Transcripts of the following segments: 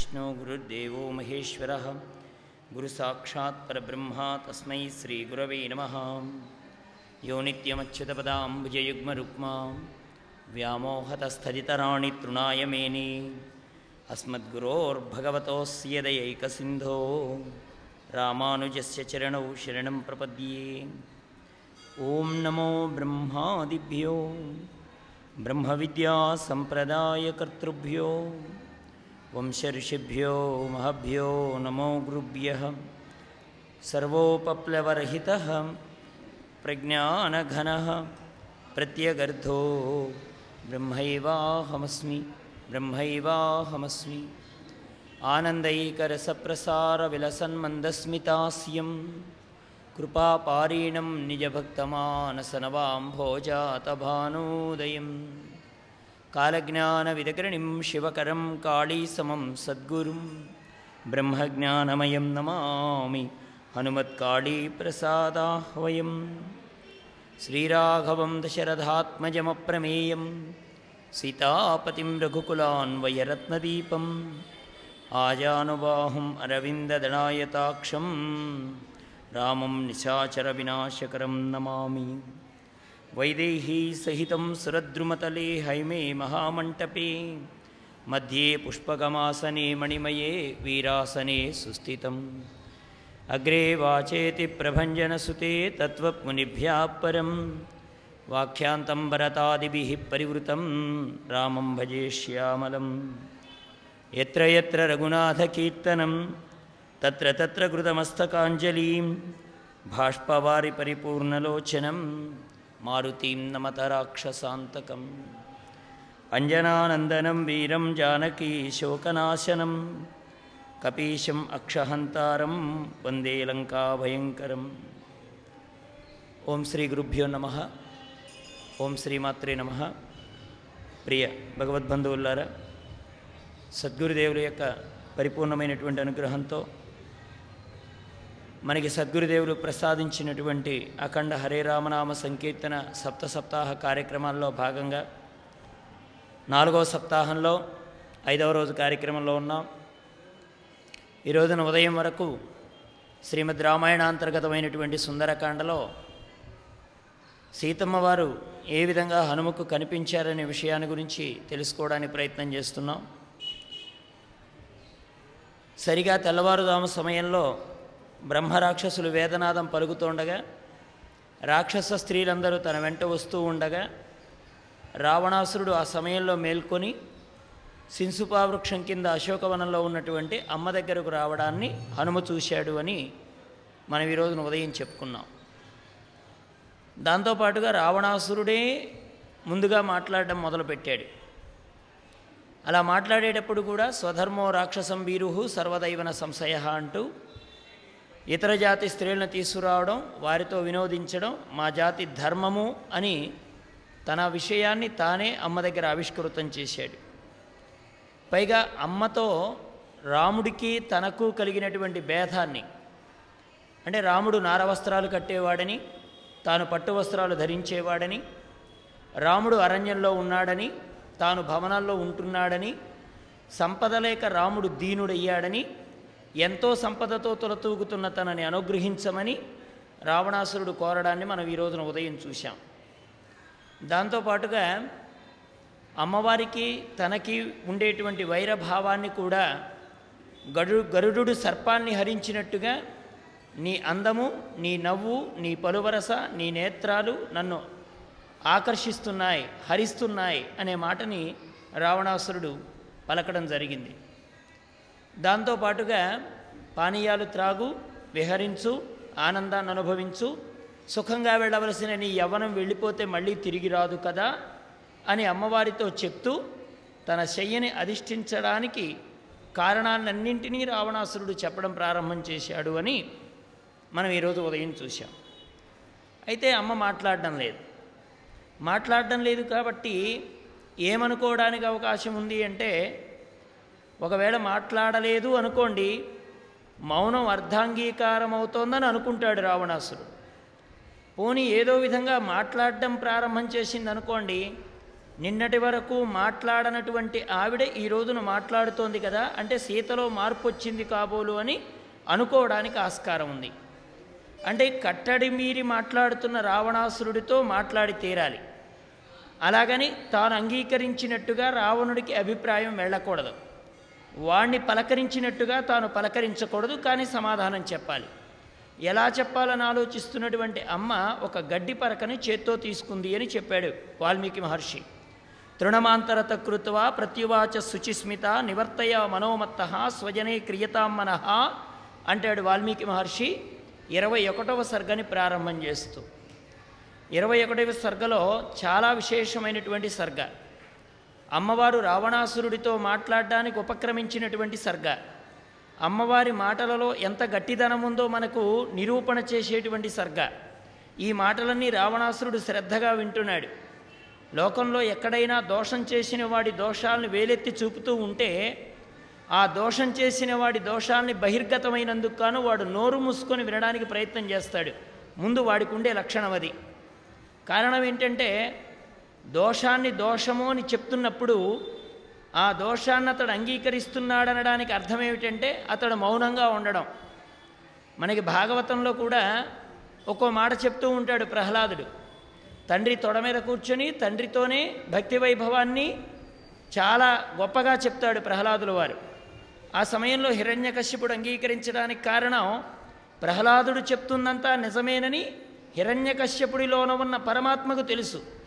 विष्णु गुरुर्देवो महेश्वरः गुरुसाक्षात् परब्रह्मा तस्मै श्रीगुरवे नमः यो नित्यमच्युतपदाम्बुजयुग्मरुक्मा व्यामोहतस्थदितराणि तृणाय मेने अस्मद्गुरोर्भगवतोऽस्य दयैकसिन्धो रामानुजस्य चरणौ शरणं प्रपद्ये ॐ नमो ब्रह्मादिभ्यो ब्रह्मविद्यासम्प्रदायकर्तृभ्यो वंशऋषिभ्यो महभ्यो नमो गुरुभ्यः। सर्वोपप्लवरहितः प्रज्ञानघनः प्रत्यगर्धो ब्रह्मैवाहमस्मि ब्रह्मैवाहमस्मि। आनन्दैकरसप्रसारविलसन्मन्दस्मितास्यं कृपापारीणं निजभक्तमानसनवाम्भोजातभानोदयम् कालज्ञानविदग्रणिं शिवकरं काळीसमं सद्गुरुं ब्रह्मज्ञानमयं नमामि। हनुमत्काळीप्रसादाह्वयं श्रीराघवं दशरथात्मजमप्रमेयं सीतापतिं रघुकुलान्वयरत्नदीपम्। आजानुबाहुम् अरविन्ददणायताक्षं रामं निशाचरविनाशकरं नमामि वैदेहीसहितं सुरद्रुमतले हैमे महामण्टपे। मध्ये पुष्पगमासने मणिमये वीरासने सुस्थितम्। अग्रे वाचेति प्रभञ्जनसुते तत्त्वमुनिभ्यः परं वाख्यान्तं भरतादिभिः परिवृतं रामं भजे श्यामलम्। यत्र यत्र रघुनाथकीर्तनं तत्र तत्र कृतमस्तकाञ्जलिं भाष्पवारि परिपूर्णलोचनं मारुतिं नमत राक्षसान्तकम् अञ्जनानन्दनं वीरं जानकी शोकनाशनं कपीशम् अक्षहन्तारं वन्दे लङ्काभयङ्करम् ఓం శ్రీ గురుభ్యో నమ ఓం శ్రీమాత్రే నమ ప్రియ భగవద్బంధువులారా సద్గురుదేవుల యొక్క పరిపూర్ణమైనటువంటి అనుగ్రహంతో మనకి సద్గురుదేవులు ప్రసాదించినటువంటి అఖండ హరే రామనామ సంకీర్తన సప్త సప్తాహ కార్యక్రమాల్లో భాగంగా నాలుగవ సప్తాహంలో ఐదవ రోజు కార్యక్రమంలో ఉన్నాం. ఈ రోజున ఉదయం వరకు శ్రీమద్ రామాయణాంతర్గతమైనటువంటి సుందరకాండలో సీతమ్మ వారు ఏ విధంగా హనుమకు కనిపించారనే విషయాన్ని గురించి తెలుసుకోవడానికి ప్రయత్నం చేస్తున్నాం. సరిగా తెల్లవారుదాము సమయంలో బ్రహ్మరాక్షసులు వేదనాదం పలుకుతుండగా రాక్షస స్త్రీలందరూ తన వెంట వస్తూ ఉండగా రావణాసురుడు ఆ సమయంలో మేల్కొని సిన్సుపావృక్షం కింద అశోకవనంలో ఉన్నటువంటి అమ్మ దగ్గరకు రావడాన్ని హనుమ చూశాడు అని మనం ఈరోజున ఉదయం చెప్పుకున్నాం. దాంతోపాటుగా రావణాసురుడే ముందుగా మాట్లాడడం మొదలుపెట్టాడు. అలా మాట్లాడేటప్పుడు కూడా స్వధర్మో రాక్షసం వీరుహు సర్వదైవన సంశయ అంటూ ఇతర జాతి స్త్రీలను తీసుకురావడం వారితో వినోదించడం మా జాతి ధర్మము అని తన విషయాన్ని తానే అమ్మ దగ్గర ఆవిష్కృతం చేశాడు. పైగా అమ్మతో రాముడికి తనకు కలిగినటువంటి భేదాన్ని అంటే రాముడు నారవస్త్రాలు కట్టేవాడని తాను పట్టు వస్త్రాలు ధరించేవాడని రాముడు అరణ్యంలో ఉన్నాడని తాను భవనాల్లో ఉంటున్నాడని సంపద లేక రాముడు దీనుడయ్యాడని ఎంతో సంపదతో తొలతూగుతున్న తనని అనుగ్రహించమని రావణాసురుడు కోరడాన్ని మనం ఈ రోజున ఉదయం చూశాం. దాంతోపాటుగా అమ్మవారికి తనకి ఉండేటువంటి వైరభావాన్ని కూడా గడు గరుడు సర్పాన్ని హరించినట్టుగా నీ అందము నీ నవ్వు నీ పలువరస నీ నేత్రాలు నన్ను ఆకర్షిస్తున్నాయి హరిస్తున్నాయి అనే మాటని రావణాసురుడు పలకడం జరిగింది. దాంతోపాటుగా పానీయాలు త్రాగు విహరించు ఆనందాన్ని అనుభవించు సుఖంగా వెళ్ళవలసిన నీ యవ్వనం వెళ్ళిపోతే మళ్ళీ తిరిగి రాదు కదా అని అమ్మవారితో చెప్తూ తన శయ్యని అధిష్ఠించడానికి కారణాలన్నింటినీ రావణాసురుడు చెప్పడం ప్రారంభం చేశాడు అని మనం ఈరోజు ఉదయం చూశాం. అయితే అమ్మ మాట్లాడడం లేదు. మాట్లాడడం లేదు కాబట్టి ఏమనుకోవడానికి అవకాశం ఉంది అంటే ఒకవేళ మాట్లాడలేదు అనుకోండి మౌనం అర్ధాంగీకారం అవుతోందని అనుకుంటాడు రావణాసురుడు. పోనీ ఏదో విధంగా మాట్లాడడం ప్రారంభం చేసింది అనుకోండి నిన్నటి వరకు మాట్లాడనటువంటి ఆవిడ ఈ రోజున మాట్లాడుతోంది కదా అంటే సీతలో మార్పు వచ్చింది కాబోలు అని అనుకోవడానికి ఆస్కారం ఉంది. అంటే కట్టడి మీరి మాట్లాడుతున్న రావణాసురుడితో మాట్లాడి తీరాలి. అలాగని తాను అంగీకరించినట్టుగా రావణుడికి అభిప్రాయం వెళ్ళకూడదు. వాణ్ణి పలకరించినట్టుగా తాను పలకరించకూడదు కానీ సమాధానం చెప్పాలి. ఎలా చెప్పాలని ఆలోచిస్తున్నటువంటి అమ్మ ఒక గడ్డి పరకని చేత్తో తీసుకుంది అని చెప్పాడు వాల్మీకి మహర్షి. తృణమాంతరత కృత్వా ప్రత్యువాచ శుచిస్మిత నివర్తయ మనోమత్త స్వజనే క్రియతామన అంటాడు వాల్మీకి మహర్షి ఇరవై ఒకటవ సర్గని ప్రారంభం చేస్తూ. ఇరవై ఒకటవ సర్గలో చాలా విశేషమైనటువంటి సర్గ. అమ్మవారు రావణాసురుడితో మాట్లాడడానికి ఉపక్రమించినటువంటి సర్గ. అమ్మవారి మాటలలో ఎంత గట్టిదనం ఉందో మనకు నిరూపణ చేసేటువంటి సర్గ. ఈ మాటలన్నీ రావణాసురుడు శ్రద్ధగా వింటున్నాడు. లోకంలో ఎక్కడైనా దోషం చేసిన వాడి దోషాలను వేలెత్తి చూపుతూ ఉంటే ఆ దోషం చేసిన వాడి దోషాల్ని బహిర్గతమైనందుకు కాను వాడు నోరు మూసుకొని వినడానికి ప్రయత్నం చేస్తాడు. ముందు వాడికి ఉండే లక్షణం అది కారణం ఏంటంటే దోషాన్ని దోషము అని చెప్తున్నప్పుడు ఆ దోషాన్ని అతడు అంగీకరిస్తున్నాడనడానికి అర్థం ఏమిటంటే అతడు మౌనంగా ఉండడం. మనకి భాగవతంలో కూడా ఒక్కో మాట చెప్తూ ఉంటాడు ప్రహ్లాదుడు. తండ్రి తొడ మీద కూర్చొని తండ్రితోనే భక్తి వైభవాన్ని చాలా గొప్పగా చెప్తాడు ప్రహ్లాదుల వారు. ఆ సమయంలో హిరణ్యకశ్యపుడు అంగీకరించడానికి కారణం ప్రహ్లాదుడు చెప్తుందంతా నిజమేనని హిరణ్యకశ్యపుడిలోన ఉన్న పరమాత్మకు తెలుసు.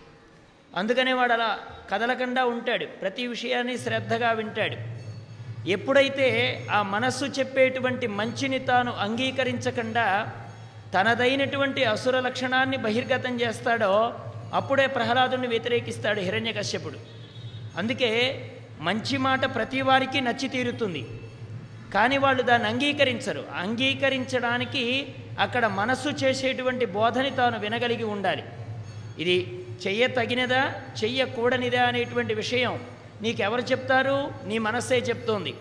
అందుకనే వాడు అలా కదలకుండా ఉంటాడు. ప్రతి విషయాన్ని శ్రద్ధగా వింటాడు. ఎప్పుడైతే ఆ మనస్సు చెప్పేటువంటి మంచిని తాను అంగీకరించకుండా తనదైనటువంటి అసుర లక్షణాన్ని బహిర్గతం చేస్తాడో అప్పుడే ప్రహ్లాదుని వ్యతిరేకిస్తాడు హిరణ్యకశ్యపుడు అందుకే మంచి మాట ప్రతి వారికి నచ్చి తీరుతుంది. కానీ వాళ్ళు దాన్ని అంగీకరించరు. అంగీకరించడానికి అక్కడ మనస్సు చేసేటువంటి బోధని తాను వినగలిగి ఉండాలి. ఇది చెయ్య తగినదా చెయ్యకూడనిదా అనేటువంటి విషయం నీకెవరు చెప్తారు? నీ మనస్సే చెప్తోంది.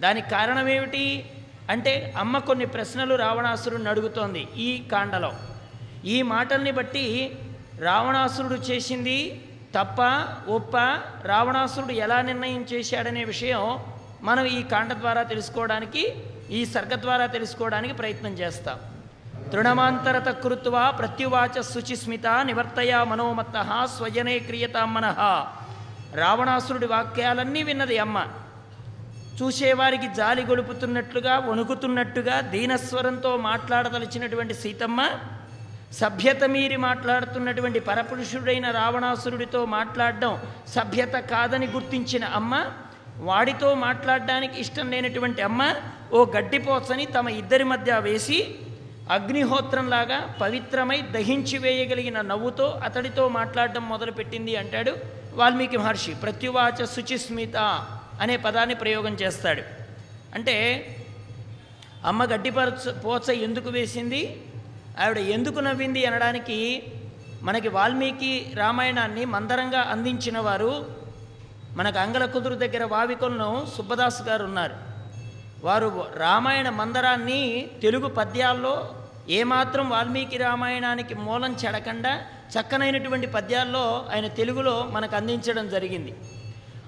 దానికి కారణం ఏమిటి? అంటే అమ్మ కొన్ని ప్రశ్నలు రావణాసురుడిని అడుగుతోంది ఈ కాండలో. ఈ మాటల్ని బట్టి రావణాసురుడు చేసింది తప్ప ఒప్ప రావణాసురుడు ఎలా నిర్ణయం చేశాడనే విషయం మనం ఈ కాండ ద్వారా తెలుసుకోవడానికి ఈ సర్గ ద్వారా తెలుసుకోవడానికి ప్రయత్నం చేస్తాం. తృణమాంతరత కృత్వా ప్రత్యువాచ శుచిస్మిత నివర్తయ మనోమత్త స్వజనే క్రియతా మనః. రావణాసురుడి వాక్యాలన్నీ విన్నది అమ్మ. చూసేవారికి జాలి గొలుపుతున్నట్లుగా వణుకుతున్నట్టుగా దీనస్వరంతో మాట్లాడదలిచినటువంటి సీతమ్మ సభ్యత మీరి మాట్లాడుతున్నటువంటి పరపురుషుడైన రావణాసురుడితో మాట్లాడడం సభ్యత కాదని గుర్తించిన అమ్మ వాడితో మాట్లాడడానికి ఇష్టం లేనటువంటి అమ్మ ఓ గడ్డిపోసని తమ ఇద్దరి మధ్య వేసి అగ్నిహోత్రంలాగా పవిత్రమై దహించి వేయగలిగిన నవ్వుతో అతడితో మాట్లాడడం మొదలుపెట్టింది అంటాడు వాల్మీకి మహర్షి. ప్రత్యువాచ శుచిస్మిత అనే పదాన్ని ప్రయోగం చేస్తాడు. అంటే అమ్మ గడ్డిపరచ పోచ ఎందుకు వేసింది? ఆవిడ ఎందుకు నవ్వింది అనడానికి మనకి వాల్మీకి రామాయణాన్ని మందరంగా అందించిన వారు మనకు అంగల కుదురు దగ్గర వావికొలను సుబ్బదాస్ గారు ఉన్నారు. వారు రామాయణ మందరాన్ని తెలుగు పద్యాల్లో ఏమాత్రం వాల్మీకి రామాయణానికి మూలం చెడకుండా చక్కనైనటువంటి పద్యాల్లో ఆయన తెలుగులో మనకు అందించడం జరిగింది.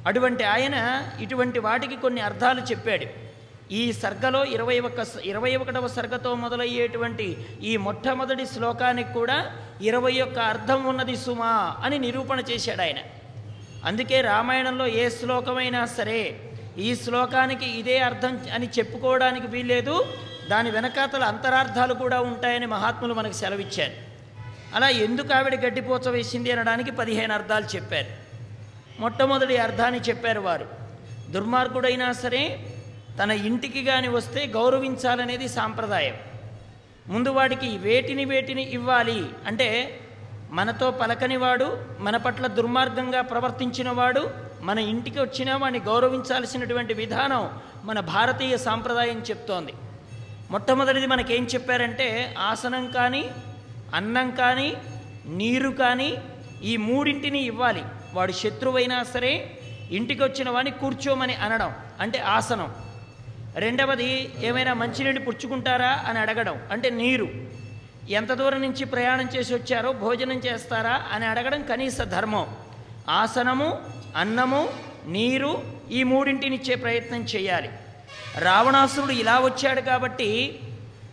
అటువంటి ఆయన ఇటువంటి వాటికి కొన్ని అర్థాలు చెప్పాడు. ఈ సర్గలో ఇరవై ఒక ఇరవై ఒకటవ సర్గతో మొదలయ్యేటువంటి ఈ మొట్టమొదటి శ్లోకానికి కూడా ఇరవై ఒక్క అర్థం ఉన్నది సుమా అని నిరూపణ చేశాడు ఆయన. అందుకే రామాయణంలో ఏ శ్లోకమైనా సరే ఈ శ్లోకానికి ఇదే అర్థం అని చెప్పుకోవడానికి వీల్లేదు. దాని వెనకాతల అంతరార్థాలు కూడా ఉంటాయని మహాత్ములు మనకు సెలవిచ్చారు. అలా ఎందుకు ఆవిడ గడ్డిపోచ వేసింది అనడానికి పదిహేను అర్థాలు చెప్పారు. మొట్టమొదటి అర్థాన్ని చెప్పారు వారు. దుర్మార్గుడైనా సరే తన ఇంటికి కానీ వస్తే గౌరవించాలనేది సాంప్రదాయం. ముందు వాడికి వేటిని వేటిని ఇవ్వాలి అంటే మనతో పలకనివాడు మన పట్ల దుర్మార్గంగా ప్రవర్తించినవాడు మన ఇంటికి వచ్చినా వాడిని గౌరవించాల్సినటువంటి విధానం మన భారతీయ సాంప్రదాయం చెప్తోంది. మొట్టమొదటిది మనకేం చెప్పారంటే ఆసనం కానీ అన్నం కానీ నీరు కానీ ఈ మూడింటిని ఇవ్వాలి. వాడు శత్రువైనా సరే ఇంటికి వచ్చిన వాడిని కూర్చోమని అనడం అంటే ఆసనం. రెండవది ఏమైనా మంచినీళ్ళు పుచ్చుకుంటారా అని అడగడం అంటే నీరు. ఎంత దూరం నుంచి ప్రయాణం చేసి వచ్చారో భోజనం చేస్తారా అని అడగడం కనీస ధర్మం. ఆసనము అన్నము నీరు ఈ మూడింటినిచ్చే ప్రయత్నం చేయాలి. రావణాసురుడు ఇలా వచ్చాడు కాబట్టి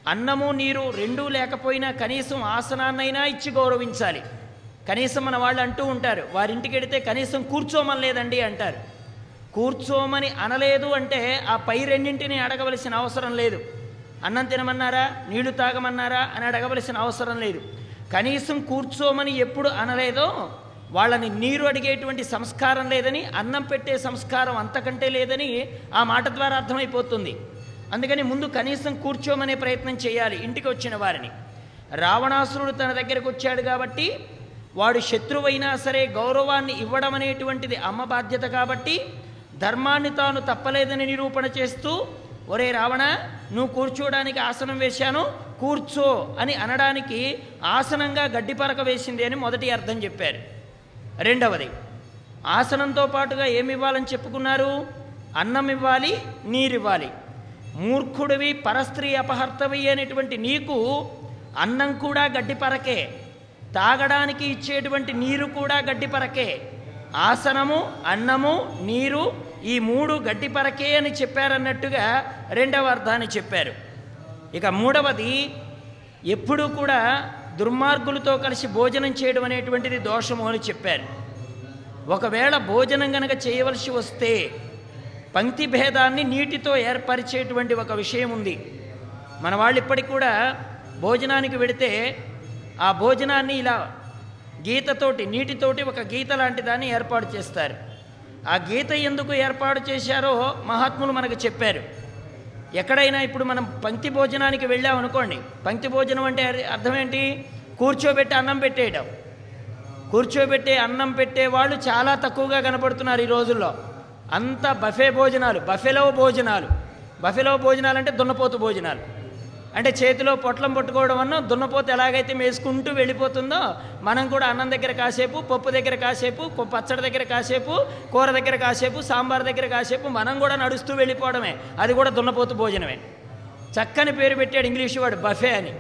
అన్నము నీరు రెండూ లేకపోయినా కనీసం ఆసనాన్నైనా ఇచ్చి గౌరవించాలి. కనీసం మన వాళ్ళు అంటూ ఉంటారు వారింటికి వెడితే కనీసం కూర్చోమనలేదండి అంటారు. కూర్చోమని అనలేదు అంటే ఆ పై రెండింటిని అడగవలసిన అవసరం లేదు. అన్నం తినమన్నారా? నీళ్ళు తాగమన్నారా? అని అడగవలసిన అవసరం లేదు. కనీసం కూర్చోమని ఎప్పుడు అనలేదో వాళ్ళని నీరు అడిగేటువంటి సంస్కారం లేదని అన్నం పెట్టే సంస్కారం అంతకంటే లేదని ఆ మాట ద్వారా అర్థమైపోతుంది. అందుకని ముందు కనీసం కూర్చోమనే ప్రయత్నం చేయాలి ఇంటికి వచ్చిన వారిని. రావణాసురుడు తన దగ్గరకు వచ్చాడు కాబట్టి వాడు శత్రువైనా సరే గౌరవాన్ని ఇవ్వడం అనేటువంటిది అమ్మ బాధ్యత కాబట్టి ధర్మాన్ని తాను తప్పలేదని నిరూపణ చేస్తూ ఒరే రావణ నువ్వు కూర్చోడానికి ఆసనం వేశాను కూర్చో అని అనడానికి ఆసనంగా గడ్డిపరక వేసింది అని మొదటి అర్థం చెప్పారు. రెండవది ఆసనంతో పాటుగా ఏమి ఇవ్వాలని చెప్పుకున్నారు? అన్నం ఇవ్వాలి నీరివ్వాలి. మూర్ఖుడివి పరస్త్రీ అపహర్తవి అనేటువంటి నీకు అన్నం కూడా గడ్డిపరకే తాగడానికి ఇచ్చేటువంటి నీరు కూడా గడ్డిపరకే ఆసనము అన్నము నీరు ఈ మూడు గడ్డిపరకే అని చెప్పారన్నట్టుగా రెండవ అర్థాన్ని చెప్పారు. ఇక మూడవది ఎప్పుడూ కూడా దుర్మార్గులతో కలిసి భోజనం చేయడం అనేటువంటిది దోషము అని చెప్పారు. ఒకవేళ భోజనం గనక చేయవలసి వస్తే పంక్తి భేదాన్ని నీటితో ఏర్పరిచేటువంటి ఒక విషయం ఉంది. మన వాళ్ళు ఇప్పటికి కూడా భోజనానికి వెడితే ఆ భోజనాన్ని ఇలా గీతతోటి నీటితోటి ఒక గీత లాంటి దాన్ని ఏర్పాటు చేస్తారు. ఆ గీత ఎందుకు ఏర్పాటు చేశారో మహాత్ములు మనకు చెప్పారు. ఎక్కడైనా ఇప్పుడు మనం పంక్తి భోజనానికి వెళ్ళామనుకోండి పంక్తి భోజనం అంటే అర్థం ఏంటి కూర్చోబెట్టి అన్నం పెట్టేయడం. కూర్చోబెట్టే అన్నం పెట్టే వాళ్ళు చాలా తక్కువగా కనపడుతున్నారు ఈ రోజుల్లో. అంత బఫే భోజనాలు బఫెలో భోజనాలు. బఫెలో భోజనాలు అంటే దున్నపోతు భోజనాలు. అంటే చేతిలో పొట్లం పట్టుకోవడం అన్న దున్నపోతు ఎలాగైతే మేసుకుంటూ వెళ్ళిపోతుందో మనం కూడా అన్నం దగ్గర కాసేపు పప్పు దగ్గర కాసేపు పచ్చడి దగ్గర కాసేపు కూర దగ్గర కాసేపు సాంబార్ దగ్గర కాసేపు మనం కూడా నడుస్తూ వెళ్ళిపోవడమే. అది కూడా దున్నపోతు భోజనమే. చక్కని పేరు పెట్టాడు ఇంగ్లీష్ వాడు బఫే అని.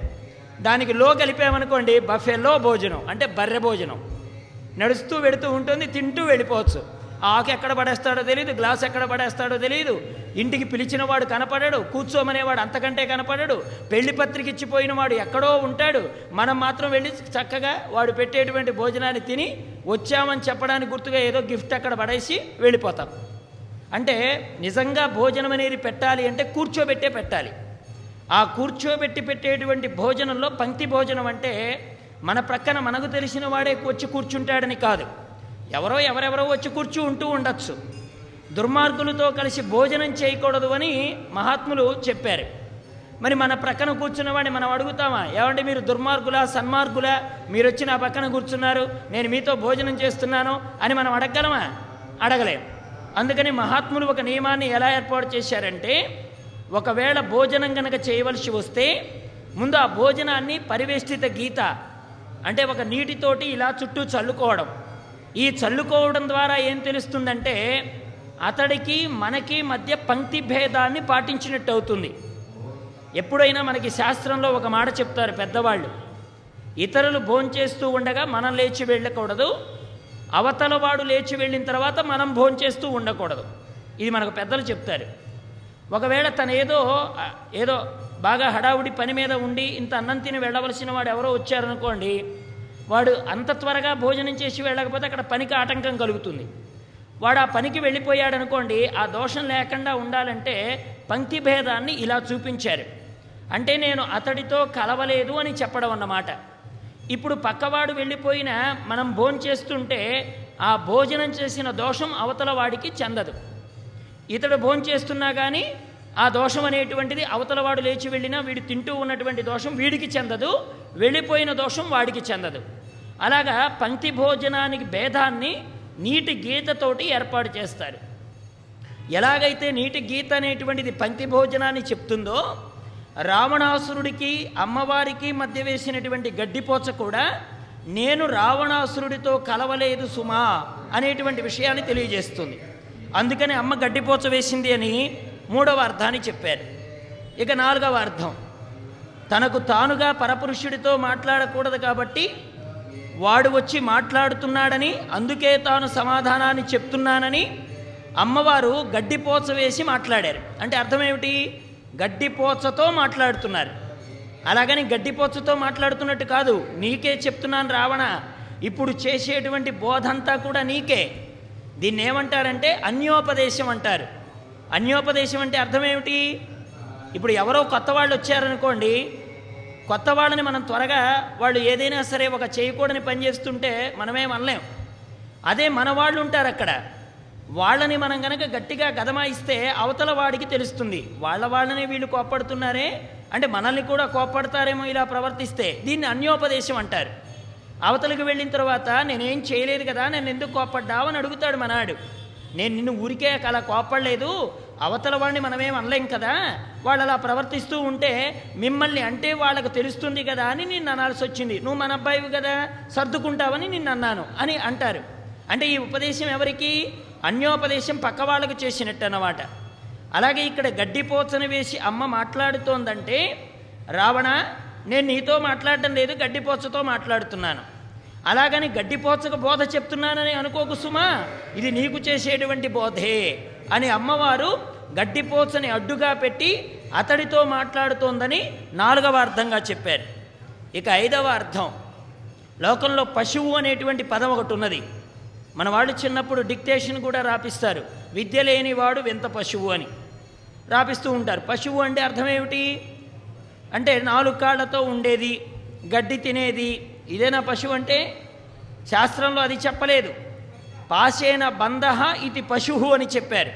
దానికి లో కలిపామనుకోండి బఫేలో భోజనం అంటే బర్రె భోజనం. నడుస్తూ వెడుతూ ఉంటుంది తింటూ వెళ్ళిపోవచ్చు. ఆకు ఎక్కడ పడేస్తాడో తెలియదు గ్లాస్ ఎక్కడ పడేస్తాడో తెలియదు ఇంటికి పిలిచిన వాడు కనపడడు కూర్చోమనేవాడు అంతకంటే కనపడడు. పెళ్ళి పత్రిక ఇచ్చిపోయిన వాడు ఎక్కడో ఉంటాడు. మనం మాత్రం వెళ్ళి చక్కగా వాడు పెట్టేటువంటి భోజనాన్ని తిని వచ్చామని చెప్పడానికి గుర్తుగా ఏదో గిఫ్ట్ అక్కడ పడేసి వెళ్ళిపోతాం. అంటే నిజంగా భోజనం అనేది పెట్టాలి అంటే కూర్చోబెట్టే పెట్టాలి. ఆ కూర్చోబెట్టి పెట్టేటువంటి భోజనంలో పంక్తి భోజనం అంటే మన ప్రక్కన మనకు తెలిసిన వాడే వచ్చి కూర్చుంటాడని కాదు. ఎవరో ఎవరెవరో వచ్చి కూర్చు ఉంటూ ఉండొచ్చు. దుర్మార్గులతో కలిసి భోజనం చేయకూడదు అని మహాత్ములు చెప్పారు. మరి మన ప్రక్కన కూర్చున్నవాడిని మనం అడుగుతామా? ఏమంటే మీరు దుర్మార్గులా సన్మార్గులా? మీరు వచ్చి నా పక్కన కూర్చున్నారు నేను మీతో భోజనం చేస్తున్నాను అని మనం అడగగలమా? అడగలేం. అందుకని మహాత్ములు ఒక నియమాన్ని ఎలా ఏర్పాటు చేశారంటే ఒకవేళ భోజనం కనుక చేయవలసి వస్తే ముందు ఆ భోజనాన్ని పరివేష్టిత గీత అంటే ఒక నీటితోటి ఇలా చుట్టూ చల్లుకోవడం. ఈ చల్లుకోవడం ద్వారా ఏం తెలుస్తుందంటే అతడికి మనకి మధ్య పంక్తి భేదాన్ని పాటించినట్టు అవుతుంది. ఎప్పుడైనా మనకి శాస్త్రంలో ఒక మాట చెప్తారు పెద్దవాళ్ళు. ఇతరులు భోంచేస్తూ ఉండగా మనం లేచి వెళ్ళకూడదు. అవతల వాడు లేచి వెళ్ళిన తర్వాత మనం భోంచేస్తూ ఉండకూడదు. ఇది మనకు పెద్దలు చెప్తారు. ఒకవేళ తను ఏదో ఏదో బాగా హడావుడి పని మీద ఉండి ఇంత అన్నం తిని వెళ్ళవలసిన వాడు ఎవరో వచ్చారనుకోండి వాడు అంత త్వరగా భోజనం చేసి వెళ్ళకపోతే అక్కడ పనికి ఆటంకం కలుగుతుంది. వాడు ఆ పనికి వెళ్ళిపోయాడు అనుకోండి ఆ దోషం లేకుండా ఉండాలంటే పంక్తి భేదాన్ని ఇలా చూపించారు. అంటే నేను అతడితో కలవలేదు అని చెప్పడం అన్నమాట. ఇప్పుడు పక్కవాడు వెళ్ళిపోయిన మనం భోంచేస్తుంటే ఆ భోజనం చేసిన దోషం అవతల వాడికి చెందదు. ఇతడు భోంచేస్తున్నా కానీ ఆ దోషం అనేటువంటిది అవతలవాడు లేచి వెళ్ళినా వీడు తింటూ ఉన్నటువంటి దోషం వీడికి చెందదు వెళ్ళిపోయిన దోషం వాడికి చెందదు. అలాగా పంక్తి భోజనానికి భేదాన్ని నీటి గీతతోటి ఏర్పాటు చేస్తారు. ఎలాగైతే నీటి గీత అనేటువంటిది పంక్తి భోజనాన్ని చెప్తుందో రావణాసురుడికి అమ్మవారికి మధ్య వేసినటువంటి గడ్డిపోచ కూడా నేను రావణాసురుడితో కలవలేదు సుమా అనేటువంటి విషయాన్ని తెలియజేస్తుంది. అందుకని అమ్మ గడ్డిపోచ వేసింది అని మూడవ అర్థాన్ని చెప్పారు. ఇక నాలుగవ అర్థం. తనకు తానుగా పరపురుషుడితో మాట్లాడకూడదు కాబట్టి వాడు వచ్చి మాట్లాడుతున్నాడని అందుకే తాను సమాధానాన్ని చెప్తున్నానని అమ్మవారు గడ్డిపోచ వేసి మాట్లాడారు. అంటే అర్థం ఏమిటి? గడ్డిపోచతో మాట్లాడుతున్నారు. అలాగని గడ్డిపోచతో మాట్లాడుతున్నట్టు కాదు. నీకే చెప్తున్నాను రావణ ఇప్పుడు చేసేటువంటి బోధంతా కూడా నీకే. దీన్ని ఏమంటారంటే అన్యోపదేశం అంటారు. అన్యోపదేశం అంటే అర్థం ఏమిటి ఇప్పుడు ఎవరో కొత్త వాళ్ళు వచ్చారనుకోండి కొత్త వాళ్ళని మనం త్వరగా వాళ్ళు ఏదైనా సరే ఒక చేయకూడని పని చేస్తుంటే మనమేం అనలేం అదే మన వాళ్ళు ఉంటారు అక్కడ. వాళ్ళని మనం కనుక గట్టిగా గదమాయిస్తే అవతల వాడికి తెలుస్తుంది. వాళ్ళ వాళ్ళని వీళ్ళు కోప్పడుతున్నారే? అంటే మనల్ని కూడా కోప్పడతారేమో ఇలా ప్రవర్తిస్తే. దీన్ని అన్యోపదేశం అంటారు. అవతలకు వెళ్ళిన తర్వాత నేనేం చేయలేదు కదా నేను ఎందుకు కోప్పడ్డావు? అని అడుగుతాడు మనాడు నేను నిన్ను ఊరికే అలా కోప్పడలేదు. అవతల వాడిని మనమేం అనలేం కదా? వాళ్ళు అలా ప్రవర్తిస్తూ ఉంటే మిమ్మల్ని అంటే వాళ్ళకు తెలుస్తుంది కదా అని నిన్ను అనాల్సి వచ్చింది. నువ్వు మన అబ్బాయివి కదా సర్దుకుంటావని నిన్ను అన్నాను అని అంటారు. అంటే ఈ ఉపదేశం ఎవరికి? అన్యోపదేశం పక్క వాళ్ళకు చేసినట్టు అన్నమాట. అలాగే ఇక్కడ గడ్డిపోచను వేసి అమ్మ మాట్లాడుతోందంటే రావణ నేను నీతో మాట్లాడటం లేదు గడ్డిపోచతో మాట్లాడుతున్నాను. అలాగని గడ్డిపోచకు బోధ చెప్తున్నానని అనుకోకు సుమా. ఇది నీకు చేసేటువంటి బోధే. అని అమ్మవారు గడ్డిపోచని అడ్డుగా పెట్టి అతడితో మాట్లాడుతోందని నాలుగవ అర్థంగా చెప్పారు. ఇక ఐదవ అర్థం లోకంలో పశువు అనేటువంటి పదం ఒకటి ఉన్నది. మన వాళ్ళు చిన్నప్పుడు డిక్టేషన్ కూడా రాపిస్తారు. విద్య లేనివాడు వింత పశువు అని రాపిస్తూ ఉంటారు. పశువు అంటే అర్థం ఏమిటి? అంటే నాలుగు కాళ్ళతో ఉండేది గడ్డి తినేది ఇదేనా పశువు అంటే? శాస్త్రంలో అది చెప్పలేదు. పాశేన బంధ ఇది పశువు అని చెప్పారు.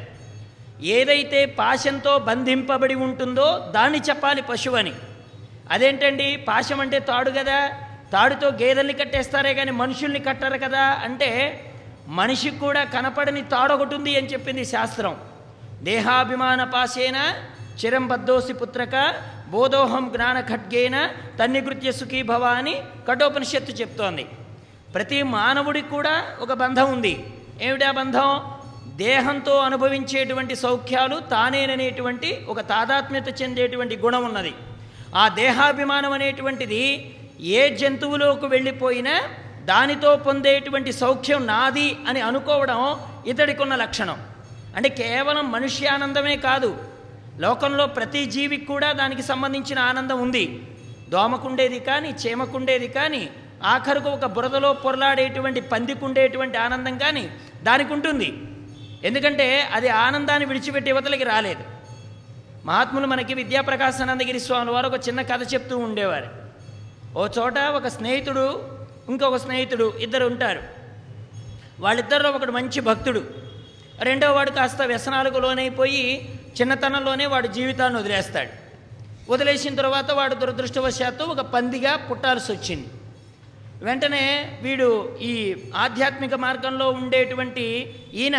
ఏదైతే పాశంతో బంధింపబడి ఉంటుందో దాన్ని చెప్పాలి పశువు అని. అదేంటండి? పాశం అంటే తాడు కదా. తాడుతో గేదెల్ని కట్టేస్తారే కానీ మనుషుల్ని కట్టరు కదా అంటే మనిషికి కూడా కనపడని తాడు ఒకటి ఉంది అని చెప్పింది శాస్త్రం. దేహాభిమాన పాశేన చిరం బద్దోసి పుత్రక బోధోహం జ్ఞాన ఖడ్గేన తన్నికృత్య సుఖీభవ అని కఠోపనిషత్తు చెప్తోంది. ప్రతి మానవుడికి కూడా ఒక బంధం ఉంది. ఏమిటా బంధం? దేహంతో అనుభవించేటువంటి సౌఖ్యాలు తానేననేటువంటి ఒక తాదాత్మ్యత చెందేటువంటి గుణం ఉన్నది. ఆ దేహాభిమానం అనేటువంటిది ఏ జంతువులోకి వెళ్ళిపోయినా దానితో పొందేటువంటి సౌఖ్యం నాది అని అనుకోవడం ఇతడికున్న లక్షణం. అంటే కేవలం మనుష్యానందమే కాదు లోకంలో ప్రతి జీవికి కూడా దానికి సంబంధించిన ఆనందం ఉంది. దోమకుండేది కానీ చీమకుండేది కానీ ఆఖరుకు ఒక బురదలో పొరలాడేటువంటి పందికుండేటువంటి ఆనందం కానీ దానికి ఉంటుంది. ఎందుకంటే అది ఆనందాన్ని విడిచిపెట్టి యువతలకి రాలేదు. మహాత్ములు మనకి విద్యాప్రకాశానందగిరి స్వామి వారు ఒక చిన్న కథ చెప్తూ ఉండేవారు. ఓ చోట ఒక స్నేహితుడు ఇంకొక స్నేహితుడు ఇద్దరు ఉంటారు. వాళ్ళిద్దరిలో ఒకడు మంచి భక్తుడు. రెండో వాడు కాస్త వ్యసనాలకు లోనైపోయి చిన్నతనంలోనే వాడు జీవితాన్ని వదిలేస్తాడు. వదిలేసిన తర్వాత వాడు దురదృష్టవశాత్తు ఒక పందిగా పుట్టాల్సి వచ్చింది వెంటనే వీడు ఈ ఆధ్యాత్మిక మార్గంలో ఉండేటువంటి ఈయన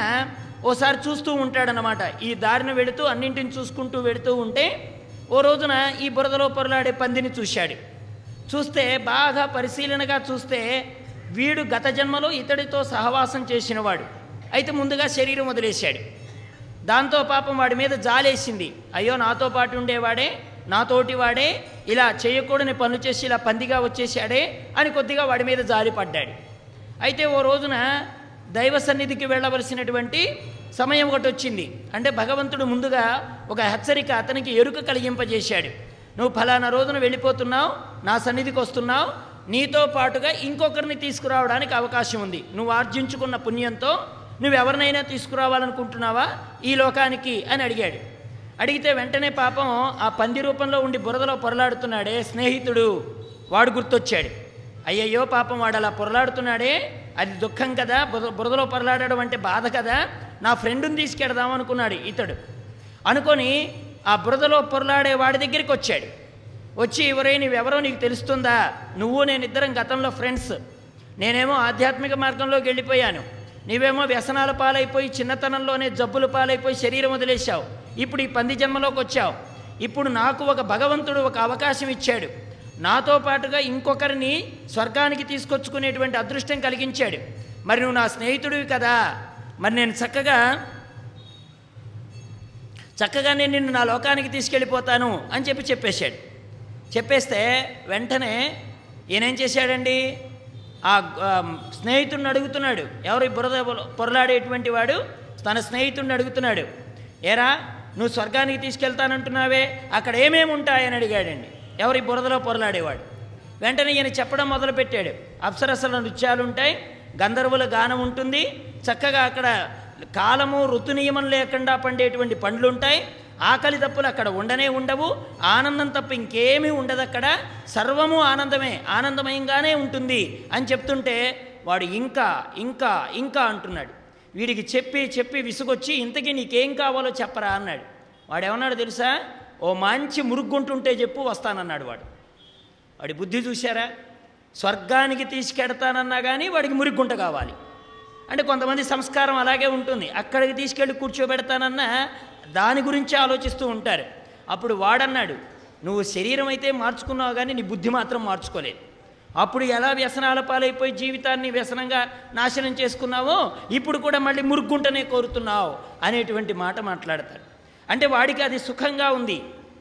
ఓసారి చూస్తూ ఉంటాడనమాట ఈ దారిని వెళుతూ అన్నింటిని చూసుకుంటూ వెళుతూ ఉంటే ఓ రోజున ఈ బురదలో పొరలాడే పందిని చూశాడు. చూస్తే బాగా పరిశీలనగా చూస్తే వీడు గత జన్మలో ఇతడితో సహవాసం చేసినవాడు. అయితే ముందుగా శరీరం వదిలేశాడు. దాంతో పాపం వాడి మీద జాలేసింది. అయ్యో నాతో పాటు ఉండేవాడే నాతోటి వాడే ఇలా చేయకూడని పనులు చేసి ఇలా పందిగా వచ్చేసాడే అని కొద్దిగా వాడి మీద జారిపడ్డాడు అయితే ఓ రోజున దైవ సన్నిధికి వెళ్ళవలసినటువంటి సమయం ఒకటి వచ్చింది. అంటే భగవంతుడు ముందుగా ఒక హెచ్చరిక అతనికి ఎరుక కలిగింపజేశాడు. నువ్వు ఫలానా రోజున వెళ్ళిపోతున్నావు నా సన్నిధికి వస్తున్నావు నీతో పాటుగా ఇంకొకరిని తీసుకురావడానికి అవకాశం ఉంది. నువ్వు ఆర్జించుకున్న పుణ్యంతో నువ్వు ఎవరినైనా తీసుకురావాలనుకుంటున్నావా? ఈ లోకానికి అని అడిగాడు. అడిగితే వెంటనే పాపం ఆ పంది రూపంలో ఉండి బురదలో పొరలాడుతున్నాడే స్నేహితుడు. వాడు గుర్తొచ్చాడు. అయ్యయ్యో పాపం వాడు అలా పొరలాడుతున్నాడే? అది దుఃఖం కదా? బురదలో పొరలాడడం అంటే బాధ కదా? నా ఫ్రెండుని తీసుకెడదాం అనుకున్నాడు ఇతడు. అనుకొని ఆ బురదలో పొరలాడే వాడి దగ్గరికి వచ్చాడు. వచ్చి ఎవరై నీవెవరో నీకు తెలుస్తుందా? నువ్వు నేను ఇద్దరం గతంలో ఫ్రెండ్స్. నేనేమో ఆధ్యాత్మిక మార్గంలోకి వెళ్ళిపోయాను. నీవేమో వ్యసనాల పాలైపోయి చిన్నతనంలోనే జబ్బుల పాలైపోయి శరీరం వదిలేశావు. ఇప్పుడు ఈ పంది జన్మలోకి వచ్చావు. ఇప్పుడు నాకు ఒక భగవంతుడు ఒక అవకాశం ఇచ్చాడు. నాతో పాటుగా ఇంకొకరిని స్వర్గానికి తీసుకొచ్చుకునేటువంటి అదృష్టం కలిగించాడు. మరి నువ్వు నా స్నేహితుడివి కదా. మరి నేను చక్కగా చక్కగా నేను నిన్ను నా లోకానికి తీసుకెళ్ళిపోతాను అని చెప్పి చెప్పేశాడు. చెప్పేస్తే వెంటనే ఈయనేం చేశాడండి? ఆ స్నేహితుడిని అడుగుతున్నాడు. ఎవరు బురద పొరలాడేటువంటి వాడు? తన స్నేహితుడిని అడుగుతున్నాడు. ఏరా నువ్వు స్వర్గానికి తీసుకెళ్తానంటున్నావే? అక్కడ ఏమేమి ఉంటాయని అడిగాడండి. ఎవరి బురదలో పొరలాడేవాడు? వెంటనే ఈయన చెప్పడం మొదలుపెట్టాడు. అప్సరసల నృత్యాలు ఉంటాయి. గంధర్వుల గానం ఉంటుంది. చక్కగా అక్కడ కాలము ఋతు నియమం లేకుండా పండేటువంటి పండ్లు ఉంటాయి. ఆకలి తప్పులు అక్కడ ఉండనే ఉండవు ఆనందం తప్ప ఇంకేమీ ఉండదు అక్కడ. సర్వము ఆనందమే ఆనందమయంగానే ఉంటుంది అని చెప్తుంటే వాడు ఇంకా ఇంకా ఇంకా అంటున్నాడు. వీడికి చెప్పి చెప్పి విసుగొచ్చి ఇంతకీ నీకేం కావాలో చెప్పరా అన్నాడు. వాడు ఏమన్నాడు తెలుసా? ఓ మంచి మురుగుంటుంటే చెప్పు వస్తానన్నాడు వాడు. వాడి బుద్ధి చూశారా? స్వర్గానికి తీసుకెడతానన్నా కానీ వాడికి మురిగుంట కావాలి. అంటే కొంతమంది సంస్కారం అలాగే ఉంటుంది. అక్కడికి తీసుకెళ్ళి కూర్చోబెడతానన్నా దాని గురించి ఆలోచిస్తూ ఉంటారు. అప్పుడు వాడన్నాడు నువ్వు శరీరం అయితే మార్చుకున్నావు కానీ నీ బుద్ధి మాత్రం మార్చుకోలేదు. అప్పుడు ఎలా వ్యసనాల పాలైపోయి జీవితాన్ని వ్యసనంగా నాశనం చేసుకున్నావో ఇప్పుడు కూడా మళ్ళీ మురుగుంటనే కోరుతున్నావు అనేటువంటి మాట మాట్లాడతాడు. అంటే వాడికి అది సుఖంగా ఉంది.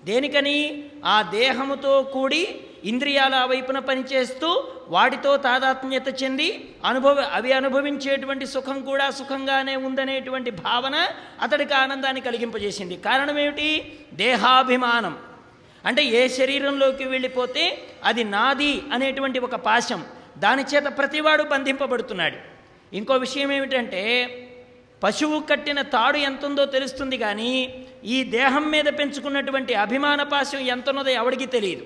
దేనికని? ఆ దేహముతో కూడి ఇంద్రియాల ఆ వైపున పనిచేస్తూ వాటితో తాదాత్మ్యత చెంది అనుభవ అవి అనుభవించేటువంటి సుఖం కూడా సుఖంగానే ఉందనేటువంటి భావన అతడికి ఆనందాన్ని కలిగింపజేసింది. కారణం ఏమిటి దేహాభిమానం. అంటే ఏ శరీరంలోకి వెళ్ళిపోతే అది నాది అనేటువంటి ఒక పాశం దాని చేత ప్రతివాడు బంధింపబడుతున్నాడు. ఇంకో విషయం ఏమిటంటే పశువు కట్టిన తాడు ఎంతుందో తెలుస్తుంది కానీ ఈ దేహం మీద పెంచుకున్నటువంటి అభిమాన పాశం ఎంతున్నదో ఎవడికి తెలియదు.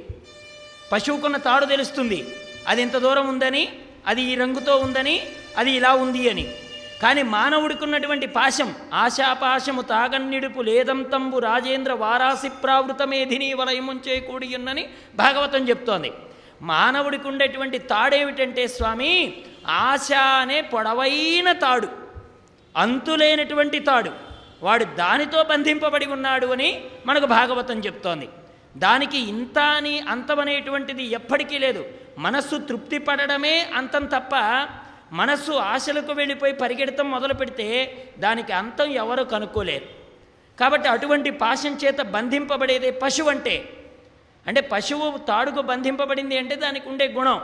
పశువుకున్న తాడు తెలుస్తుంది. అది ఇంత దూరం ఉందని అది ఈ రంగుతో ఉందని అది ఇలా ఉంది అని. కానీ మానవుడికున్నటువంటి పాశం ఆశాపాశము తాగన్నిడుపు లేదంతంబు రాజేంద్ర వారాసి ప్రావృతమేధిని వలయముంచే కూడియున్నని భాగవతం చెప్తోంది. మానవుడికి ఉండేటువంటి తాడేమిటంటే స్వామి ఆశ అనే పొడవైన తాడు. అంతులేనటువంటి తాడు. వాడు దానితో బంధింపబడి ఉన్నాడు అని మనకు భాగవతం చెప్తోంది. దానికి ఇంత అని అంతమనేటువంటిది ఎప్పటికీ లేదు. మనస్సు తృప్తి పడడమే అంతం తప్ప మనస్సు ఆశలకు వెళ్ళిపోయి పరిగెడతం మొదలు పెడితే దానికి అంతం ఎవరు కనుక్కోలేరు. కాబట్టి అటువంటి పాశం చేత బంధింపబడేదే పశువు అంటే. అంటే పశువు తాడుకు బంధింపబడింది అంటే దానికి ఉండే గుణం.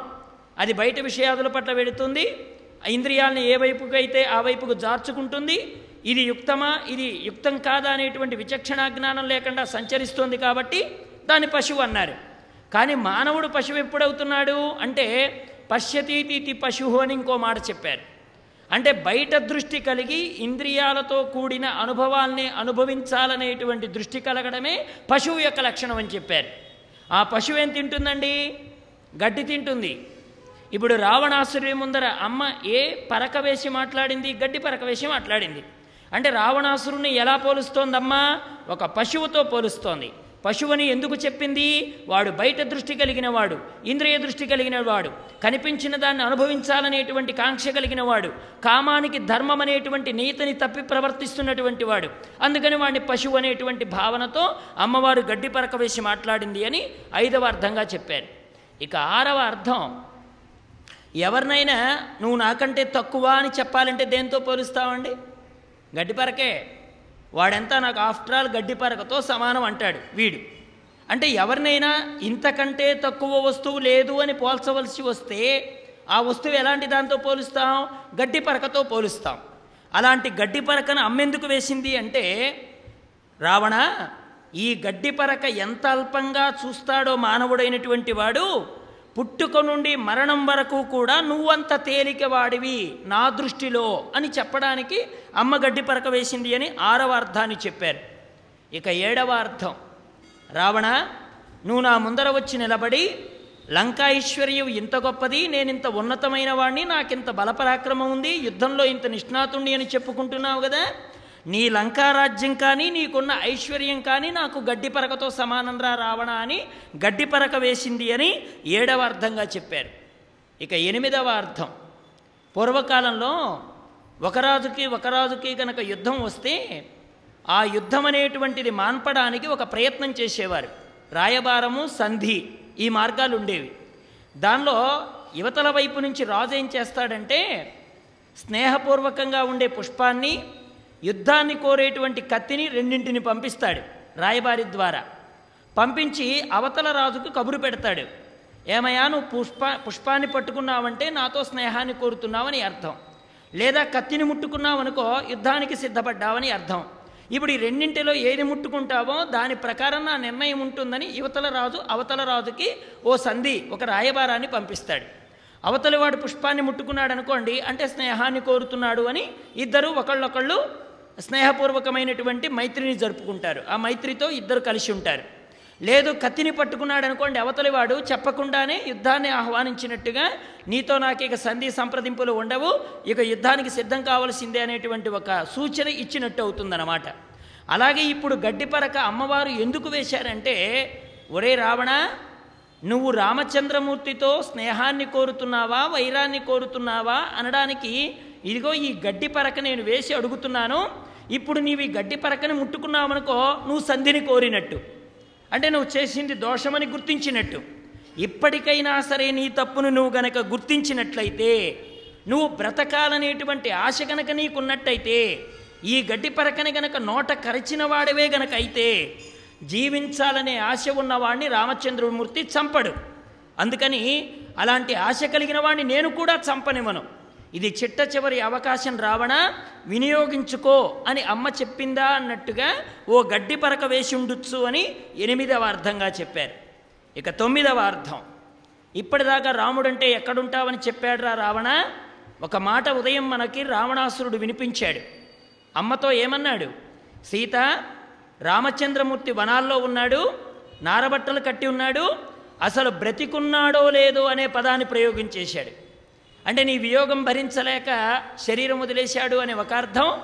అది బయట విషయాదుల పట్ల వెళుతుంది. ఇంద్రియాలను ఏ వైపుకు అయితే ఆ వైపుకు జార్చుకుంటుంది ఇది యుక్తమా ఇది యుక్తం కాదా అనేటువంటి విచక్షణా జ్ఞానం లేకుండా సంచరిస్తోంది కాబట్టి దాన్ని పశువు అన్నారు. కానీ మానవుడు పశువు ఎప్పుడవుతున్నాడు అంటే పశ్యతీతి పశువు అని ఇంకో మాట చెప్పారు. అంటే బయట దృష్టి కలిగి ఇంద్రియాలతో కూడిన అనుభవాల్ని అనుభవించాలనేటువంటి దృష్టి కలగడమే పశువు యొక్క లక్షణం అని చెప్పారు. ఆ పశువు ఏం తింటుందండి? గడ్డి తింటుంది. ఇప్పుడు రావణాసురుడి ముందర అమ్మ ఏ పరక వేసి మాట్లాడింది? గడ్డి పరక వేసి మాట్లాడింది. అంటే రావణాసురుని ఎలా పోలుస్తోందమ్మా? ఒక పశువుతో పోలుస్తోంది. పశువుని ఎందుకు చెప్పింది? వాడు బయట దృష్టి కలిగిన వాడు ఇంద్రియ దృష్టి కలిగిన వాడు కనిపించిన దాన్ని అనుభవించాలనేటువంటి కాంక్ష కలిగిన వాడు కామానికి ధర్మం అనేటువంటి నీతిని తప్పి ప్రవర్తిస్తున్నటువంటి వాడు. అందుకని వాడిని పశువు అనేటువంటి భావనతో అమ్మవారు గడ్డి పరక వేసి మాట్లాడింది అని ఐదవ అర్థంగా చెప్పారు. ఇక ఆరవ అర్థం ఎవరినైనా నువ్వు నాకంటే తక్కువ అని చెప్పాలంటే దేంతో పోలుస్తావండి? గడ్డిపరకే వాడంతా నాకు ఆఫ్టర్ ఆల్ గడ్డిపరకతో సమానం అంటాడు వీడు. అంటే ఎవరినైనా ఇంతకంటే తక్కువ వస్తువు లేదు అని పోల్చవలసి వస్తే ఆ వస్తువు ఎలాంటి దాంతో పోలుస్తాం? గడ్డి పరకతో పోలుస్తాం. అలాంటి గడ్డి పరకను అమ్మెందుకు వేసింది అంటే రావణ ఈ గడ్డి పరక ఎంత అల్పంగా చూస్తాడో మానవుడైనటువంటి వాడు పుట్టుక నుండి మరణం వరకు కూడా నువ్వంత తేలికవాడివి నా దృష్టిలో అని చెప్పడానికి అమ్మ గడ్డి పరక వేసింది అని ఆరవ అర్థాన్ని చెప్పారు. ఇక ఏడవ అర్థం. రావణ నువ్వు నా ముందర వచ్చి నిలబడి లంకాఈశ్వర్యం ఇంత గొప్పది నేను ఇంత ఉన్నతమైన వాడిని నాకింత బలపరాక్రమం ఉంది యుద్ధంలో ఇంత నిష్ణాతుణ్ణి అని చెప్పుకుంటున్నావు కదా? నీ లంకారాజ్యం కానీ నీకున్న ఐశ్వర్యం కానీ నాకు గడ్డి పరకతో సమానం రా రావణ అని గడ్డి పరక వేసింది అని ఏడవ అర్థంగా చెప్పారు. ఇక ఎనిమిదవ అర్థం. పూర్వకాలంలో ఒక రాజుకి ఒక రాజుకి కనుక యుద్ధం వస్తే ఆ యుద్ధం అనేటువంటిది మాన్పడానికి ఒక ప్రయత్నం చేసేవారు. రాయబారము సంధి ఈ మార్గాలు ఉండేవి. దానిలో యువతల వైపు నుంచి రాజు ఏం చేస్తాడంటే స్నేహపూర్వకంగా ఉండే పుష్పాన్ని యుద్ధాన్ని కోరేటువంటి కత్తిని రెండింటిని పంపిస్తాడు రాయబారి ద్వారా. పంపించి అవతల రాజుకు కబురు పెడతాడు. ఏమయ్యా నువ్వు పుష్ప పుష్పాన్ని పట్టుకున్నావంటే నాతో స్నేహాన్ని కోరుతున్నావని అర్థం. లేదా కత్తిని ముట్టుకున్నావనుకో యుద్ధానికి సిద్ధపడ్డావని అర్థం. ఇప్పుడు ఈ రెండింటిలో ఏది ముట్టుకుంటావో దాని ప్రకారం నా నిర్ణయం ఉంటుందని యువతల రాజు అవతల రాజుకి ఓ సంధి ఒక రాయబారాన్ని పంపిస్తాడు. అవతలివాడు పుష్పాన్ని ముట్టుకున్నాడు అనుకోండి అంటే స్నేహాన్ని కోరుతున్నాడు అని ఇద్దరు ఒకళ్ళొకళ్ళు స్నేహపూర్వకమైనటువంటి మైత్రిని జరుపుకుంటారు. ఆ మైత్రితో ఇద్దరు కలిసి ఉంటారు. లేదు కత్తిని పట్టుకున్నాడు అనుకోండి అవతలి వాడు చెప్పకుండానే యుద్ధాన్ని ఆహ్వానించినట్టుగా నీతో నాకు ఇక సంధి సంప్రదింపులు ఉండవు ఇక యుద్ధానికి సిద్ధం కావలసిందే అనేటువంటి ఒక సూచన ఇచ్చినట్టు అవుతుందన్నమాట. అలాగే ఇప్పుడు గడ్డిపరక అమ్మవారు ఎందుకు వేశారంటే ఒరే రావణ నువ్వు రామచంద్రమూర్తితో స్నేహాన్ని కోరుతున్నావా వైరాన్ని కోరుతున్నావా? అనడానికి ఇదిగో ఈ గడ్డి పరక నేను వేసి అడుగుతున్నాను ఇప్పుడు నీవు ఈ గడ్డి పరకని ముట్టుకున్నావనుకో నువ్వు సంధిని కోరినట్టు. అంటే నువ్వు చేసింది దోషమని గుర్తించినట్టు. ఇప్పటికైనా సరే నీ తప్పును నువ్వు గనక గుర్తించినట్లయితే నువ్వు బ్రతకాలనేటువంటి ఆశ గనక నీకున్నట్టయితే ఈ గడ్డి పరకని గనక నోట కరిచిన వాడవే గనక అయితే జీవించాలనే ఆశ ఉన్నవాడిని రామచంద్రమూర్తి చంపడు. అందుకని అలాంటి ఆశ కలిగిన వాడిని నేను కూడా చంపనివ్వను. ఇది చిట్ట చివరి అవకాశం రావణా వినియోగించుకో అని అమ్మ చెప్పిందా అన్నట్టుగా ఓ గడ్డి పరక వేసి ఉండొచ్చు అని ఎనిమిదవ అర్థంగా చెప్పారు. ఇక తొమ్మిదవ అర్థం. ఇప్పటిదాకా రాముడంటే ఎక్కడుంటావని చెప్పాడురా రావణ? ఒక మాట ఉదయం మనకి రావణాసురుడు వినిపించాడు. అమ్మతో ఏమన్నాడు? సీత రామచంద్రమూర్తి వనాల్లో ఉన్నాడు నారబట్టలు కట్టి ఉన్నాడు అసలు బ్రతికున్నాడో లేదో అనే పదాన్ని ప్రయోగించేశాడు అంటే నీ వియోగం భరించలేక శరీరం వదిలేశాడు అనే ఒక అర్థం.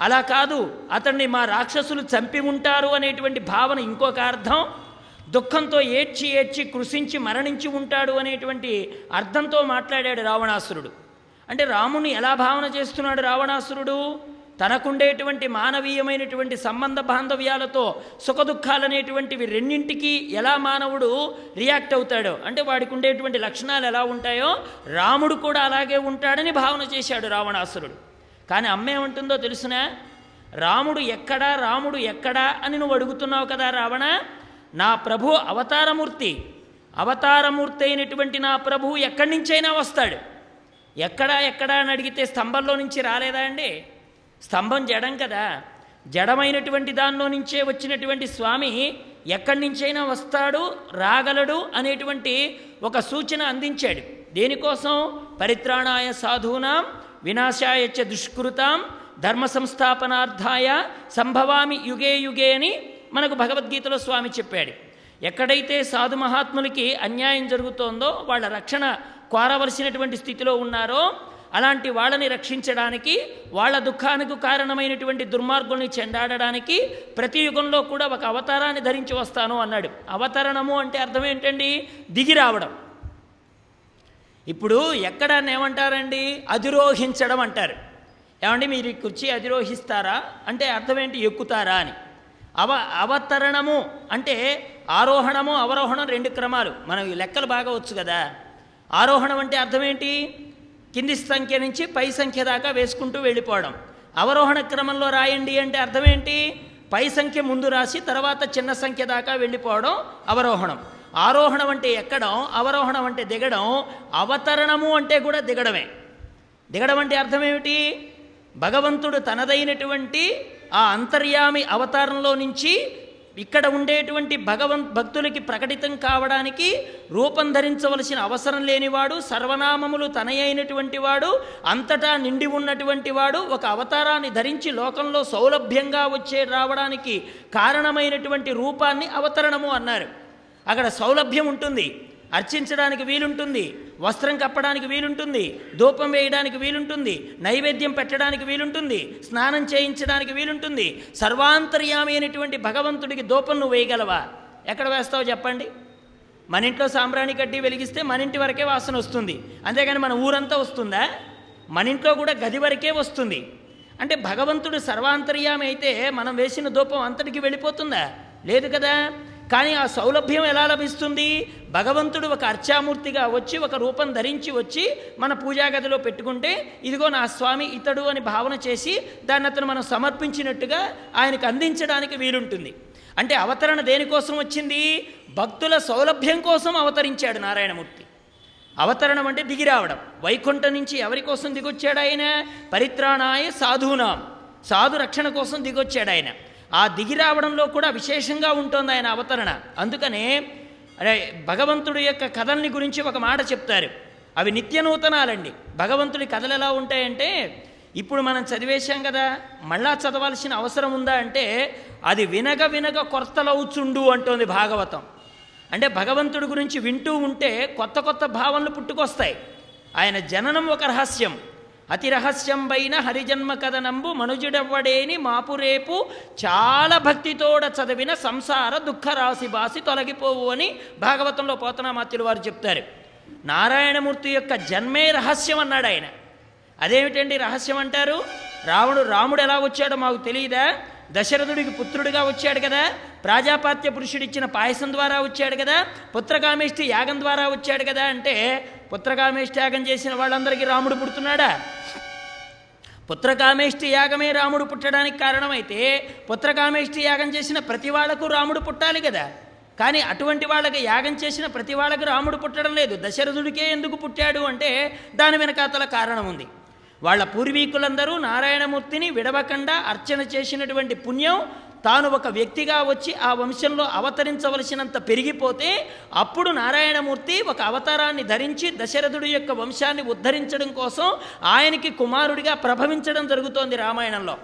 అలా కాదు అతన్ని మా రాక్షసులు చంపి ఉంటారు అనేటువంటి భావన ఇంకొక అర్థం. దుఃఖంతో ఏడ్చి ఏడ్చి కృషించి మరణించి ఉంటాడు అనేటువంటి అర్థంతో మాట్లాడాడు రావణాసురుడు. అంటే రాముని ఎలా భావన చేస్తున్నాడు రావణాసురుడు? తనకుండేటువంటి మానవీయమైనటువంటి సంబంధ బాంధవ్యాలతో సుఖదుఖాలనేటువంటివి రెండింటికి ఎలా మానవుడు రియాక్ట్ అవుతాడో అంటే వాడికి ఉండేటువంటి లక్షణాలు ఎలా ఉంటాయో రాముడు కూడా అలాగే ఉంటాడని భావన చేశాడు రావణాసురుడు. కానీ అమ్మేమంటుందో తెలుసునా? రాముడు ఎక్కడా రాముడు ఎక్కడా అని నువ్వు అడుగుతున్నావు కదా రావణ? నా ప్రభు అవతారమూర్తి. అవతారమూర్తి అయినటువంటి నా ప్రభు ఎక్కడి నుంచైనా వస్తాడు. ఎక్కడా ఎక్కడా అని అడిగితే స్తంభంలో నుంచి రాలేదా అండి? స్తంభం జడం కదా. జడమైనటువంటి దానిలో నుంచే వచ్చినటువంటి స్వామి ఎక్కడి నుంచైనా వస్తాడు రాగలడు అనేటువంటి ఒక సూచన అందించాడు. దేనికోసం? పరిత్రాణాయ సాధూనాం వినాశాయ చ దుష్కృతాం ధర్మ సంస్థాపనార్థాయ సంభవామి యుగే యుగే అని మనకు భగవద్గీతలో స్వామి చెప్పాడు. ఎక్కడైతే సాధు మహాత్ములకి అన్యాయం జరుగుతోందో వాళ్ళ రక్షణ కోరవలసినటువంటి స్థితిలో ఉన్నారో అలాంటి వాళ్ళని రక్షించడానికి వాళ్ళ దుఃఖానికి కారణమైనటువంటి దుర్మార్గుల్ని చెండాడడానికి ప్రతి యుగంలో కూడా ఒక అవతారాన్ని ధరించి వస్తాను అన్నాడు. అవతరణము అంటే అర్థం ఏంటండి? దిగి రావడం. ఇప్పుడు ఎక్కడ ఏమంటారండి? అధిరోహించడం అంటారు. ఏమండి? మీరు ఈ కుర్చీ అధిరోహిస్తారా? అంటే అర్థం ఏంటి? ఎక్కుతారా అని. అవ అవతరణము అంటే ఆరోహణము అవరోహణం రెండు క్రమాలు. మనం లెక్కలు బాగా వచ్చు కదా. ఆరోహణం అంటే అర్థం ఏంటి? కింది సంఖ్య నుంచి పై సంఖ్య దాకా వేసుకుంటూ వెళ్ళిపోవడం. అవరోహణ క్రమంలో రాయండి అంటే అర్థం ఏంటి పై సంఖ్య ముందు రాసి తర్వాత చిన్న సంఖ్య దాకా వెళ్ళిపోవడం అవరోహణం. ఆరోహణం అంటే ఎక్కడం అవరోహణం అంటే దిగడం అవతరణము అంటే కూడా దిగడమే. దిగడం అంటే అర్థం ఏమిటి భగవంతుడు తనదైనటువంటి ఆ అంతర్యామి అవతారంలో నుంచి ఇక్కడ ఉండేటువంటి భగవన్ భక్తులకి ప్రకటితం కావడానికి రూపం ధరించవలసిన అవసరం లేనివాడు సర్వనామములు తనయైనటువంటి వాడు అంతటా నిండి ఉన్నటువంటి వాడు ఒక అవతారాన్ని ధరించి లోకంలో సౌలభ్యంగా వచ్చే రావడానికి కారణమైనటువంటి రూపాన్ని అవతరణము అన్నారు. అక్కడ సౌలభ్యం ఉంటుంది. అర్చించడానికి వీలుంటుంది వస్త్రం కప్పడానికి వీలుంటుంది ధూపం వేయడానికి వీలుంటుంది నైవేద్యం పెట్టడానికి వీలుంటుంది స్నానం చేయించడానికి వీలుంటుంది. సర్వాంతర్యామి అయినటువంటి భగవంతుడికి ధూపం నువ్వు వేయగలవా? ఎక్కడ వేస్తావు చెప్పండి? మన ఇంట్లో సాంబ్రాణి కడ్డీ వెలిగిస్తే మన ఇంటి వరకే వాసన వస్తుంది. అంతేగాని మన ఊరంతా వస్తుందా? మన ఇంట్లో కూడా గది వరకే వస్తుంది. అంటే భగవంతుడు సర్వాంతర్యామి అయితే మనం వేసిన ధూపం అంతటికి వెళ్ళిపోతుందా? లేదు కదా? కానీ ఆ సౌలభ్యం ఎలా లభిస్తుంది? భగవంతుడు ఒక అర్చామూర్తిగా వచ్చి ఒక రూపం ధరించి వచ్చి మన పూజా గదిలో పెట్టుకుంటే ఇదిగో నా స్వామి ఇతడు అని భావన చేసి దాన్ని అతను మనం సమర్పించినట్టుగా ఆయనకు అందించడానికి వీలుంటుంది. అంటే అవతరణ దేనికోసం వచ్చింది? భక్తుల సౌలభ్యం కోసం అవతరించాడు నారాయణమూర్తి. అవతరణం అంటే దిగి రావడం. వైకుంఠం నుంచి ఎవరి కోసం దిగొచ్చాడు ఆయన? పరిత్రాణాయ సాధునాం. సాధు రక్షణ కోసం దిగొచ్చాడు ఆయన. ఆ దిగి రావడంలో కూడా విశేషంగా ఉంటుంది ఆయన అవతరణ. అందుకనే అరే భగవంతుడి యొక్క కథల్ని గురించి ఒక మాట చెప్తారు. అవి నిత్య నూతనాలండి భగవంతుడి కథలు ఎలా ఉంటాయంటే ఇప్పుడు మనం చదివేశాం కదా మళ్ళా చదవాల్సిన అవసరం ఉందా అంటే అది వినగ వినగ కొత్తలవుచుండు అంటోంది భాగవతం. అంటే భగవంతుడి గురించి వింటూ ఉంటే కొత్త కొత్త భావనలు పుట్టుకొస్తాయి. ఆయన జననం ఒక రహస్యం. అతి రహస్యం పైన హరిజన్మ కథనంబు మనుజుడవ్వడేని మాపురేపు చాలా భక్తితోడ చదివిన సంసార దుఃఖ రాశి బాసి తొలగిపోవు అని భాగవతంలో పోతనామాత్యులు వారు చెప్తారు. నారాయణమూర్తి యొక్క జన్మే రహస్యం అన్నాడు ఆయన. అదేమిటండి రహస్యం అంటారు? రావణుడు రాముడు ఎలా వచ్చాడో మాకు తెలియదా దశరథుడికి పుత్రుడిగా వచ్చాడు కదా. ప్రాజాపాత్య పురుషుడిచ్చిన పాయసం ద్వారా వచ్చాడు కదా. పుత్రకామేష్టి యాగం ద్వారా వచ్చాడు కదా అంటే పుత్రకామేష్టి యాగం చేసిన వాళ్ళందరికీ రాముడు పుడుతున్నాడా? పుత్రకామేష్టి యాగమే రాముడు పుట్టడానికి కారణమైతే పుత్రకామేష్టి యాగం చేసిన ప్రతి వాళ్ళకు రాముడు పుట్టాలి కదా. కానీ అటువంటి వాళ్ళకి యాగం చేసిన ప్రతి వాళ్ళకి రాముడు పుట్టడం లేదు. దశరథుడికే ఎందుకు పుట్టాడు అంటే దాని వెనకాతల కారణం ఉంది. వాళ్ళ పూర్వీకులందరూ నారాయణమూర్తిని విడవకుండా అర్చన చేసినటువంటి పుణ్యం తాను ఒక వ్యక్తిగా వచ్చి ఆ వంశంలో అవతరించవలసినంత పెరిగిపోతే అప్పుడు నారాయణమూర్తి ఒక అవతారాన్ని ధరించి దశరథుడి యొక్క వంశాన్ని ఉద్ధరించడం కోసం ఆయనకి కుమారుడిగా ప్రభవించడం జరుగుతోంది రామాయణంలో.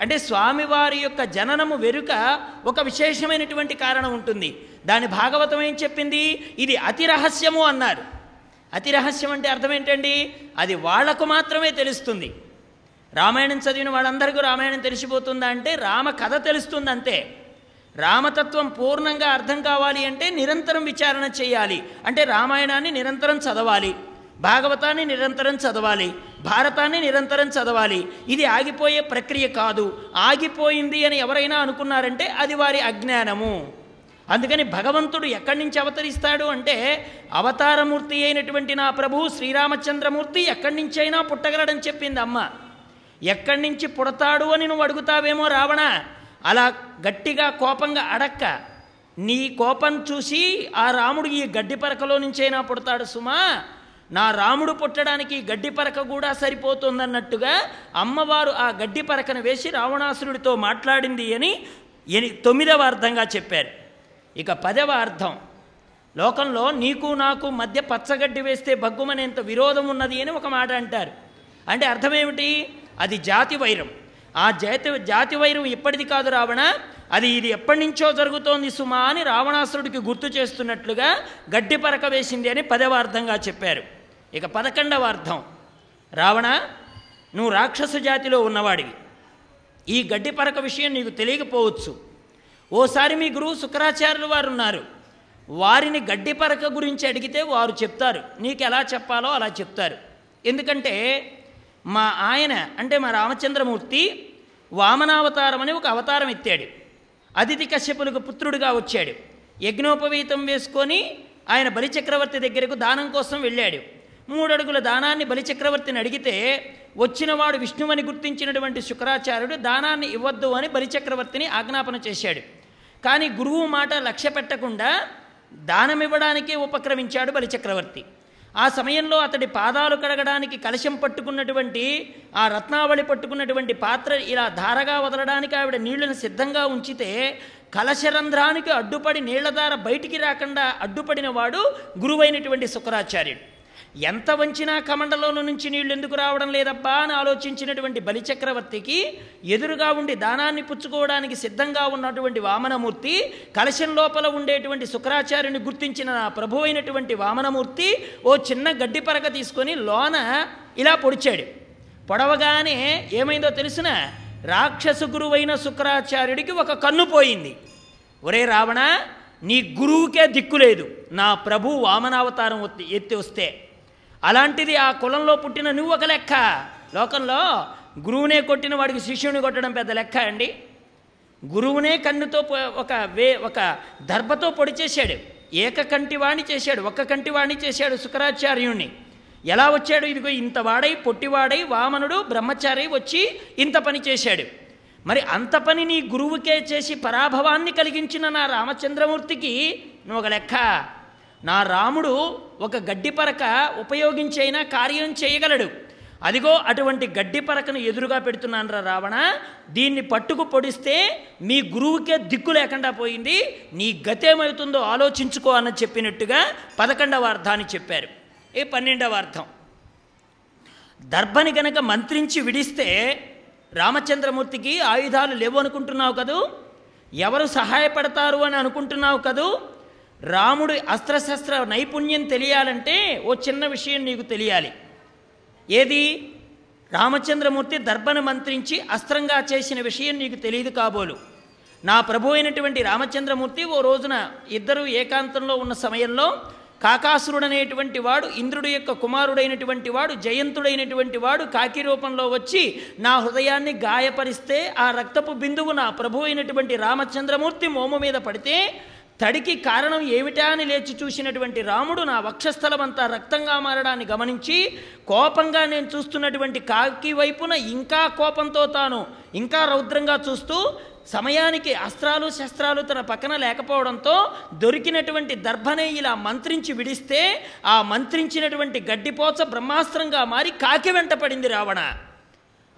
అంటే స్వామివారి యొక్క జననము వెనుక ఒక విశేషమైనటువంటి కారణం ఉంటుంది. దాని భాగవతం ఏం చెప్పింది? ఇది అతి రహస్యము అన్నారు. అతి రహస్యం అంటే అర్థం ఏంటండి అది వాళ్ళకు మాత్రమే తెలుస్తుంది. రామాయణం చదివిన వాళ్ళందరికీ రామాయణం తెలిసిపోతుందా అంటే రామ కథ తెలుస్తుంది అంతే రామతత్వం పూర్ణంగా అర్థం కావాలి అంటే నిరంతరం విచారణ చేయాలి. అంటే రామాయణాన్ని నిరంతరం చదవాలి. భాగవతాన్ని నిరంతరం చదవాలి. భారతాన్ని నిరంతరం చదవాలి. ఇది ఆగిపోయే ప్రక్రియ కాదు. ఆగిపోయింది అని ఎవరైనా అనుకున్నారంటే అది వారి అజ్ఞానము. అందుకని భగవంతుడు ఎక్కడి నుంచి అవతరిస్తాడు అంటే అవతారమూర్తి అయినటువంటి నా ప్రభు శ్రీరామచంద్రమూర్తి ఎక్కడి నుంచైనా పుట్టగలడని చెప్పింది అమ్మ. ఎక్కడి నుంచి పుడతాడు అని నువ్వు అడుగుతావేమో రావణ. అలా గట్టిగా కోపంగా అడక్క. నీ కోపం చూసి ఆ రాముడు ఈ గడ్డి పరకలో నుంచైనా పుడతాడు సుమా. నా రాముడు పుట్టడానికి గడ్డి పరక కూడా సరిపోతుందన్నట్టుగా అమ్మవారు ఆ గడ్డి పరకను వేసి రావణాసురుడితో మాట్లాడింది అని తొమ్మిదవ అర్థంగా చెప్పారు. ఇక పదవ అర్థం. లోకంలో నీకు నాకు మధ్య పచ్చగడ్డి వేస్తే భగ్గుమనేంత విరోధం ఉన్నది అని ఒక మాట అంటారు. అంటే అర్థం ఏమిటి అది జాతి వైరం. ఆ జాతి జాతి వైరం ఇప్పటిది కాదు రావణ. అది ఇది ఎప్పటి నుంచో జరుగుతోంది సుమా అని రావణాసురుడికి గుర్తు చేస్తున్నట్లుగా గడ్డి పరక వేసింది అని పదవ అర్థంగా చెప్పారు. ఇక పదకొండవ అర్థం. రావణ నువ్వు రాక్షస జాతిలో ఉన్నవాడివి. ఈ గడ్డి పరక విషయం నీకు తెలియకపోవచ్చు. ఓసారి మీ గురువు శుక్రాచార్యులు వారు ఉన్నారు. వారిని గడ్డి పరక గురించి అడిగితే వారు చెప్తారు. నీకు ఎలా చెప్పాలో అలా చెప్తారు. ఎందుకంటే మా ఆయన అంటే మా రామచంద్రమూర్తి వామనావతారం అని ఒక అవతారం ఎత్తాడు. అతిథి కశ్యపులకు పుత్రుడిగా వచ్చాడు. యజ్ఞోపవీతం వేసుకొని ఆయన బలిచక్రవర్తి దగ్గరకు దానం కోసం వెళ్ళాడు. మూడడుగుల దానాన్ని బలిచక్రవర్తిని అడిగితే వచ్చినవాడు విష్ణువని గుర్తించినటువంటి శుక్రాచార్యుడు దానాన్ని ఇవ్వద్దు అని బలిచక్రవర్తిని ఆజ్ఞాపన చేశాడు. కానీ గురువు మాట లక్ష్య పెట్టకుండా దానమివ్వడానికే ఉపక్రమించాడు బలిచక్రవర్తి. ఆ సమయంలో అతడి పాదాలు కడగడానికి కలశం పట్టుకున్నటువంటి ఆ రత్నావళి పట్టుకున్నటువంటి పాత్ర ఇలా ధారగా వదలడానికి ఆవిడ నీళ్ళను సిద్ధంగా ఉంచితే కలశరంధ్రానికి అడ్డుపడి నీళ్ళధార బయటికి రాకుండా అడ్డుపడిన వాడు గురువైనటువంటి శుక్రాచార్యుడు. ఎంత వంచినా కమండలోను నుంచి నీళ్ళు ఎందుకు రావడం లేదబ్బా అని ఆలోచించినటువంటి బలిచక్రవర్తికి ఎదురుగా ఉండి దానాన్ని పుచ్చుకోవడానికి సిద్ధంగా ఉన్నటువంటి వామనమూర్తి కలశం లోపల ఉండేటువంటి శుక్రాచార్యుని గుర్తించిన నా ప్రభు అయినటువంటి వామనమూర్తి ఓ చిన్న గడ్డి పరక తీసుకొని లోన ఇలా పొడిచాడు. పొడవగానే ఏమైందో తెలిసిన? రాక్షసు గురువైన శుక్రాచార్యుడికి ఒక కన్ను పోయింది. ఒరే రావణ నీ గురువుకే దిక్కులేదు నా ప్రభు వామనావతారం ఎత్తి వస్తే అలాంటిది ఆ కులంలో పుట్టిన నువ్వు ఒక లెక్క. లోకంలో గురువునే కొట్టిన వాడికి శిష్యుని కొట్టడం పెద్ద లెక్క అండి. గురువునే కన్నుతో ఒక వే ఒక దర్భతో పొడి చేశాడు. ఏకకంటివాణి చేశాడు ఒక్క కంటివాణి చేశాడు శుకరాచార్యుణ్ణి. ఎలా వచ్చాడు? ఇదిగో ఇంత వాడై పొట్టివాడై వామనుడు బ్రహ్మచారి వచ్చి ఇంత పని చేశాడు. మరి అంత పని నీ గురువుకే చేసి పరాభవాన్ని కలిగించిన నా రామచంద్రమూర్తికి నువ్వు ఒక లెక్క. నా రాముడు ఒక గడ్డి పరక ఉపయోగించైనా కార్యం చేయగలడు. అదిగో అటువంటి గడ్డి పరకను ఎదురుగా పెడుతున్నాను రా రావణ. దీన్ని పట్టుకు పొడిస్తే మీ గురువుకే దిక్కు లేకుండా పోయింది. నీ గతేమవుతుందో ఆలోచించుకో అని చెప్పినట్టుగా పదకొండవ అర్థాన్ని చెప్పారు. ఏ పన్నెండవ అర్థం? దర్భని గనక మంత్రించి విడిస్తే రామచంద్రమూర్తికి ఆయుధాలు లేవు అనుకుంటున్నావు కదూ? ఎవరు సహాయపడతారు అని అనుకుంటున్నావు కదూ? రాముడి అస్త్రశస్త్ర నైపుణ్యం తెలియాలంటే ఓ చిన్న విషయం నీకు తెలియాలి. ఏది? రామచంద్రమూర్తి దర్భను మంత్రించి అస్త్రంగా చేసిన విషయం నీకు తెలియదు కాబోలు. నా ప్రభు అయినటువంటి రామచంద్రమూర్తి ఓ రోజున ఇద్దరు ఏకాంతంలో ఉన్న సమయంలో కాకాసురుడనేటువంటి వాడు ఇంద్రుడు యొక్క కుమారుడైనటువంటి వాడు జయంతుడైనటువంటి వాడు కాకి రూపంలో వచ్చి నా హృదయాన్ని గాయపరిస్తే ఆ రక్తపు బిందువు నా ప్రభు అయినటువంటి రామచంద్రమూర్తి మోము మీద పడితే తడికి కారణం ఏమిటా అని లేచి చూసినటువంటి రాముడు నా వక్షస్థలమంతా రక్తంగా మారడాన్ని గమనించి కోపంగా నేను చూస్తున్నటువంటి కాకి వైపున ఇంకా కోపంతో తాను ఇంకా రౌద్రంగా చూస్తూ సమయానికి అస్త్రాలు శస్త్రాలు తన పక్కన లేకపోవడంతో దొరికినటువంటి దర్భనే ఇలా మంత్రించి విడిస్తే ఆ మంత్రించినటువంటి గడ్డిపోచ బ్రహ్మాస్త్రంగా మారి కాకి వెంట పడింది రావణ.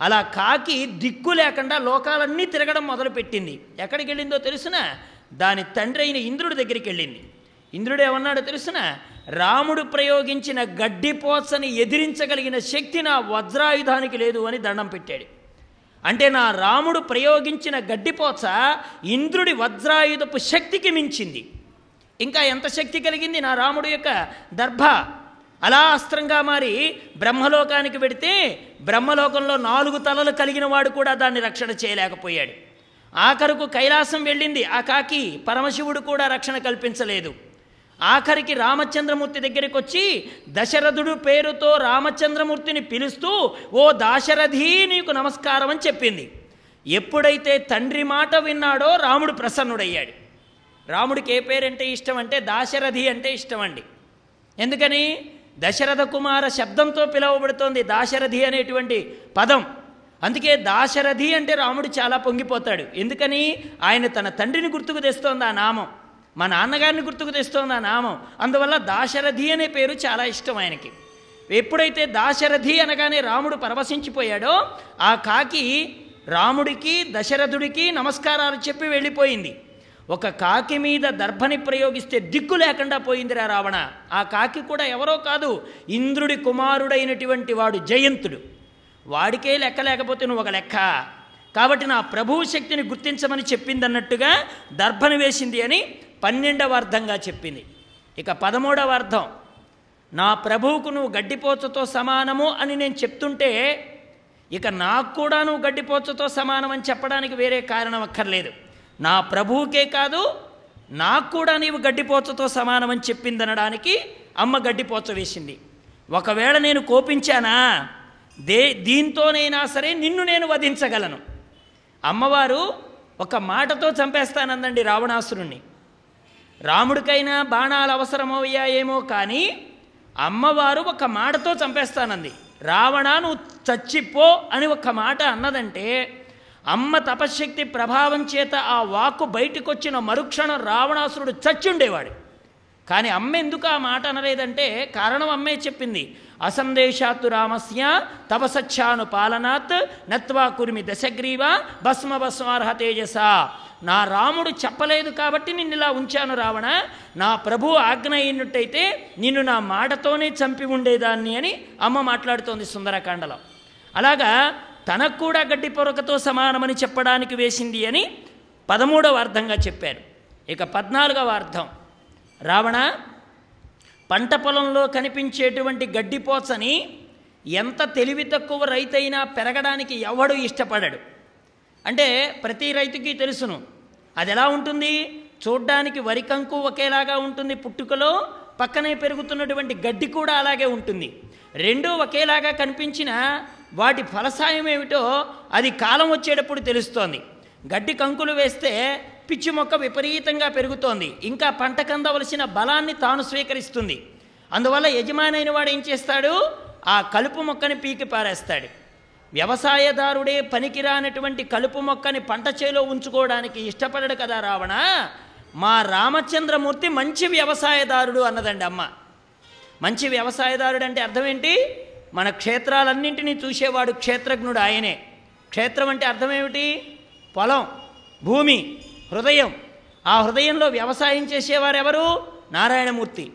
అలా కాకి దిక్కు లేకుండా లోకాలన్నీ తిరగడం మొదలుపెట్టింది. ఎక్కడికి వెళ్ళిందో తెలుసునా? దాని తండ్రి అయిన ఇంద్రుడి దగ్గరికి వెళ్ళింది. ఇంద్రుడు ఏమన్నాడో తెలుసిన? రాముడు ప్రయోగించిన గడ్డిపోసని ఎదిరించగలిగిన శక్తి నా వజ్రాయుధానికి లేదు అని దండం పెట్టాడు. అంటే నా రాముడు ప్రయోగించిన గడ్డిపోచ ఇంద్రుడి వజ్రాయుధపు శక్తికి మించింది. ఇంకా ఎంత శక్తి కలిగింది నా రాముడు యొక్క దర్భ? అలా అస్త్రంగా మారి బ్రహ్మలోకానికి వెడితే బ్రహ్మలోకంలో నాలుగు తలలు కలిగిన వాడు కూడా దాన్ని రక్షణ చేయలేకపోయాడు. ఆఖరుకు కైలాసం వెళ్ళింది ఆ కాకి. పరమశివుడు కూడా రక్షణ కల్పించలేదు. ఆఖరికి రామచంద్రమూర్తి దగ్గరికి వచ్చి దశరథుడు పేరుతో రామచంద్రమూర్తిని పిలుస్తూ ఓ దాశరథి నీకు నమస్కారం అని చెప్పింది. ఎప్పుడైతే తండ్రి మాట విన్నాడో రాముడు ప్రసన్నుడయ్యాడు. రాముడికి ఏ పేరంటే ఇష్టం అంటే దాశరథి అంటే ఇష్టం అండి ఎందుకని? దశరథ కుమార శబ్దంతో పిలువబడుతోంది దాశరథి అనేటువంటి పదం. అందుకే దాశరథి అంటే రాముడు చాలా పొంగిపోతాడు. ఎందుకని? ఆయన తన తండ్రిని గుర్తుకు తెస్తోంది ఆ నామం. మా నాన్నగారిని గుర్తుకు తెస్తోంది ఆ నామం. అందువల్ల దాశరథి అనే పేరు చాలా ఇష్టం ఆయనకి. ఎప్పుడైతే దాశరథి అనగానే రాముడు పరవశించిపోయాడో ఆ కాకి రాముడికి దశరథుడికి నమస్కారాలు చెప్పి వెళ్ళిపోయింది. ఒక కాకి మీద దర్భని ప్రయోగిస్తే దిక్కు లేకుండా పోయిందిరా రావణ. ఆ కాకి కూడా ఎవరో కాదు ఇంద్రుడి కుమారుడైనటువంటి వాడు జయంతుడు. వాడికే లెక్క లేకపోతే నువ్వు ఒక లెక్క. కాబట్టి నా ప్రభువు శక్తిని గుర్తించమని చెప్పిందన్నట్టుగా దర్భను వేసింది అని పన్నెండవ అర్థంగా చెప్పింది. ఇక పదమూడవ అర్థం నా ప్రభువుకు నువ్వు గడ్డిపోచతో సమానము అని నేను చెప్తుంటే ఇక నాకు కూడా నువ్వు గడ్డిపోచతో సమానం అని చెప్పడానికి వేరే కారణం అక్కర్లేదు. నా ప్రభువుకే కాదు నాకు కూడా నీవు గడ్డిపోచతో సమానమని చెప్పిందనడానికి అమ్మ గడ్డిపోచ వేసింది. ఒకవేళ నేను కోపించానా దే దీంతోనైనా సరే నిన్ను నేను వధించగలను. అమ్మవారు ఒక మాటతో చంపేస్తానందండి రావణాసురుణ్ణి. రాముడికైనా బాణాలు అవసరమయ్యాయేమో కానీ అమ్మవారు ఒక మాటతో చంపేస్తానంది. రావణ నువ్వు చచ్చిపో అని ఒక మాట అన్నదంటే అమ్మ తపశ్శక్తి ప్రభావం చేత ఆ వాక్కు బయటకొచ్చిన మరుక్షణం రావణాసురుడు చచ్చుండేవాడు. కానీ అమ్మ ఎందుకు ఆ మాట అనలేదంటే కారణం అమ్మే చెప్పింది. అసందేశాత్తు రామస్య తపసచ్ఛాను పాలనాత్ నత్వా కురిమి దశగ్రీవ భస్మ భస్మార్హ తేజస. నా రాముడు చెప్పలేదు కాబట్టి నిన్ను ఇలా ఉంచాను రావణ. నా ప్రభు ఆజ్ఞ అయినట్టయితే నిన్ను నా మాటతోనే చంపి ఉండేదాన్ని అని అమ్మ మాట్లాడుతోంది సుందరకాండలో. అలాగా తనకు కూడా గడ్డి పొరకతో సమానమని చెప్పడానికి వేసింది అని పదమూడవ అర్థంగా చెప్పారు. ఇక పద్నాలుగవ అర్థం. రావణ పంట పొలంలో కనిపించేటువంటి గడ్డిపోచని ఎంత తెలివి తక్కువ రైతైనా పెరగడానికి ఎవడు ఇష్టపడడు. అంటే ప్రతి రైతుకి తెలుసును. అది ఎలా ఉంటుంది? చూడ్డానికి వరి కంకు ఒకేలాగా ఉంటుంది పుట్టుకలో పక్కనే పెరుగుతున్నటువంటి గడ్డి కూడా అలాగే ఉంటుంది. రెండూ ఒకేలాగా కనిపించిన వాటి ఫలసాయం ఏమిటో అది కాలం వచ్చేటప్పుడు తెలుస్తోంది. గడ్డి కంకులు వేస్తే పిచ్చి మొక్క విపరీతంగా పెరుగుతోంది. ఇంకా పంట కందవలసిన బలాన్ని తాను స్వీకరిస్తుంది. అందువల్ల యజమాని అయిన వాడు ఏం చేస్తాడు? ఆ కలుపు మొక్కని పీకి పారేస్తాడు. వ్యవసాయదారుడే పనికిరానటువంటి కలుపు మొక్కని పంట చేలో ఉంచుకోవడానికి ఇష్టపడడు కదా రావణ? మా రామచంద్రమూర్తి మంచి వ్యవసాయదారుడు అన్నదండి అమ్మ. మంచి వ్యవసాయదారుడు అంటే అర్థం ఏంటి? మన క్షేత్రాలన్నింటినీ చూసేవాడు క్షేత్రజ్ఞుడు ఆయనే. క్షేత్రం అంటే అర్థం ఏమిటి? పొలం భూమి. హృదయం. ఆ హృదయంలో వ్యవసాయం చేసేవారెవరు? నారాయణమూర్తి.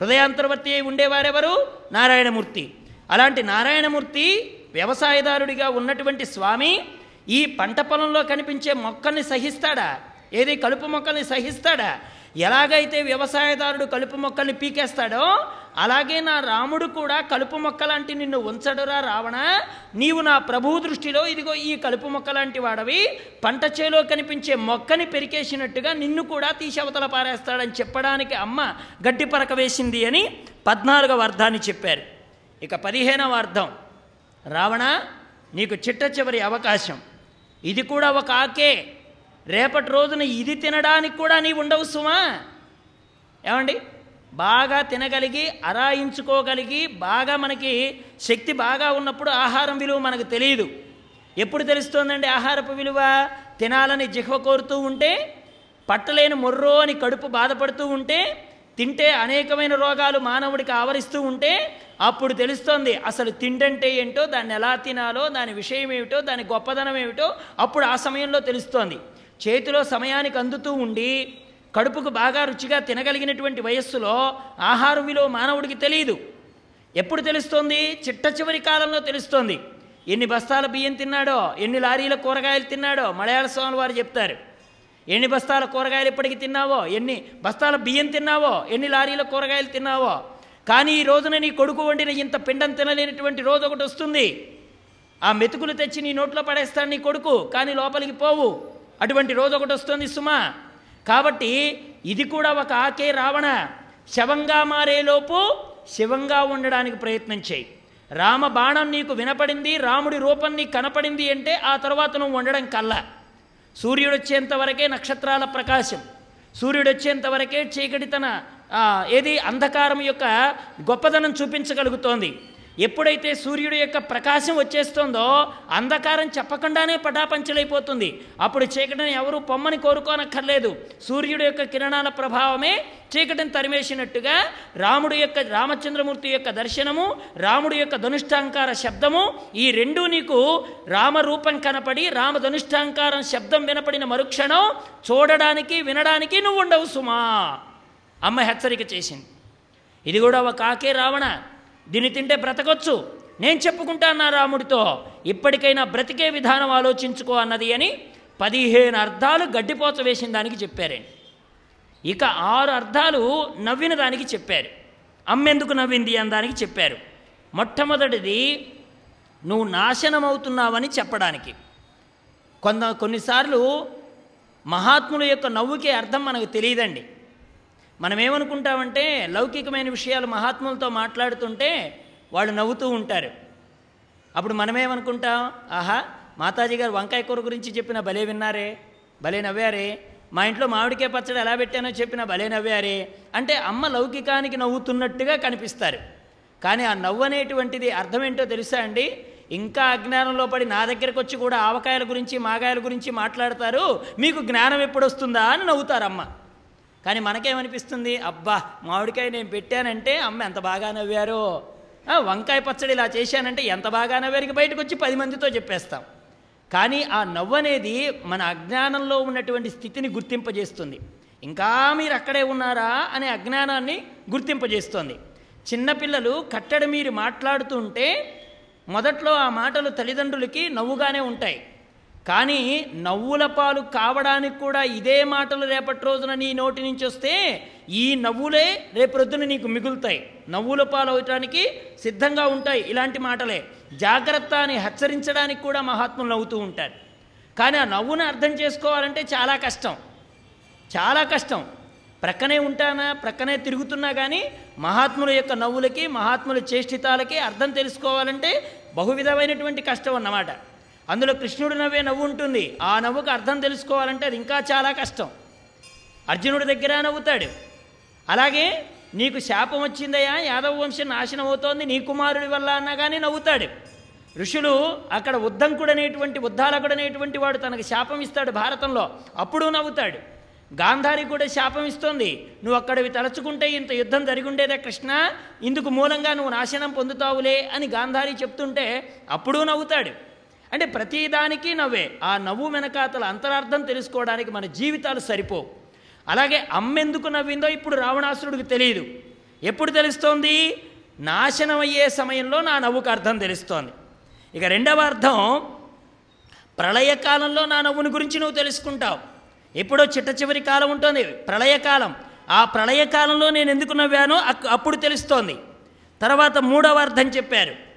హృదయాంతర్వర్తి అయి ఉండేవారెవరు? నారాయణమూర్తి. అలాంటి నారాయణమూర్తి వ్యవసాయదారుడిగా ఉన్నటువంటి స్వామి ఈ పంట పొలంలో కనిపించే మొక్కల్ని సహిస్తాడా? ఏది కలుపు మొక్కల్ని సహిస్తాడా? ఎలాగైతే వ్యవసాయదారుడు కలుపు మొక్కల్ని పీకేస్తాడో అలాగే నా రాముడు కూడా కలుపు మొక్కలాంటి నిన్ను ఉంచడురా రావణ. నీవు నా ప్రభువు దృష్టిలో ఇదిగో ఈ కలుపు మొక్క లాంటి వాడవి. పంట చేలో కనిపించే మొక్కని పెరికేసినట్టుగా నిన్ను కూడా తీసవతల పారేస్తాడని చెప్పడానికి అమ్మ గడ్డి పరక వేసింది అని పద్నాలుగవ అర్థాన్ని చెప్పారు. ఇక పదిహేనవ అర్థం రావణ నీకు చిట్ట చివరి అవకాశం. ఇది కూడా ఒక ఆకే. రేపటి రోజున ఇది తినడానికి కూడా నీవు ఉండవు సుమా. ఏమండి? బాగా తినగలిగి అరాయించుకోగలిగి బాగా మనకి శక్తి బాగా ఉన్నప్పుడు ఆహారం విలువ మనకు తెలియదు. ఎప్పుడు తెలుస్తోందండి ఆహారపు విలువ? తినాలని జిహ్వ కోరుతూ ఉంటే పట్టలేని మొర్రో అని కడుపు బాధపడుతూ ఉంటే తింటే అనేకమైన రోగాలు మానవుడికి ఆవరిస్తూ ఉంటే అప్పుడు తెలుస్తోంది అసలు తిండంటే ఏంటో దాన్ని ఎలా తినాలో దాని విషయం ఏమిటో దాని గొప్పదనం ఏమిటో అప్పుడు ఆ సమయంలో తెలుస్తోంది. చేతిలో సమయానికి అందుతూ ఉండి కడుపుకు బాగా రుచిగా తినగలిగినటువంటి వయస్సులో ఆహారం విలువ మానవుడికి తెలియదు ఎప్పుడు తెలుస్తోంది? చిట్ట చివరి కాలంలో తెలుస్తోంది. ఎన్ని బస్తాల బియ్యం తిన్నాడో ఎన్ని లారీల కూరగాయలు తిన్నాడో మలయాళ స్వామి వారు చెప్తారు. ఎన్ని బస్తాల కూరగాయలు ఇప్పటికి తిన్నావో ఎన్ని బస్తాల బియ్యం తిన్నావో ఎన్ని లారీల కూరగాయలు తిన్నావో. కానీ ఈ రోజున నీ కొడుకు వండిన ఇంత పిండం తినలేనటువంటి రోజు ఒకటి వస్తుంది. ఆ మెతుకులు తెచ్చి నీ నోట్లో పడేస్తాడు నీ కొడుకు కానీ లోపలికి పోవు. అటువంటి రోజు ఒకటి వస్తుంది సుమా. కాబట్టి ఇది కూడా ఒక ఆకే రావణ. శవంగా మారేలోపు శివంగా ఉండడానికి ప్రయత్నం చేయి. రామ బాణం నీకు వినపడింది రాముడి రూపం నీకు కనపడింది అంటే ఆ తర్వాత నువ్వు ఉండడం కల్లా. సూర్యుడు వచ్చేంత వరకే నక్షత్రాల ప్రకాశం. సూర్యుడు వచ్చేంత వరకే చీకటి తన ఏది అంధకారం యొక్క గొప్పదనం చూపించగలుగుతోంది. ఎప్పుడైతే సూర్యుడు యొక్క ప్రకాశం వచ్చేస్తుందో అంధకారం చెప్పకుండానే పటాపంచలైపోతుంది. అప్పుడు చీకటిని ఎవరు పొమ్మని కోరుకోనక్కర్లేదు. సూర్యుడు యొక్క కిరణాల ప్రభావమే చీకటిని తరిమేసినట్టుగా రాముడు యొక్క రామచంద్రమూర్తి యొక్క దర్శనము రాముడు యొక్క ధనుష్టాంకార శబ్దము ఈ రెండూ నీకు రామరూపం కనపడి రామ ధనుష్టాంకారం శబ్దం వినపడిన మరుక్షణం చూడడానికి వినడానికి నువ్వు ఉండవు సుమా. అమ్మ హెచ్చరిక చేసింది. ఇది కూడా ఒక కాకే రావణ. దీన్ని తింటే బ్రతకొచ్చు. నేను చెప్పుకుంటాను నా రాముడితో? ఇప్పటికైనా బ్రతికే విధానం ఆలోచించుకో అన్నది అని పదిహేను అర్థాలు గడ్డిపోత వేసిన దానికి చెప్పారండి ఇక ఆరు అర్థాలు నవ్విన దానికి చెప్పారు. అమ్మెందుకు నవ్వింది అని దానికి చెప్పారు. మొట్టమొదటిది నువ్వు నాశనం అవుతున్నావని చెప్పడానికి. కొంత కొన్నిసార్లు మహాత్ముల యొక్క నవ్వుకే అర్థం మనకు తెలియదండి. మనం ఏమనుకుంటామంటే లౌకికమైన విషయాలు మహాత్ములతో మాట్లాడుతుంటే వాళ్ళు నవ్వుతూ ఉంటారు. అప్పుడు మనమేమనుకుంటాం ఆహా మాతాజీ గారు వంకాయ కూర గురించి చెప్పిన భలే విన్నారే భలే నవ్వారే మా ఇంట్లో మామిడికాయ పచ్చడి ఎలా పెట్టానో చెప్పిన భలే నవ్వారే అంటే అమ్మ లౌకికానికి నవ్వుతున్నట్టుగా కనిపిస్తారు. కానీ ఆ నవ్వు అనేటువంటిది అర్థం ఏంటో తెలుసా అండి? ఇంకా అజ్ఞానంలో పడి నా దగ్గరకు వచ్చి కూడా ఆవకాయల గురించి మాగాయల గురించి మాట్లాడతారు మీకు జ్ఞానం ఎప్పుడొస్తుందా అని నవ్వుతారు అమ్మ కానీ మనకేమనిపిస్తుంది? అబ్బా మామిడికాయ నేను పెట్టానంటే అమ్మ ఎంత బాగా నవ్వారో. వంకాయ పచ్చడి ఇలా చేశానంటే ఎంత బాగా నవ్వారికి బయటకు వచ్చి పది మందితో చెప్పేస్తాం. కానీ ఆ నవ్వు అనేది మన అజ్ఞానంలో ఉన్నటువంటి స్థితిని గుర్తింపజేస్తుంది. ఇంకా మీరు అక్కడే ఉన్నారా అనే అజ్ఞానాన్ని గుర్తింపజేస్తుంది. చిన్నపిల్లలు కట్టడి మీరు మాట్లాడుతుంటే మొదట్లో ఆ మాటలు తల్లిదండ్రులకి నవ్వుగానే ఉంటాయి. కానీ నవ్వుల పాలు కావడానికి కూడా ఇదే మాటలు రేపటి రోజున నీ నోటి నుంచి వస్తే ఈ నవ్వులే రేపొద్దున నీకు మిగులుతాయి. నవ్వుల పాలు అవటానికి సిద్ధంగా ఉంటాయి ఇలాంటి మాటలే. జాగ్రత్త అని హెచ్చరించడానికి కూడా మహాత్ములు నవ్వుతూ ఉంటారు. కానీ ఆ నవ్వును అర్థం చేసుకోవాలంటే చాలా కష్టం. చాలా కష్టం. ప్రక్కనే ఉంటానా ప్రక్కనే తిరుగుతున్నా కానీ మహాత్ముల యొక్క నవ్వులకి మహాత్ముల చేష్టితాలకి అర్థం తెలుసుకోవాలంటే బహువిధమైనటువంటి కష్టం అన్నమాట. అందులో కృష్ణుడు నవ్వే నవ్వు ఉంటుంది. ఆ నవ్వుకు అర్థం తెలుసుకోవాలంటే అది ఇంకా చాలా కష్టం. అర్జునుడి దగ్గర నవ్వుతాడు. అలాగే నీకు శాపం వచ్చిందయ్యా యాదవ వంశం నాశనం అవుతోంది నీ కుమారుడి వల్ల అన్నా కానీ నవ్వుతాడు. ఋషులు అక్కడ ఉద్దంకుడు అనేటువంటి ఉద్దాలకుడు అనేటువంటి వాడు తనకు శాపం ఇస్తాడు భారతంలో. అప్పుడు నవ్వుతాడు. గాంధారి కూడా శాపం ఇస్తోంది. నువ్వు అక్కడవి తలచుకుంటే ఇంత యుద్ధం జరిగి ఉండేదే కృష్ణ ఇందుకు మూలంగా నువ్వు నాశనం పొందుతావులే అని గాంధారి చెప్తుంటే అప్పుడు నవ్వుతాడు. అంటే ప్రతిదానికి నవ్వే. ఆ నవ్వు వెనకాతల అంతరార్థం తెలుసుకోవడానికి మన జీవితాలు సరిపోవు. అలాగే అమ్మెందుకు నవ్విందో ఇప్పుడు రావణాసురుడికి తెలియదు ఎప్పుడు తెలుస్తోంది? నాశనం అయ్యే సమయంలో నా నవ్వుకు అర్థం తెలుస్తోంది. ఇక రెండవ అర్థం ప్రళయకాలంలో నా నవ్వుని గురించి నువ్వు తెలుసుకుంటావు. ఎప్పుడో చిట్ట చివరి కాలం ఉంటుంది. ప్రళయకాలం ఆ ప్రళయకాలంలో నేను ఎందుకు నవ్వానో అక్- అప్పుడు తెలుస్తోంది. తర్వాత మూడవ అర్థం చెప్పారు.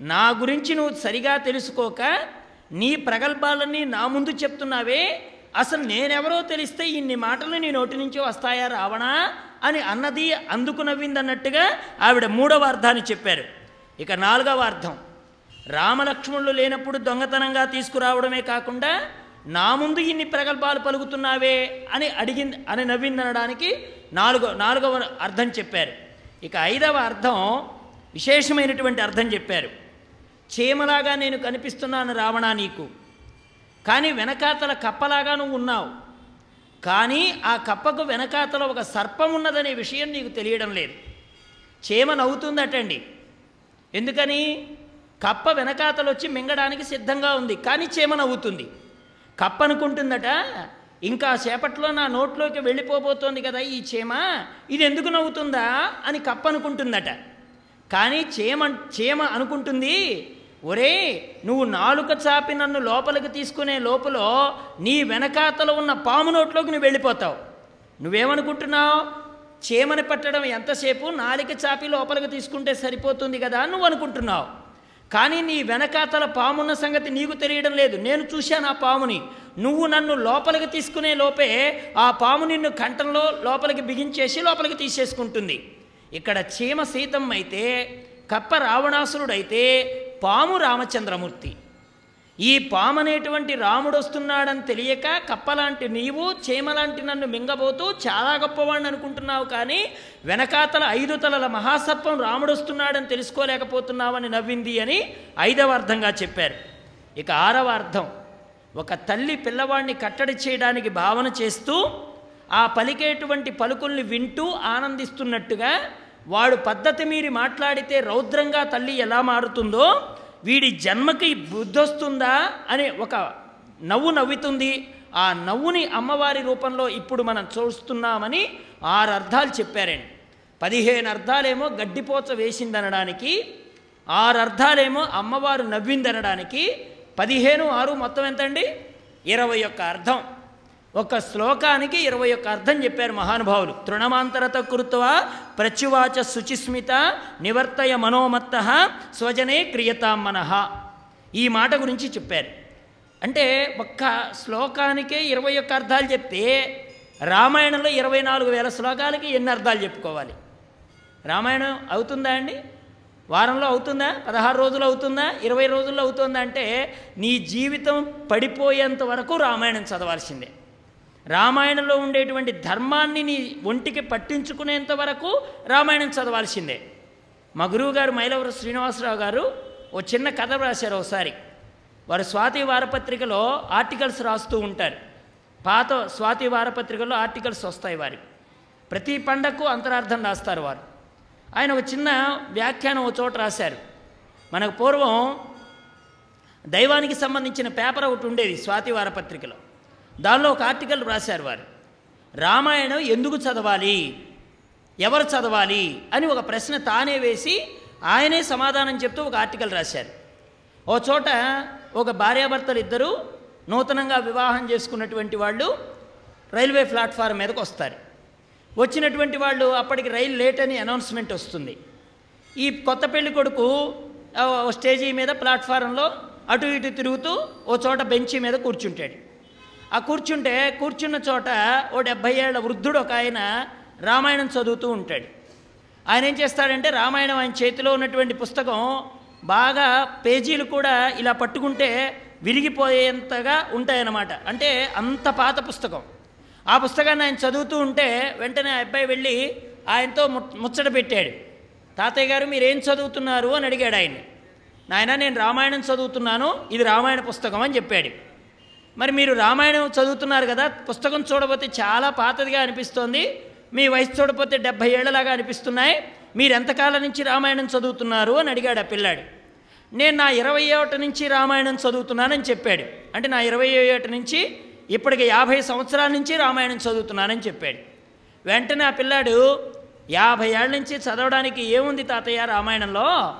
నా గురించి నువ్వు సరిగా తెలుసుకోక నీ ప్రగల్భాలన్నీ నా ముందు చెప్తున్నావే. అసలు నేనెవరో తెలిస్తే ఇన్ని మాటలు నీ నోటి నుంచి వస్తాయా రావణా అని అన్నది అందుకు నవ్విందన్నట్టుగా ఆవిడ మూడవ అర్థాన్ని చెప్పారు. ఇక నాలుగవ అర్థం రామలక్ష్మణులు లేనప్పుడు దొంగతనంగా తీసుకురావడమే కాకుండా నా ముందు ఇన్ని ప్రగల్భాలు పలుకుతున్నావే అని అడిగింది అని నవ్విందనడానికి నాలుగో నాలుగవ అర్థం చెప్పారు. ఇక ఐదవ అర్థం విశేషమైనటువంటి అర్థం చెప్పారు. చేమలాగా నేను కనిపిస్తున్నాను రావణా నీకు. కానీ వెనకాతల కప్పలాగా నువ్వు ఉన్నావు. కానీ ఆ కప్పకు వెనకాతల ఒక సర్పం ఉన్నదనే విషయం నీకు తెలియడం లేదు. చేమ నవ్వుతుందటండి. ఎందుకని? కప్ప వెనకాతలు వచ్చి మింగడానికి సిద్ధంగా ఉంది కానీ చేమ నవ్వుతుంది. కప్ప అనుకుంటుందట ఇంకా సేపట్లో నా నోట్లోకి వెళ్ళిపోబోతోంది కదా ఈ చీమ ఇది ఎందుకు నవ్వుతుందా అని కప్ప అనుకుంటుందట. కానీ చేమ చేమ అనుకుంటుంది ఒరే నువ్వు నాలుక చాపి నన్ను లోపలికి తీసుకునే లోపల నీ వెనకాతల ఉన్న పాము నోట్లోకి నువ్వు వెళ్ళిపోతావు. నువ్వేమనుకుంటున్నావు? చీమని పట్టడం ఎంతసేపు నాలిక చాపి లోపలికి తీసుకుంటే సరిపోతుంది కదా అని నువ్వు అనుకుంటున్నావు. కానీ నీ వెనకాతల పామున్న సంగతి నీకు తెలియడం లేదు. నేను చూశాను ఆ పాముని. నువ్వు నన్ను లోపలికి తీసుకునే లోపే ఆ పాము నిన్ను కంఠంలో లోపలికి బిగించేసి లోపలికి తీసేసుకుంటుంది. ఇక్కడ చీమ సీతం అయితే కప్ప రావణాసురుడైతే పాము రామచంద్రమూర్తి. ఈ పామనేటువంటి రాముడు వస్తున్నాడని తెలియక కప్పలాంటి నీవు చేమలాంటి నన్ను మింగబోతూ చాలా గొప్పవాడిని అనుకుంటున్నావు కానీ వెనకాతల ఐదు తలల మహాసర్పం రాముడు వస్తున్నాడని తెలుసుకోలేకపోతున్నావని నవ్వింది అని ఐదవ అర్థంగా చెప్పారు. ఇక ఆరవ అర్థం ఒక తల్లి పిల్లవాడిని కట్టడి చేయడానికి భావన చేస్తూ ఆ పలికేటువంటి పలుకుల్ని వింటూ ఆనందిస్తున్నట్టుగా వాడు పద్ధతి మీరి మాట్లాడితే రౌద్రంగా తల్లి ఎలా మారుతుందో వీడి జన్మకి బుద్ధి వస్తుందా అనే ఒక నవ్వు నవ్వుతుంది. ఆ నవ్వుని అమ్మవారి రూపంలో ఇప్పుడు మనం చూస్తున్నామని ఆరు అర్థాలు చెప్పారండి. పదిహేను అర్థాలేమో గడ్డిపోచ వేసిందనడానికి ఆరు అర్థాలేమో అమ్మవారు నవ్విందనడానికి పదిహేను ఆరు మొత్తం ఎంతండి? ఇరవై ఒక్క అర్థం. ఒక శ్లోకానికి ఇరవై ఒక్క అర్థం చెప్పారు మహానుభావులు. తృణమాంతరత కృత్వా ప్రత్యువాచ శుచిస్మిత నివర్తయ మనోమత్త స్వజనే క్రియతాం మనః. ఈ మాట గురించి చెప్పారు. అంటే ఒక్క శ్లోకానికే ఇరవై ఒక్క అర్థాలు చెప్తే రామాయణంలో ఇరవై నాలుగు వేల శ్లోకాలకి ఎన్ని అర్థాలు చెప్పుకోవాలి? రామాయణం అవుతుందా అండి? వారంలో అవుతుందా? పదహారు రోజులు అవుతుందా? ఇరవై రోజుల్లో అవుతుందా? అంటే నీ జీవితం పడిపోయేంత వరకు రామాయణం చదవాల్సిందే. రామాయణంలో ఉండేటువంటి ధర్మాన్ని నీ ఒంటికి పట్టించుకునేంత వరకు రామాయణం చదవాల్సిందే. మా గురువు గారు మైలవర శ్రీనివాసరావు గారు ఓ చిన్న కథ రాశారు ఒకసారి. వారు స్వాతి వారపత్రికలో ఆర్టికల్స్ రాస్తూ ఉంటారు. పాత స్వాతి వారపత్రికలో ఆర్టికల్స్ వస్తాయి వారి ప్రతి పండగకు అంతరార్థం రాస్తారు వారు. ఆయన ఒక చిన్న వ్యాఖ్యానం ఒక చోట రాశారు. మనకు పూర్వం దైవానికి సంబంధించిన పేపర్ ఒకటి ఉండేది స్వాతి వారపత్రికలో. దానిలో ఒక ఆర్టికల్ రాశారు వారు. రామాయణం ఎందుకు చదవాలి? ఎవరు చదవాలి? అని ఒక ప్రశ్న తానే వేసి ఆయనే సమాధానం చెప్తూ ఒక ఆర్టికల్ రాశారు. ఓ చోట ఒక భార్యాభర్తలు ఇద్దరు నూతనంగా వివాహం చేసుకున్నటువంటి వాళ్ళు రైల్వే ప్లాట్ఫారం మీదకి వస్తారు. వచ్చినటువంటి వాళ్ళు అప్పటికి రైలు లేట్ అని అనౌన్స్మెంట్ వస్తుంది. ఈ కొత్త పెళ్ళి కొడుకు ఓ స్టేజీ మీద ప్లాట్ఫారంలో అటు ఇటు తిరుగుతూ ఓ చోట బెంచి మీద కూర్చుంటాడు. ఆ కూర్చుంటే కూర్చున్న చోట ఓ డెబ్భై ఏళ్ళ వృద్ధుడు ఒక ఆయన రామాయణం చదువుతూ ఉంటాడు. ఆయన ఏం చేస్తాడంటే రామాయణం ఆయన చేతిలో ఉన్నటువంటి పుస్తకం బాగా పేజీలు కూడా ఇలా పట్టుకుంటే విరిగిపోయేంతగా ఉంటాయన్నమాట. అంటే అంత పాత పుస్తకం. ఆ పుస్తకాన్ని ఆయన చదువుతూ ఉంటే వెంటనే ఆ అబ్బాయి వెళ్ళి ఆయనతో ము ముచ్చట పెట్టాడు. తాతయ్య గారు మీరేం చదువుతున్నారు? అని అడిగాడు ఆయన. నాయన నేను రామాయణం చదువుతున్నాను. ఇది రామాయణ పుస్తకం అని చెప్పాడు. మరి మీరు రామాయణం చదువుతున్నారు కదా పుస్తకం చూడబోతే చాలా పాతదిగా అనిపిస్తోంది. మీ వయసు చూడపోతే డెబ్భై ఏళ్ళలాగా అనిపిస్తున్నాయి. మీరు ఎంతకాలం నుంచి రామాయణం చదువుతున్నారు అని అడిగాడు ఆ పిల్లాడు. నేను నా ఇరవై ఏట నుంచి రామాయణం చదువుతున్నానని చెప్పాడు. అంటే నా ఇరవై ఏట నుంచి ఇప్పటికి యాభై సంవత్సరాల నుంచి రామాయణం చదువుతున్నానని చెప్పాడు. వెంటనే ఆ పిల్లాడు యాభై ఏళ్ళ నుంచి చదవడానికి ఏముంది తాతయ్య రామాయణంలో?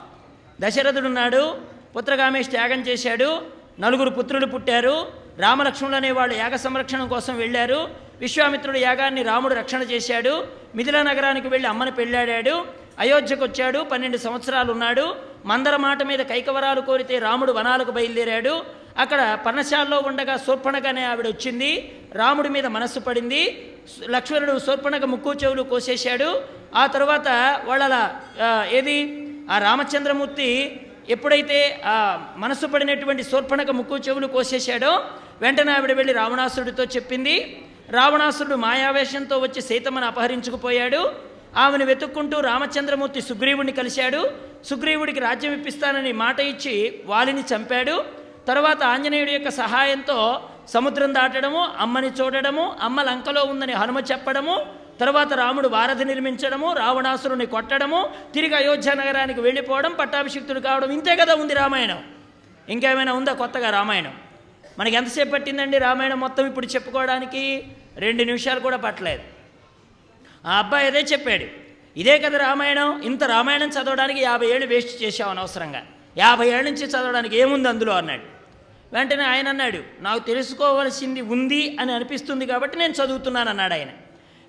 దశరథుడున్నాడు పుత్రగామేష్ త్యాగం చేశాడు నలుగురు పుత్రులు పుట్టారు రామలక్ష్మణులు అనేవాళ్ళు యాగ సంరక్షణ కోసం వెళ్ళారు. విశ్వామిత్రుడు యాగాన్ని రాముడు రక్షణ చేశాడు. మిథిల నగరానికి వెళ్ళి అమ్మని పెళ్ళాడాడు అయోధ్యకు వచ్చాడు పన్నెండు సంవత్సరాలు ఉన్నాడు మందర మాట మీద కైకవరాలు కోరితే రాముడు వనాలకు బయలుదేరాడు. అక్కడ పర్ణశాలలో ఉండగా శూర్పణగనే ఆవిడ వచ్చింది. రాముడి మీద మనస్సు పడింది. లక్ష్మణుడు శూర్పణగ ముక్కు చెవులు కోసేశాడు. ఆ తర్వాత వాళ్ళ ఏది? ఆ రామచంద్రమూర్తి ఎప్పుడైతే మనసు పడినటువంటి శూర్పణక ముక్కు చెవులు కోసేశాడో వెంటనే ఆవిడ వెళ్ళి రావణాసురుడితో చెప్పింది. రావణాసురుడు మాయావేశంతో వచ్చి సీతమ్మను అపహరించుకుపోయాడు. ఆమెను వెతుక్కుంటూ రామచంద్రమూర్తి సుగ్రీవుడిని కలిశాడు. సుగ్రీవుడికి రాజ్యం ఇప్పిస్తానని మాట ఇచ్చి వాలిని చంపాడు. తర్వాత ఆంజనేయుడి యొక్క సహాయంతో సముద్రం దాటడము అమ్మని చూడడము అమ్మ లంకలో ఉందని హనుమ చెప్పడము తర్వాత రాముడు వారధి నిర్మించడము రావణాసురుని కొట్టడము తిరిగి అయోధ్య నగరానికి వెళ్ళిపోవడం పట్టాభిషిక్తుడు కావడం ఇంతే కదా ఉంది రామాయణం. ఇంకేమైనా ఉందా కొత్తగా రామాయణం? మనకి ఎంతసేపు పట్టిందండి? రామాయణం మొత్తం ఇప్పుడు చెప్పుకోవడానికి రెండు నిమిషాలు కూడా పట్టలేదు. ఆ అబ్బాయి అదే చెప్పాడు. ఇదే కదా రామాయణం? ఇంత రామాయణం చదవడానికి యాభై ఏళ్ళు వేస్ట్ చేసావు అనవసరంగా. యాభై ఏళ్ళ నుంచి చదవడానికి ఏముంది అందులో? అన్నాడు. వెంటనే ఆయన అన్నాడు నాకు తెలుసుకోవాల్సింది ఉంది అని అనిపిస్తుంది కాబట్టి నేను చదువుతున్నాను అన్నాడు ఆయన.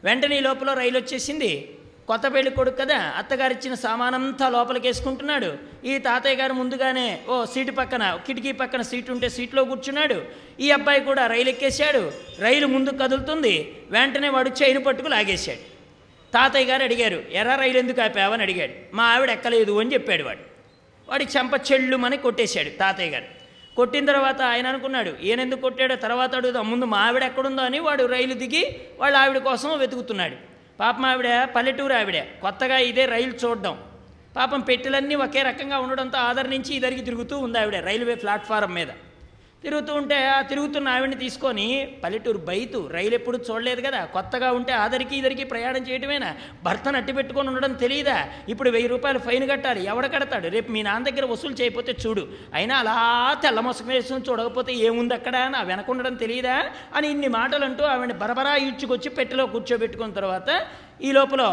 వెంటనే ఈ లోపల రైలు వచ్చేసింది. కొత్త పెళ్ళి కొడుకు కదా అత్తగారు ఇచ్చిన సామానంతా లోపలికి వేసుకుంటున్నాడు ఈ తాతయ్య గారు ముందుగానే ఓ సీటు పక్కన కిటికీ పక్కన సీటు ఉంటే సీట్లో కూర్చున్నాడు. ఈ అబ్బాయి కూడా రైలు ఎక్కేశాడు రైలు ముందుకు కదులుతుంది. వెంటనే వాడు చైను పట్టుకు లాగేశాడు. తాతయ్య గారు అడిగారు ఎర్ర రైలు ఎందుకు ఆపావని అడిగాడు. మా ఆవిడ ఎక్కలేదు అని చెప్పాడు వాడు. వాడి చెంప చెల్లుమని కొట్టేశాడు తాతయ్య గారు. కొట్టిన తర్వాత ఆయన అనుకున్నాడు ఈయనెందుకు కొట్టాడో తర్వాత అడుగుదాం. ముందు మా ఆవిడ ఎక్కడుందో అని వాడు రైలు దిగి వాళ్ళ ఆవిడ కోసం వెతుకుతున్నాడు. పాపం ఆవిడ పల్లెటూరు ఆవిడ. కొత్తగా ఇదే రైలు చూడడం. పాపం పెట్టెలన్నీ ఒకే రకంగా ఉండడంతో ఆదరణించి ఇద్దరికి ఇదరికి తిరుగుతూ ఉంది ఆవిడ రైల్వే ప్లాట్ఫారం మీద. తిరుగుతూ ఉంటే ఆ తిరుగుతున్న ఆవిడని తీసుకొని పల్లెటూరు బయతు రైలు ఎప్పుడు చూడలేదు కదా. కొత్తగా ఉంటే ఆదరికి ఇదరికి ప్రయాణం చేయటమేనా? భర్తను అట్టి పెట్టుకొని ఉండడం తెలియదా ఇప్పుడు వెయ్యి రూపాయలు ఫైన్ కట్టాలి. ఎవడ కడతాడు? రేపు మీ నాన్న దగ్గర వసూలు చేయకపోతే చూడు. అయినా అలా తెల్ల వేసుకుని చూడకపోతే ఏముంది అక్కడ? నా వెనకుండడం తెలియదా అని ఇన్ని మాటలు అంటూ ఆవిడని బరబరా ఈడ్చుకొచ్చి పెట్టెలో కూర్చోబెట్టుకున్న తర్వాత ఈ లోపల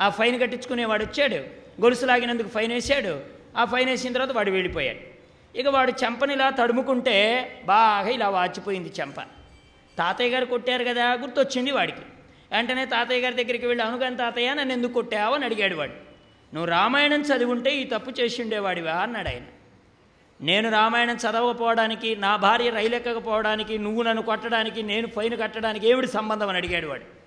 ఆ ఫైన్ కట్టించుకునేవాడు వచ్చాడు. గొలుసు లాగినందుకు ఫైన్ వేసాడు ఆ ఫైన్ వేసిన తర్వాత వాడు వెళ్ళిపోయాడు. ఇక వాడు చెంపని ఇలా తడుముకుంటే బాగా ఇలా వాచిపోయింది చెంప. తాతయ్య గారు కొట్టారు కదా గుర్తొచ్చింది వాడికి. వెంటనే తాతయ్య గారి దగ్గరికి వెళ్ళి అనుగాని తాతయ్య నన్ను ఎందుకు కొట్టావు? అని అడిగాడు వాడు. నువ్వు రామాయణం చదివి ఉంటే ఈ తప్పు చేసి ఉండేవాడివా అన్నాడు ఆయన. నేను రామాయణం చదవకపోవడానికి నా భార్య రైలు ఎక్కకపోవడానికి నువ్వు నన్ను కొట్టడానికి నేను ఫైన్ కట్టడానికి ఏమిటి సంబంధం? అని అడిగాడు వాడు.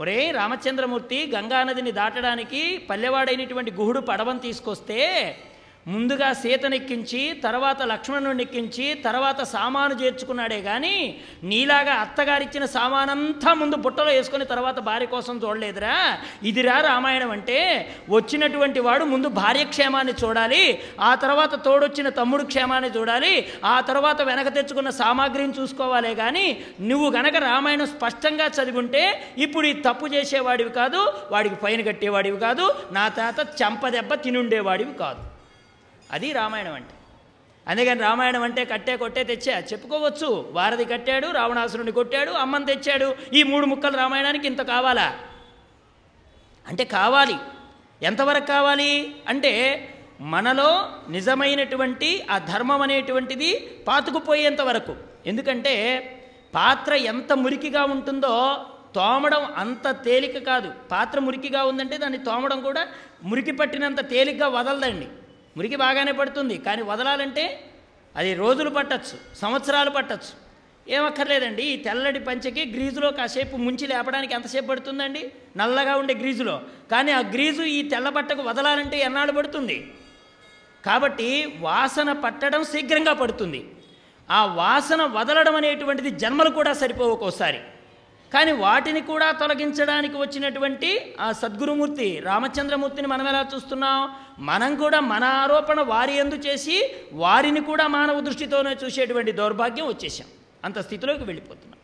ఒరే రామచంద్రమూర్తి గంగానదిని దాటడానికి పల్లెవాడైనటువంటి గుహుడు పడవను తీసుకొస్తే ముందుగా సీతనెక్కించి తర్వాత లక్ష్మణుని ఎక్కించి తర్వాత సామాను చేర్చుకున్నాడే కానీ నీలాగా అత్తగారిచ్చిన సామానంతా ముందు బుట్టలో వేసుకుని తర్వాత భార్య కోసం చూడలేదురా. ఇదిరా రామాయణం అంటే వచ్చినటువంటి వాడు ముందు భార్య క్షేమాన్ని చూడాలి ఆ తర్వాత తోడొచ్చిన తమ్ముడు క్షేమాన్ని చూడాలి ఆ తర్వాత వెనక తెచ్చుకున్న సామాగ్రిని చూసుకోవాలే కానీ నువ్వు గనక రామాయణం స్పష్టంగా చదివింటే ఇప్పుడు ఈ తప్పు చేసేవాడివి కాదు వాడికి పైన కట్టేవాడివి కాదు నా తాత చెంపదెబ్బ తినుండేవాడివి కాదు. అది రామాయణం అంటే. అందుకని రామాయణం అంటే కట్టే కొట్టే తెచ్చా చెప్పుకోవచ్చు. వారధి కట్టాడు రావణాసురుని కొట్టాడు అమ్మని తెచ్చాడు. ఈ మూడు ముక్కలు రామాయణానికి ఇంత కావాలా? అంటే కావాలి. ఎంతవరకు కావాలి? అంటే మనలో నిజమైనటువంటి ఆ ధర్మం అనేటువంటిది పాతుకుపోయేంత వరకు. ఎందుకంటే పాత్ర ఎంత మురికిగా ఉంటుందో తోమడం అంత తేలిక కాదు. పాత్ర మురికిగా ఉందంటే దాన్ని తోమడం కూడా మురికి పట్టినంత తేలిగ్గా వదలదండి. మురికి బాగానే పడుతుంది కానీ వదలాలంటే అది రోజులు పట్టచ్చు సంవత్సరాలు పట్టచ్చు. ఏమక్కర్లేదండి ఈ తెల్లటి పంచకి గ్రీజులో కాసేపు ముంచి లేపడానికి ఎంతసేపు పడుతుందండి? నల్లగా ఉండే గ్రీజులో. కానీ ఆ గ్రీజు ఈ తెల్ల బట్టకు వదలాలంటే ఎన్నాళ్ళు పడుతుంది? కాబట్టి వాసన పట్టడం శీఘ్రంగా పడుతుంది. ఆ వాసన వదలడం అనేటువంటిది జన్మలు కూడా సరిపోవు ఒక్కోసారి. కానీ వాటిని కూడా తొలగించడానికి వచ్చినటువంటి ఆ సద్గురుమూర్తి రామచంద్రమూర్తిని మనం ఎలా చూస్తున్నాం? మనం కూడా మన ఆరోపణ వారి ఎందు చేసి వారిని కూడా మానవ దృష్టితోనే చూసేటువంటి దౌర్భాగ్యం వచ్చేసాం అంత స్థితిలోకి వెళ్ళిపోతున్నాం.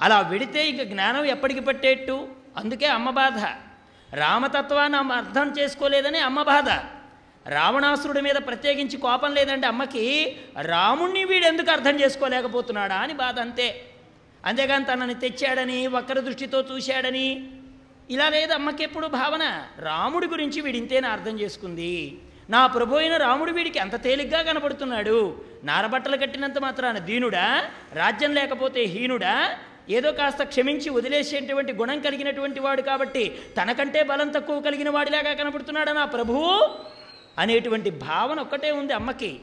అలా వెడితే ఇక జ్ఞానం ఎప్పటికి పట్టేట్టు? అందుకే అమ్మ బాధ. రామతత్వాన్ని అమ్మ అర్థం చేసుకోలేదని అమ్మ బాధ. రావణాసురుడి మీద ప్రత్యేకించి కోపం లేదంటే అమ్మకి రాముణ్ణి వీడెందుకు అర్థం చేసుకోలేకపోతున్నాడా? అని బాధ అంతే. అంతేగాని తనని తెచ్చాడని వక్ర దృష్టితో చూశాడని. ఇలా లేదు అమ్మకెప్పుడు భావన? రాముడి గురించి వీడింతేనా అర్థం చేసుకుంది. నా ప్రభు అయిన రాముడు వీడికి అంత తేలిగ్గా కనబడుతున్నాడు నారబట్టలు కట్టినంత మాత్రాన దీనుడా? రాజ్యం లేకపోతే హీనుడా? ఏదో కాస్త క్షమించి వదిలేసేటువంటి గుణం కలిగినటువంటి వాడు కాబట్టి తనకంటే బలం తక్కువ కలిగిన వాడిలాగా కనబడుతున్నాడా నా ప్రభువు అనేటువంటి భావన ఒక్కటే ఉంది అమ్మకి.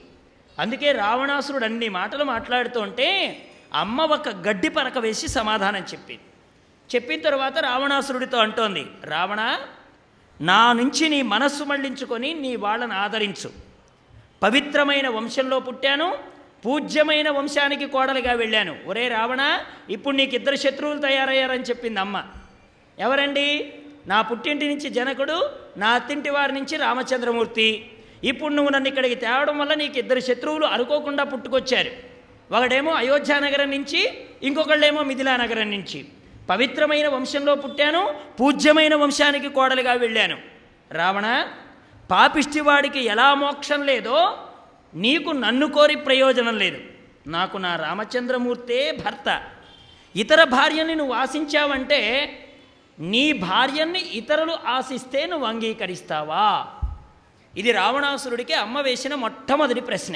అందుకే రావణాసురుడు అన్ని మాటలు మాట్లాడుతూ ఉంటే అమ్మ ఒక గడ్డి పరక వేసి సమాధానం చెప్పింది. చెప్పిన తర్వాత రావణాసురుడితో అంటోంది రావణ నా నుంచి నీ మనస్సు మళ్ళించుకొని నీ వాళ్ళను ఆదరించు. పవిత్రమైన వంశంలో పుట్టాను పూజ్యమైన వంశానికి కోడలిగా వెళ్ళాను. ఒరే రావణ ఇప్పుడు నీకు ఇద్దరు శత్రువులు తయారయ్యారని చెప్పింది అమ్మ. ఎవరండి? నా పుట్టింటి నుంచి జనకుడు నా అత్తింటి వారి నుంచి రామచంద్రమూర్తి. ఇప్పుడు నువ్వు నన్ను ఇక్కడికి తేవడం వల్ల నీకు ఇద్దరు శత్రువులు అనుకోకుండా పుట్టుకొచ్చారు. ఒకడేమో అయోధ్య నగరం నుంచి ఇంకొకళ్ళేమో మిథిలా నగరం నుంచి. పవిత్రమైన వంశంలో పుట్టాను పూజ్యమైన వంశానికి కోడలుగా వెళ్ళాను. రావణ పాపిష్టివాడికి ఎలా మోక్షం లేదో నీకు నన్ను కోరి ప్రయోజనం లేదు. నాకు నా రామచంద్రమూర్తే భర్త. ఇతర భార్యని నువ్వు ఆశించావంటే నీ భార్యని ఇతరులు ఆశిస్తే నువ్వు అంగీకరిస్తావా? ఇది రావణాసురుడికి అమ్మ వేసిన మొట్టమొదటి ప్రశ్న.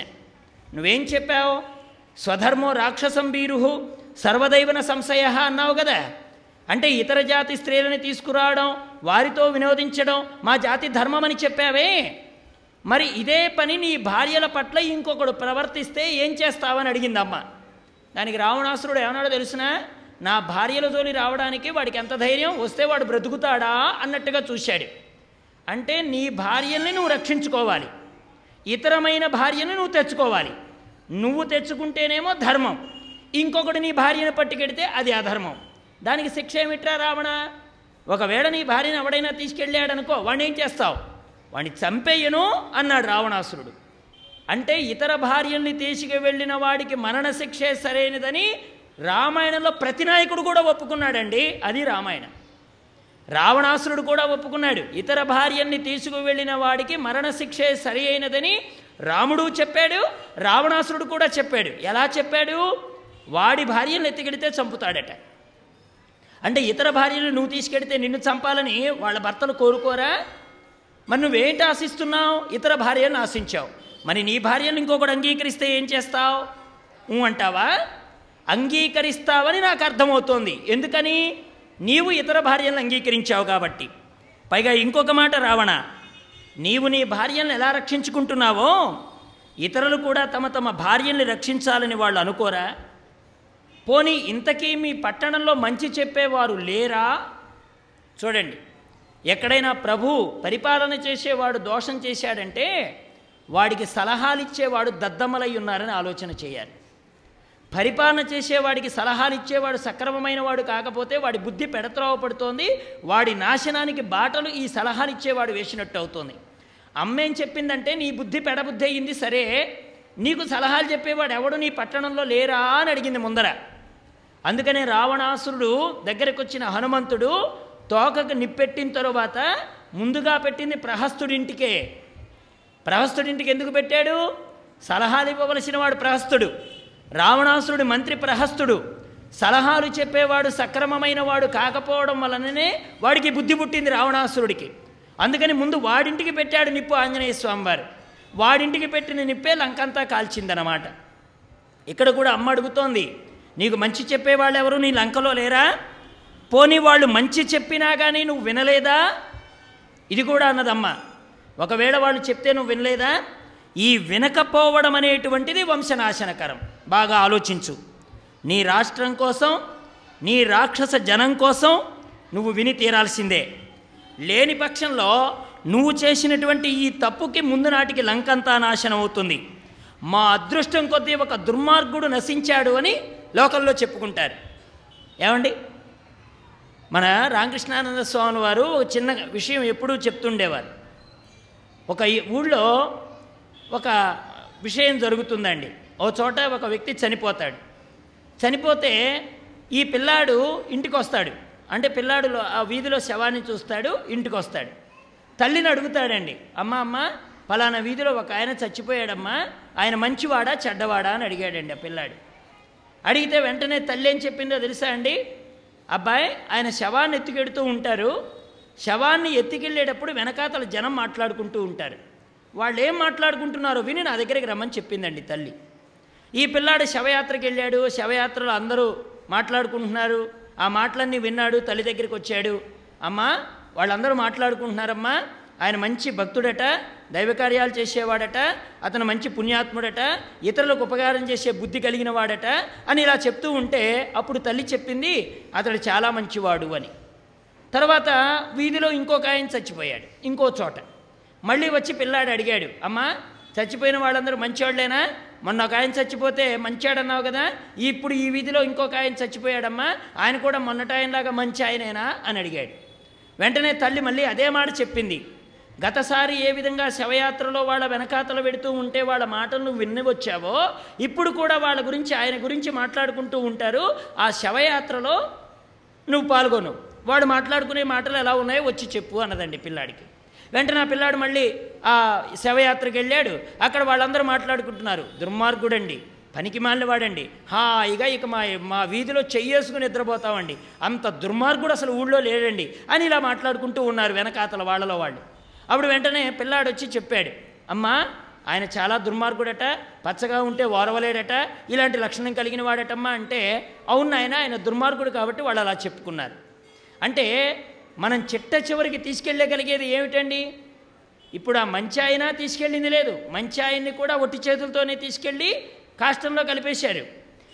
నువ్వేం చెప్పావు? స్వధర్మో రాక్షసం వీరుహు సర్వదైవన సంశయ అన్నావు కదా అంటే ఇతర జాతి స్త్రీలని తీసుకురావడం వారితో వినోదించడం మా జాతి ధర్మం అని చెప్పావే. మరి ఇదే పని నీ భార్యల పట్ల ఇంకొకడు ప్రవర్తిస్తే ఏం చేస్తావని అడిగిందమ్మ. దానికి రావణాసురుడు ఏమన్నాడో తెలుసునా? నా భార్యల జోలి రావడానికి వాడికి ఎంత ధైర్యం? వస్తే వాడు బ్రతుకుతాడా? అన్నట్టుగా చూశాడు. అంటే నీ భార్యల్ని నువ్వు రక్షించుకోవాలి. ఇతరమైన భార్యను నువ్వు తెచ్చుకోవాలి. నువ్వు తెచ్చుకుంటేనేమో ధర్మం. ఇంకొకటి నీ భార్యను పట్టుకెడితే అది అధర్మం. దానికి శిక్ష ఏమిట్రా రావణ? ఒకవేళ నీ భార్యను ఎవడైనా తీసుకెళ్ళాడనుకో వాడిని ఏం చేస్తావు? వాడిని చంపేయను అన్నాడు రావణాసురుడు. అంటే ఇతర భార్యల్ని తీసుకు వెళ్ళిన వాడికి మరణ శిక్షే సరైనదని రామాయణంలో ప్రతినాయకుడు కూడా ఒప్పుకున్నాడండి. అది రామాయణం. రావణాసురుడు కూడా ఒప్పుకున్నాడు. ఇతర భార్యల్ని తీసుకువెళ్ళిన వాడికి మరణశిక్షే సరి అయినదని రాముడు చెప్పాడు రావణాసురుడు కూడా చెప్పాడు. ఎలా చెప్పాడు? వాడి భార్యను ఎత్తికెడితే చంపుతాడట. అంటే ఇతర భార్యలు నువ్వు తీసుకెడితే నిన్ను చంపాలని వాళ్ళ భర్తలు కోరుకోరా? మరి నువ్వేంటి ఆశిస్తున్నావు? ఇతర భార్యను ఆశించావు. మరి నీ భార్యను ఇంకొకటి అంగీకరిస్తే ఏం చేస్తావు? ఊ అంటావా? అంగీకరిస్తావని నాకు అర్థమవుతోంది. ఎందుకని? నీవు ఇతర భార్యలను అంగీకరించావు కాబట్టి. పైగా ఇంకొక మాట రావణ నీవు నీ భార్యలను ఎలా రక్షించుకుంటున్నావో ఇతరులు కూడా తమ తమ భార్యల్ని రక్షించాలని వాళ్ళు అనుకోరా? పోనీ ఇంతకీ మీ పట్టణంలో మంచి చెప్పేవారు లేరా? చూడండి ఎక్కడైనా ప్రభు పరిపాలన చేసేవాడు దోషం చేశాడంటే వాడికి సలహాలు ఇచ్చేవాడు దద్దమ్మలై ఉన్నారని ఆలోచన చేయాలి. పరిపాలన చేసేవాడికి సలహాలు ఇచ్చేవాడు సక్రమమైన వాడు కాకపోతే వాడి బుద్ధి పెడత్రోవ పడుతోంది వాడి నాశనానికి బాటలు ఈ సలహాలు ఇచ్చేవాడు వేసినట్టు అవుతోంది. అమ్మేం చెప్పిందంటే నీ బుద్ధి పెడబుద్ధి అయింది సరే నీకు సలహాలు చెప్పేవాడు ఎవడు నీ పట్టణంలో లేరా అని అడిగింది ముందర. అందుకనే రావణాసురుడు దగ్గరకు వచ్చిన హనుమంతుడు తోకకు నిప్పెట్టిన తరువాత ముందుగా పెట్టింది ప్రహస్తుడింటికే. ప్రహస్తుడింటికి ఎందుకు పెట్టాడు? సలహాలు ఇవ్వవలసిన వాడు ప్రహస్తుడు. రావణాసురుడి మంత్రి ప్రహస్తుడు. సలహాలు చెప్పేవాడు సక్రమమైన వాడు కాకపోవడం వలననే వాడికి బుద్ధి పుట్టింది రావణాసురుడికి. అందుకని ముందు వాడింటికి పెట్టాడు నిప్పు ఆంజనేయ స్వామివారు. వాడింటికి పెట్టిన నిప్పే లంకంతా కాల్చిందనమాట ఇక్కడ కూడా అమ్మ అడుగుతోంది నీకు మంచి చెప్పేవాళ్ళు ఎవరు నీ లంకలో లేరా? పోనీ వాళ్ళు మంచి చెప్పినా కానీ నువ్వు వినలేదా? ఇది కూడా అన్నదమ్మ. ఒకవేళ వాళ్ళు చెప్తే నువ్వు వినలేదా? ఈ వినకపోవడం అనేటువంటిది వంశనాశనకరం. బాగా ఆలోచించు. నీ రాష్ట్రం కోసం నీ రాక్షస జనం కోసం నువ్వు విని తీరాల్సిందే. లేని పక్షంలో నువ్వు చేసినటువంటి ఈ తప్పుకి ముందు నాటికి లంకంతా నాశనం అవుతుంది. మా అదృష్టం కొద్దీ ఒక దుర్మార్గుడు నశించాడు అని లోకల్లో చెప్పుకుంటారు. ఏమండి? మన రామకృష్ణానంద స్వామి వారు చిన్న విషయం ఎప్పుడూ చెప్తుండేవారు. ఒక ఊళ్ళో ఒక విషయం జరుగుతుందండి. ఓ చోట ఒక వ్యక్తి చనిపోతాడు. చనిపోతే ఈ పిల్లాడు ఇంటికి వస్తాడు అంటే పిల్లాడు ఆ వీధిలో శవాన్ని చూస్తాడు ఇంటికి వస్తాడు తల్లిని అడుగుతాడండి అమ్మ అమ్మ ఫలానా వీధిలో ఒక ఆయన చచ్చిపోయాడమ్మా ఆయన మంచివాడా చెడ్డవాడా? అని అడిగాడండి ఆ పిల్లాడు. అడిగితే వెంటనే తల్లి ఏం చెప్పిందో తెలుసా అండి? అబ్బాయి ఆయన శవాన్ని ఎత్తుకెడుతూ ఉంటారు. శవాన్ని ఎత్తుకెళ్ళేటప్పుడు వెనకాతల జనం మాట్లాడుకుంటూ ఉంటారు. వాళ్ళు ఏం మాట్లాడుకుంటున్నారో విని నా దగ్గరికి రమ్మని చెప్పిందండి తల్లి. ఈ పిల్లాడు శవయాత్రకి వెళ్ళాడు శవయాత్రలో అందరూ మాట్లాడుకుంటున్నారు. ఆ మాటలన్నీ విన్నాడు తల్లి దగ్గరికి వచ్చాడు. అమ్మా వాళ్ళందరూ మాట్లాడుకుంటున్నారమ్మా. ఆయన మంచి భక్తుడట దైవకార్యాలు చేసేవాడట అతను మంచి పుణ్యాత్ముడట ఇతరులకు ఉపకారం చేసే బుద్ధి కలిగిన వాడట అని ఇలా చెప్తూ ఉంటే అప్పుడు తల్లి చెప్పింది అతడు చాలా మంచివాడు అని. తర్వాత వీధిలో ఇంకొక ఆయన చచ్చిపోయాడు ఇంకో చోట. మళ్ళీ వచ్చి పిల్లాడు అడిగాడు అమ్మా చచ్చిపోయిన వాళ్ళందరూ మంచివాళ్ళేనా మొన్న ఒక ఆయన చచ్చిపోతే మంచాడన్నావు కదా? ఇప్పుడు ఈ వీధిలో ఇంకొక ఆయన చచ్చిపోయాడమ్మా. ఆయన కూడా మొన్నటి ఆయనలాగా మంచి ఆయనేనా? అని అడిగాడు. వెంటనే తల్లి మళ్ళీ అదే మాట చెప్పింది. గతసారి ఏ విధంగా శవయాత్రలో వాళ్ళ వెనకాతలు పెడుతూ ఉంటే వాళ్ళ మాటలు నువ్వు విన్ని వచ్చావో ఇప్పుడు కూడా వాళ్ళ గురించి ఆయన గురించి మాట్లాడుకుంటూ ఉంటారు. ఆ శవయాత్రలో నువ్వు పాల్గొను. వాడు మాట్లాడుకునే మాటలు ఎలా ఉన్నాయో వచ్చి చెప్పు అన్నదండి పిల్లాడికి. వెంటనే ఆ పిల్లాడు మళ్ళీ ఆ శవయాత్రకి వెళ్ళాడు. అక్కడ వాళ్ళందరూ మాట్లాడుకుంటున్నారు. దుర్మార్గుడండి. పనికి మాలిన వాడండి హాయిగా ఇక మా మా వీధిలో చెయ్యేసుకుని నిద్రపోతామండి. అంత దుర్మార్గుడు అసలు ఊళ్ళో లేడండి అని ఇలా మాట్లాడుకుంటూ ఉన్నారు వెనకాతల వాళ్ళలో వాళ్ళు. అప్పుడు వెంటనే పిల్లాడు వచ్చి చెప్పాడు. అమ్మా ఆయన చాలా దుర్మార్గుడట పచ్చగా ఉంటే ఓరవలేడట ఇలాంటి లక్షణం కలిగిన వాడటమ్మా అంటే అవును ఆయన ఆయన దుర్మార్గుడు కాబట్టి వాళ్ళు అలా చెప్పుకున్నారు. అంటే మనం చిట్ట చివరికి తీసుకెళ్ళగలిగేది ఏమిటండి? ఇప్పుడు ఆ మంచి ఆయన తీసుకెళ్ళింది లేదు. మంచి ఆయన్ని కూడా ఒట్టి చేతులతోనే తీసుకెళ్ళి కాష్టంలో కలిపేశారు.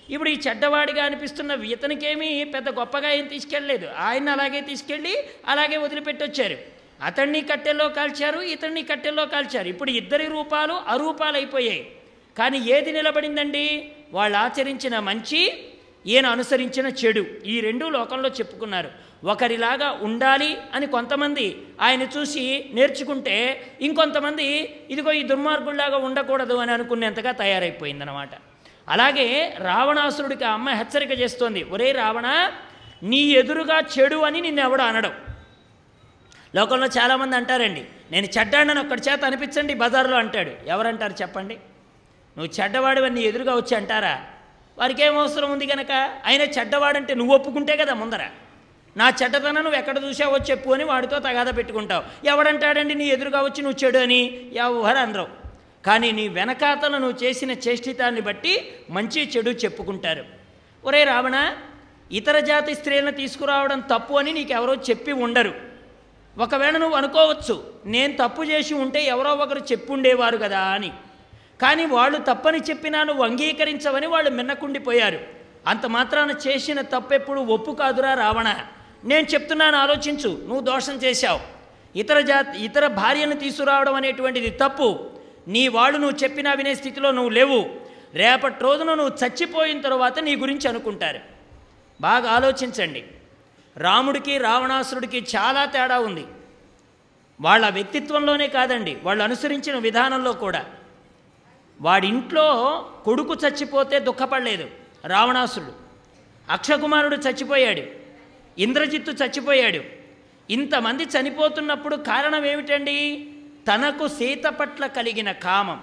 ఇప్పుడు ఈ చెడ్డవాడిగా అనిపిస్తున్న ఇతనికేమీ పెద్ద గొప్పగా ఏం తీసుకెళ్ళలేదు. ఆయన అలాగే తీసుకెళ్ళి అలాగే వదిలిపెట్టొచ్చారు. అతన్ని కట్టెల్లో కాల్చారు ఇతన్ని కట్టెల్లో కాల్చారు. ఇప్పుడు ఇద్దరి రూపాలు అరూపాలు అయిపోయాయి కానీ ఏది నిలబడిందండి? వాళ్ళు ఆచరించిన మంచి ఈయన అనుసరించిన చెడు. ఈ రెండు లోకంలో చెప్పుకున్నారు. ఒకరిలాగా ఉండాలి అని కొంతమంది ఆయన చూసి నేర్చుకుంటే ఇంకొంతమంది ఇదిగో ఈ దుర్మార్గుల్లాగా ఉండకూడదు అని అనుకునేంతగా తయారైపోయిందనమాట అలాగే రావణాసురుడికి ఆ అమ్మ హెచ్చరిక చేస్తోంది ఒరే రావణ నీ ఎదురుగా చెడు అని నిన్ను ఎవడు అనడం. లోకంలో చాలామంది అంటారండి నేను చెడ్డాడని ఒక్కడి చేత అనిపించండి బజార్లో అంటాడు. ఎవరంటారు చెప్పండి? నువ్వు చెడ్డవాడివని నీ ఎదురుగా వచ్చి అంటారా? వారికి ఏం అవసరం ఉంది కనుక ఆయన చెడ్డవాడంటే నువ్వు ఒప్పుకుంటే కదా ముందర. నా చెడ్డతనం నువ్వు ఎక్కడ చూసావో చెప్పు అని వాడితో తగాద పెట్టుకుంటావు. ఎవడంటాడండి నీ ఎదురుగా వచ్చి నువ్వు చెడు అని? ఎవరు అనరు. కానీ నీ వెనకాతల నువ్వు చేసిన చేష్టితాన్ని బట్టి మంచి చెడు చెప్పుకుంటారు. ఒరే రావణ ఇతర జాతి స్త్రీలను తీసుకురావడం తప్పు అని నీకెవరో చెప్పి ఉండరు. ఒకవేళ నువ్వు అనుకోవచ్చు నేను తప్పు చేసి ఉంటే ఎవరో ఒకరు చెప్పుండేవారు కదా అని. కానీ వాళ్ళు తప్పని చెప్పినా నువ్వు అంగీకరించవని వాళ్ళు మిన్నకుండిపోయారు. అంత మాత్రాన చేసిన తప్పెప్పుడు ఒప్పు కాదురా రావణ. నేను చెప్తున్నాను ఆలోచించు నువ్వు దోషం చేశావు. ఇతర జాతి ఇతర భార్యను తీసుకురావడం అనేటువంటిది తప్పు. నీ వాళ్ళు నువ్వు చెప్పినా వినే స్థితిలో నువ్వు లేవు. రేపటి రోజున నువ్వు చచ్చిపోయిన తర్వాత నీ గురించి అనుకుంటారు. బాగా ఆలోచించండి. రాముడికి రావణాసురుడికి చాలా తేడా ఉంది. వాళ్ళ వ్యక్తిత్వంలోనే కాదండి వాళ్ళు అనుసరించిన విధానంలో కూడా. వాడింట్లో కొడుకు చచ్చిపోతే దుఃఖపడలేదు రావణాసురుడు. అక్షకుమారుడు చచ్చిపోయాడు. ఇంద్రజిత్తు చచ్చిపోయాడు. ఇంతమంది చనిపోతున్నప్పుడు కారణం ఏమిటండి? తనకు సీత పట్ల కలిగిన కామం.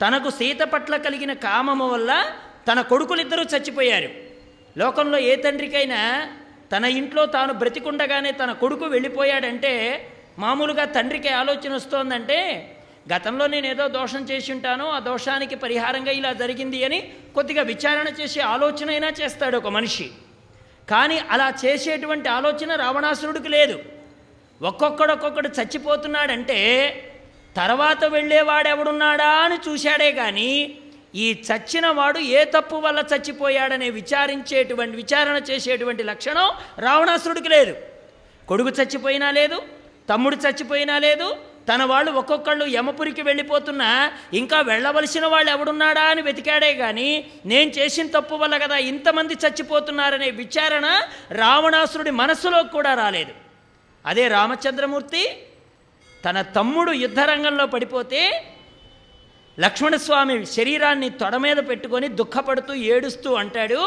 తనకు సీత పట్ల కలిగిన కామము వల్ల తన కొడుకులిద్దరూ చచ్చిపోయారు. లోకంలో ఏ తండ్రికైనా తన ఇంట్లో తాను బ్రతికుండగానే తన కొడుకు వెళ్ళిపోయాడంటే మామూలుగా తండ్రికి ఆలోచన వస్తోందంటే గతంలో నేను ఏదో దోషం చేసి ఉంటాను ఆ దోషానికి పరిహారంగా ఇలా జరిగింది అని కొద్దిగా విచారణ చేసే ఆలోచన అయినా చేస్తాడు ఒక మనిషి. కానీ అలా చేసేటువంటి ఆలోచన రావణాసురుడికి లేదు. ఒక్కొక్కడు ఒక్కొక్కడు చచ్చిపోతున్నాడంటే తర్వాత వెళ్ళేవాడెవడున్నాడా అని చూశాడే కానీ ఈ చచ్చినవాడు ఏ తప్పు వల్ల చచ్చిపోయాడనే విచారించేటువంటి విచారణ చేసేటువంటి లక్షణం రావణాసురుడికి లేదు. కొడుకు చచ్చిపోయినా లేదు తమ్ముడు చచ్చిపోయినా లేదు తన వాళ్ళు ఒక్కొక్కళ్ళు యమపురికి వెళ్ళిపోతున్నా ఇంకా వెళ్ళవలసిన వాళ్ళు ఎవడున్నాడా అని వెతికాడే కానీ నేను చేసిన తప్పు వల్ల కదా ఇంతమంది చచ్చిపోతున్నారనే విచారణ రావణాసురుడి మనస్సులో కూడా రాలేదు. అదే రామచంద్రమూర్తి తన తమ్ముడు యుద్ధరంగంలో పడిపోతే లక్ష్మణస్వామి శరీరాన్ని తొడ మీద పెట్టుకొని దుఃఖపడుతూ ఏడుస్తూ అంటాడు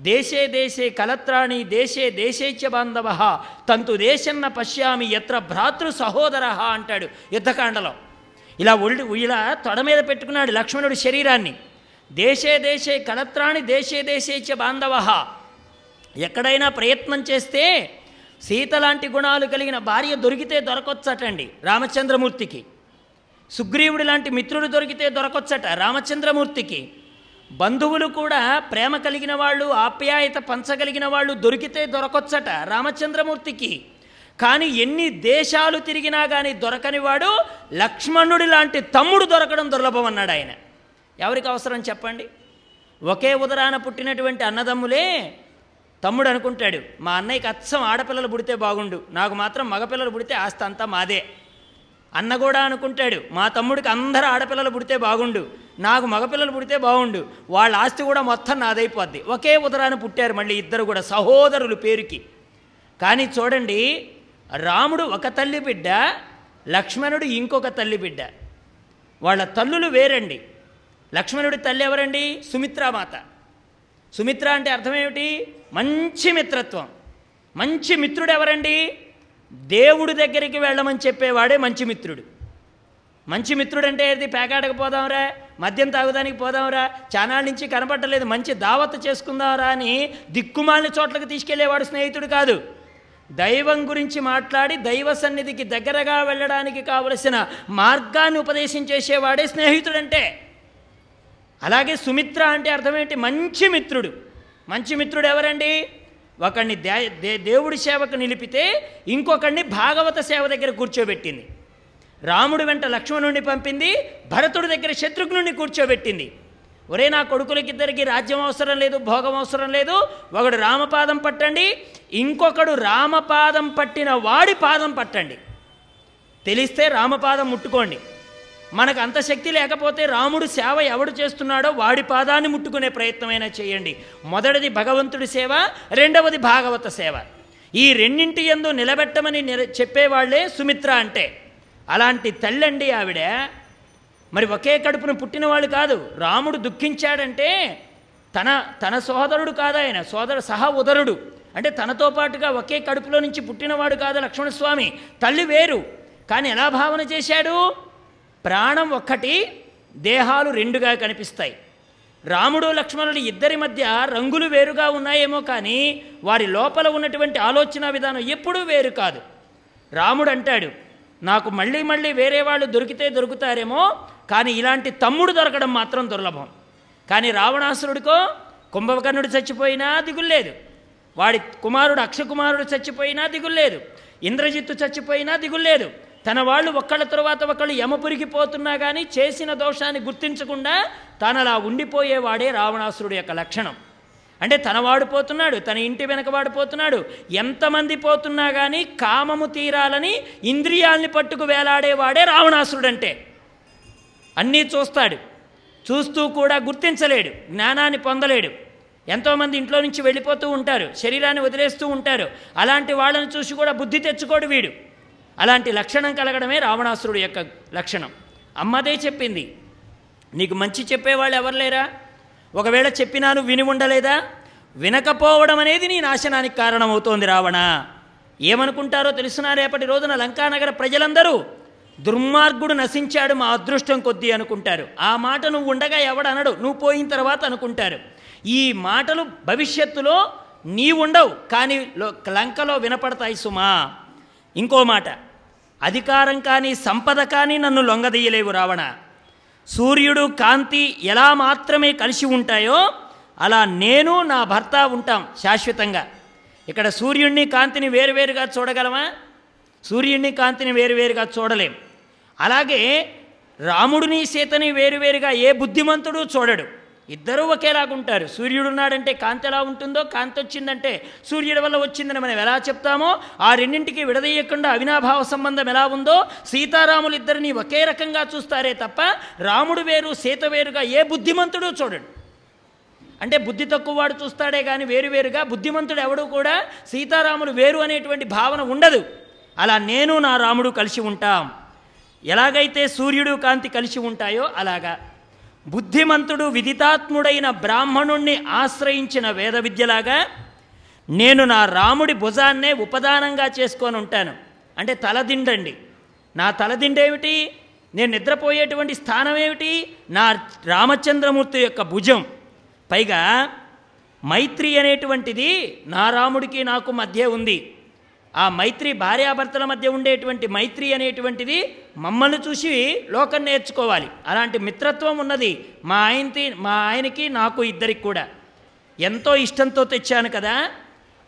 దేశే దేశే కలత్రాణి దేశే దేశేచ్య బాంధవ తంతు దేశన్న పశ్యామి ఎత్ర భ్రాతృ సహోదర అంటాడు యుద్ధకాండలో. ఇలా ఒళ్ళు ఇలా తొడ మీద పెట్టుకున్నాడు లక్ష్మణుడు శరీరాన్ని. దేశే దేశే కలత్రాణి దేశే దేశేచ్య బాంధవ. ఎక్కడైనా ప్రయత్నం చేస్తే సీత లాంటి గుణాలు కలిగిన భార్య దొరికితే దొరకొచ్చటండి రామచంద్రమూర్తికి. సుగ్రీవుడి లాంటి మిత్రుడు దొరికితే దొరకొచ్చట రామచంద్రమూర్తికి. బంధువులు కూడా ప్రేమ కలిగిన వాళ్ళు ఆప్యాయత పంచగలిగిన వాళ్ళు దొరికితే దొరకొచ్చట రామచంద్రమూర్తికి. కానీ ఎన్ని దేశాలు తిరిగినా కానీ దొరకని వాడు లక్ష్మణుడి లాంటి తమ్ముడు దొరకడం దుర్లభం అన్నాడు ఆయన. ఎవరికి అవసరం చెప్పండి? ఒకే ఉదరాన పుట్టినటువంటి అన్నదమ్ములే తమ్ముడు అనుకుంటాడు మా అన్నయ్యకి అచ్చం ఆడపిల్లలు పుడితే బాగుండు నాకు మాత్రం మగపిల్లలు పుడితే ఆస్తి అంతా మాదే. అన్న కూడా అనుకుంటాడు మా తమ్ముడికి అందరు ఆడపిల్లలు పుడితే బాగుండు నాకు మగపిల్లలు పుడితే బాగుండు వాళ్ళ ఆస్తి కూడా మొత్తం నాదైపోద్ది. ఒకే ఉదరాన్ని పుట్టారు మళ్ళీ ఇద్దరు కూడా సహోదరులు పేరుకి. కానీ చూడండి రాముడు ఒక తల్లి బిడ్డ లక్ష్మణుడు ఇంకొక తల్లి బిడ్డ. వాళ్ళ తల్లులు వేరండి. లక్ష్మణుడి తల్లి ఎవరండి? సుమిత్రామాత. సుమిత్ర అంటే అర్థం ఏమిటి? మంచి మిత్రత్వం. మంచి మిత్రుడు ఎవరండి? దేవుడి దగ్గరికి వెళ్ళమని చెప్పేవాడే మంచి మిత్రుడు. మంచి మిత్రుడు అంటే ఏది? పేకాటకు పోదాంరా మద్యం తాగుదానికి పోదాంరా చానాల నుంచి కనపడలేదు మంచి దావత్ చేసుకుందాంరా అని దిక్కుమాలిన చోట్లకు తీసుకెళ్ళేవాడు స్నేహితుడు కాదు. దైవం గురించి మాట్లాడి దైవ సన్నిధికి దగ్గరగా వెళ్ళడానికి కావలసిన మార్గాన్ని ఉపదేశం చేసేవాడే స్నేహితుడంటే అలాగే సుమిత్ర అంటే అర్థం ఏంటి? మంచి మిత్రుడు. మంచి మిత్రుడు ఎవరండి? ఒకడిని దే దే దేవుడి సేవకు నిలిపితే ఇంకొకడిని భాగవత సేవ దగ్గర కూర్చోబెట్టింది. రాముడి వెంట లక్ష్మణుడిని పంపింది భరతుడి దగ్గర శత్రుఘ్నుడిని కూర్చోబెట్టింది. ఒరే నా కొడుకులకిద్దరికి రాజ్యం అవసరం లేదు భోగం అవసరం లేదు ఒకడు రామపాదం పట్టండి ఇంకొకడు రామపాదం పట్టిన వాడి పాదం పట్టండి. తెలిస్తే రామపాదం ముట్టుకోండి. మనకు అంత శక్తి లేకపోతే రాముడు సేవ ఎవడు చేస్తున్నాడో వాడి పాదాన్ని ముట్టుకునే ప్రయత్నమైనా చేయండి. మొదటిది భగవంతుడి సేవ రెండవది భాగవత సేవ. ఈ రెండింటి ఎందు నిలబెట్టమని చెప్పేవాళ్ళే సుమిత్ర అంటే. అలాంటి తల్లండి ఆవిడ. మరి ఒకే కడుపున పుట్టిన వాళ్ళు కాదు రాముడు దుఃఖించాడంటే తన తన సోదరుడు కాదు ఆయన సోదరు సహ ఉదరుడు. అంటే తనతో పాటుగా ఒకే కడుపులో నుంచి పుట్టినవాడు కాదు లక్ష్మణస్వామి తల్లి వేరు. కానీ ఎలా భావన చేశాడు? ప్రాణం ఒక్కటి దేహాలు రెండుగా కనిపిస్తాయి. రాముడు లక్ష్మణుడు ఇద్దరి మధ్య రంగులు వేరుగా ఉన్నాయేమో కానీ వారి లోపల ఉన్నటువంటి ఆలోచన విధానం ఎప్పుడూ వేరు కాదు. రాముడు అంటాడు నాకు మళ్ళీ మళ్ళీ వేరే వాళ్ళు దొరికితే దొరుకుతారేమో కానీ ఇలాంటి తమ్ముడు దొరకడం మాత్రం దుర్లభం. కానీ రావణాసురుడికో కుంభకర్ణుడు చచ్చిపోయినా దిగుల్లేదు. వాడి కుమారుడు అక్షకుమారుడు చచ్చిపోయినా దిగుల్లేదు. ఇంద్రజిత్తు చచ్చిపోయినా దిగుల్లేదు. తన వాళ్ళు ఒకళ్ళ తరువాత ఒకళ్ళు యమపురికి పోతున్నా కానీ చేసిన దోషాన్ని గుర్తించకుండా తనలా ఉండిపోయేవాడే రావణాసురుడు యొక్క లక్షణం. అంటే తనవాడు పోతున్నాడు తన ఇంటి వెనకవాడు పోతున్నాడు ఎంతమంది పోతున్నా కానీ కామము తీరాలని ఇంద్రియాల్ని పట్టుకు వేలాడేవాడే రావణాసురుడంటే. అన్నీ చూస్తాడు చూస్తూ కూడా గుర్తించలేడు జ్ఞానాన్ని పొందలేడు. ఎంతోమంది ఇంట్లో నుంచి వెళ్ళిపోతూ ఉంటారు శరీరాన్ని వదిలేస్తూ ఉంటారు. అలాంటి వాళ్ళని చూసి కూడా బుద్ధి తెచ్చుకోడు వీడు. అలాంటి లక్షణం కలగడమే రావణాసురుడు యొక్క లక్షణం. అమ్మదే చెప్పింది. నీకు మంచి చెప్పేవాళ్ళు ఎవరు లేరా? ఒకవేళ చెప్పినాను విని ఉండలేదా? వినకపోవడం అనేది నీ నాశనానికి కారణమవుతోంది రావణ. ఏమనుకుంటారో తెలిసినా రేపటి రోజున లంకానగర ప్రజలందరూ? దుర్మార్గుడు నశించాడు మా అదృష్టం కొద్దీ అనుకుంటారు. ఆ మాట నువ్వు ఉండగా ఎవడనడు నువ్వు పోయిన తర్వాత అనుకుంటారు. ఈ మాటలు భవిష్యత్తులో నీవుండవు ఉండవు. కానీ లంకలో వినపడతాయి సుమా. ఇంకో మాట. అధికారం కానీ సంపద కానీ నన్ను లొంగదీయలేవు రావణ. సూర్యుడు కాంతి ఎలా మాత్రమే కలిసి ఉంటాయో అలా నేను నా భర్త ఉంటాం శాశ్వతంగా. ఇక్కడ సూర్యుడిని కాంతిని వేరువేరుగా చూడగలమా? సూర్యుడిని కాంతిని వేరువేరుగా చూడలేం. అలాగే రాముడిని సీతని వేరువేరుగా ఏ బుద్ధిమంతుడు చూడడు. ఇద్దరూ ఒకేలాగుంటారు సూర్యుడు ఉన్నాడంటే కాంతి ఎలా ఉంటుందో కాంతి వచ్చిందంటే సూర్యుడి వల్ల వచ్చిందని మనం ఎలా చెప్తామో ఆ రెండింటికి విడదీయకుండా అవినాభావ సంబంధం ఎలా ఉందో సీతారాములు ఇద్దరిని ఒకే రకంగా చూస్తారే తప్ప రాముడు వేరు సీత వేరుగా ఏ బుద్ధిమంతుడు చూడండి. అంటే బుద్ధి తక్కువ వాడు చూస్తాడే కానీ వేరువేరుగా బుద్ధిమంతుడు ఎవడు కూడా సీతారాములు వేరు అనేటువంటి భావన ఉండదు. అలా నేను నా రాముడు కలిసి ఉంటాం. ఎలాగైతే సూర్యుడు కాంతి కలిసి ఉంటాయో అలాగా బుద్ధిమంతుడు విదితాత్ముడైన బ్రాహ్మణుణ్ణి ఆశ్రయించిన వేద విద్యలాగా నేను నా రాముడి భుజాన్నే ఉపదానంగా చేసుకొని ఉంటాను. అంటే తలదిండండి నా తలదిండేమిటి నేను నిద్రపోయేటువంటి స్థానం ఏమిటి నా రామచంద్రమూర్తి యొక్క భుజం. పైగా మైత్రి అనేటువంటిది నా రాముడికి నాకు మధ్య ఉంది. ఆ మైత్రి భార్యాభర్తల మధ్య ఉండేటువంటి మైత్రి అనేటువంటిది మమ్మల్ని చూసి లోకం నేర్చుకోవాలి. అలాంటి మిత్రత్వం ఉన్నది మా ఆయనకి మా ఆయనకి నాకు ఇద్దరికి కూడా. ఎంతో ఇష్టంతో తెచ్చాను కదా.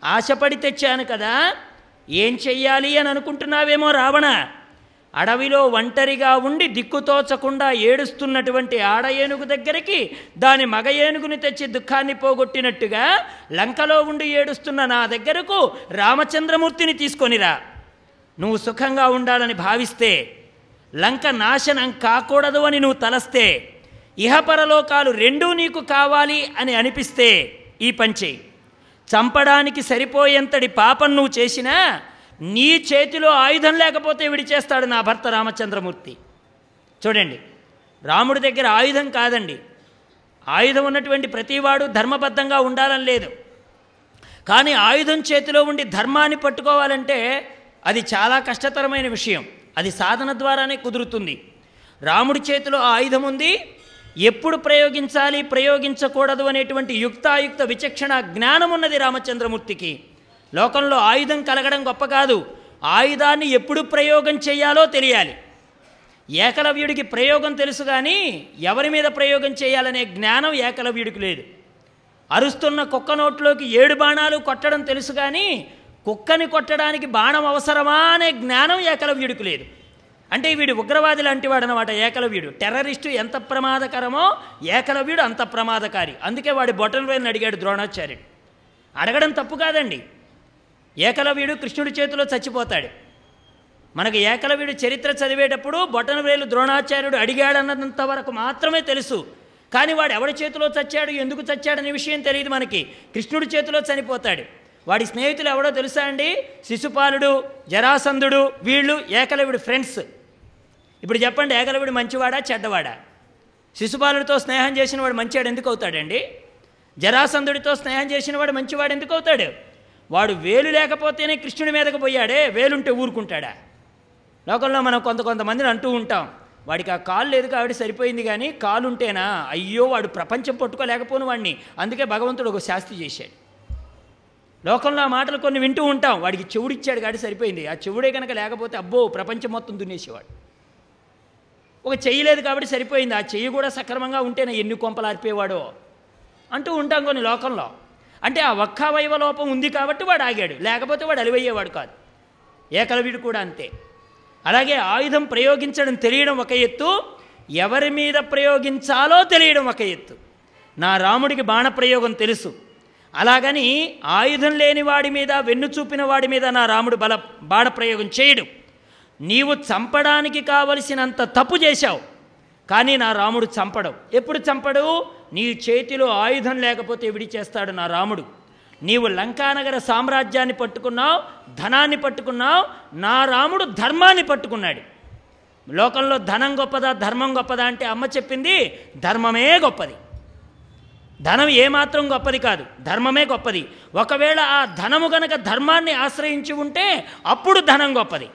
ఆశపడి తెచ్చాను కదా. ఏం చెయ్యాలి అని అనుకుంటున్నావేమో రావణ. అడవిలో ఒంటరిగా ఉండి దిక్కుతోచకుండా ఏడుస్తున్నటువంటి ఆడ ఏనుగు దగ్గరికి దాని మగ ఏనుగుని తెచ్చి దుఃఖాన్ని పోగొట్టినట్టుగా లంకలో ఉండి ఏడుస్తున్న నా దగ్గరకు రామచంద్రమూర్తిని తీసుకొనిరా. నువ్వు సుఖంగా ఉండాలని భావిస్తే లంక నాశనం కాకూడదు అని నువ్వు తలస్తే ఇహపరలోకాలు రెండూ నీకు కావాలి అని అనిపిస్తే ఈ పంచేయి చంపడానికి సరిపోయేంతటి పాపం నువ్వు చేసినా నీ చేతిలో ఆయుధం లేకపోతే విడిచేస్తాడు నా భర్త రామచంద్రమూర్తి. చూడండి రాముడి దగ్గర ఆయుధం కాదండి. ఆయుధం ఉన్నటువంటి ప్రతివాడు ధర్మబద్ధంగా ఉండాలని లేదు. కానీ ఆయుధం చేతిలో ఉండి ధర్మాన్ని పట్టుకోవాలంటే అది చాలా కష్టతరమైన విషయం. అది సాధన ద్వారానే కుదురుతుంది. రాముడి చేతిలో ఆయుధం ఉంది. ఎప్పుడు ప్రయోగించాలి ప్రయోగించకూడదు అనేటువంటి యుక్తాయుక్త విచక్షణ జ్ఞానం ఉన్నది రామచంద్రమూర్తికి. లోకంలో ఆయుధం కలగడం గొప్ప కాదు. ఆయుధాన్ని ఎప్పుడు ప్రయోగం చేయాలో తెలియాలి. ఏకలవ్యుడికి ప్రయోగం తెలుసు కానీ ఎవరి మీద ప్రయోగం చేయాలనే జ్ఞానం ఏకలవ్యుడికి లేదు. అరుస్తున్న కుక్క నోట్లోకి ఏడు బాణాలు కొట్టడం తెలుసు కానీ కుక్కని కొట్టడానికి బాణం అవసరమా అనే జ్ఞానం ఏకలవ్యుడికి లేదు. అంటే వీడు ఉగ్రవాది లాంటి వాడు అనమాట ఏకలవ్యుడు. టెర్రరిస్టు ఎంత ప్రమాదకరమో ఏకలవ్యుడు అంత ప్రమాదకారి. అందుకే వాడి బొటన్ వేలని అడిగాడు ద్రోణాచార్యుడు. అడగడం తప్పు కాదండి. ఏకలవ్యుడు కృష్ణుడి చేతిలో చచ్చిపోతాడు. మనకు ఏకలవ్యుడు చరిత్ర చదివేటప్పుడు బొటనవేలు ద్రోణాచార్యుడు అడిగాడన్నంత వరకు మాత్రమే తెలుసు. కానీ వాడు ఎవడి చేతిలో చచ్చాడు ఎందుకు చచ్చాడనే విషయం తెలియదు మనకి. కృష్ణుడి చేతిలో చనిపోతాడు. వాడి స్నేహితులు ఎవడో తెలుసా అండి? శిశుపాలుడు జరాసంధుడు వీళ్ళు ఏకలవ్యుడి ఫ్రెండ్స్. ఇప్పుడు చెప్పండి ఏకలవ్యుడు మంచివాడా చెడ్డవాడా? శిశుపాలుడితో స్నేహం చేసిన వాడు మంచివాడు ఎందుకు అవుతాడండి? జరాసంధుడితో స్నేహం చేసిన వాడు మంచివాడు ఎందుకు అవుతాడు? వాడు వేలు లేకపోతేనే కృష్ణుడి మీదకు పోయాడే వేలుంటే ఊరుకుంటాడా? లోకంలో మనం కొంత కొంతమందిని అంటూ ఉంటాం. వాడికి ఆ కాలు లేదు కాబట్టి సరిపోయింది కానీ కాలు ఉంటేనా అయ్యో వాడు ప్రపంచం పట్టుకోలేకపోను వాడిని. అందుకే భగవంతుడు ఒక శాస్తి చేశాడు. లోకంలో ఆ మాటలు కొన్ని వింటూ ఉంటాం. వాడికి చెవుడిచ్చాడు కాబట్టి సరిపోయింది. ఆ చెవుడే కనుక లేకపోతే అబ్బో ప్రపంచం మొత్తం దున్నేసేవాడు. ఒక చెయ్యి లేదు కాబట్టి సరిపోయింది. ఆ చెయ్యి కూడా సక్రమంగా ఉంటేనే ఎన్ని కొంపలు ఆర్పేవాడో అంటూ ఉంటాం కొన్ని లోకంలో. అంటే ఆ ఒక్కవయవ లోపం ఉంది కాబట్టి వాడు ఆగాడు. లేకపోతే వాడు అలివయ్యేవాడు కాదు. ఏకలవిడు కూడా అంతే. అలాగే ఆయుధం ప్రయోగించడం తెలియడం ఒక ఎత్తు ఎవరి మీద ప్రయోగించాలో తెలియడం ఒక ఎత్తు. నా రాముడికి బాణప్రయోగం తెలుసు. అలాగని ఆయుధం లేని వాడి మీద వెన్ను చూపిన వాడి మీద నా రాముడు బల బాణప్రయోగం చేయడు. నీవు చంపడానికి కావలసినంత తప్పు చేశావు. కానీ నా రాముడు చంపడం. ఎప్పుడు చంపడు? నీ చేతిలో ఆయుధం లేకపోతే విడి చేస్తాడు నా రాముడు. నీవు లంకానగర సామ్రాజ్యాన్ని పట్టుకున్నావు ధనాన్ని పట్టుకున్నావు నా రాముడు ధర్మాన్ని పట్టుకున్నాడు. లోకంలో ధనం గొప్పదా ధర్మం గొప్పదా అంటే అమ్మ చెప్పింది ధర్మమే గొప్పది. ధనం ఏమాత్రం గొప్పది కాదు ధర్మమే గొప్పది. ఒకవేళ ఆ ధనము గనక ధర్మాన్ని ఆశ్రయించి ఉంటే అప్పుడు ధనం గొప్పది.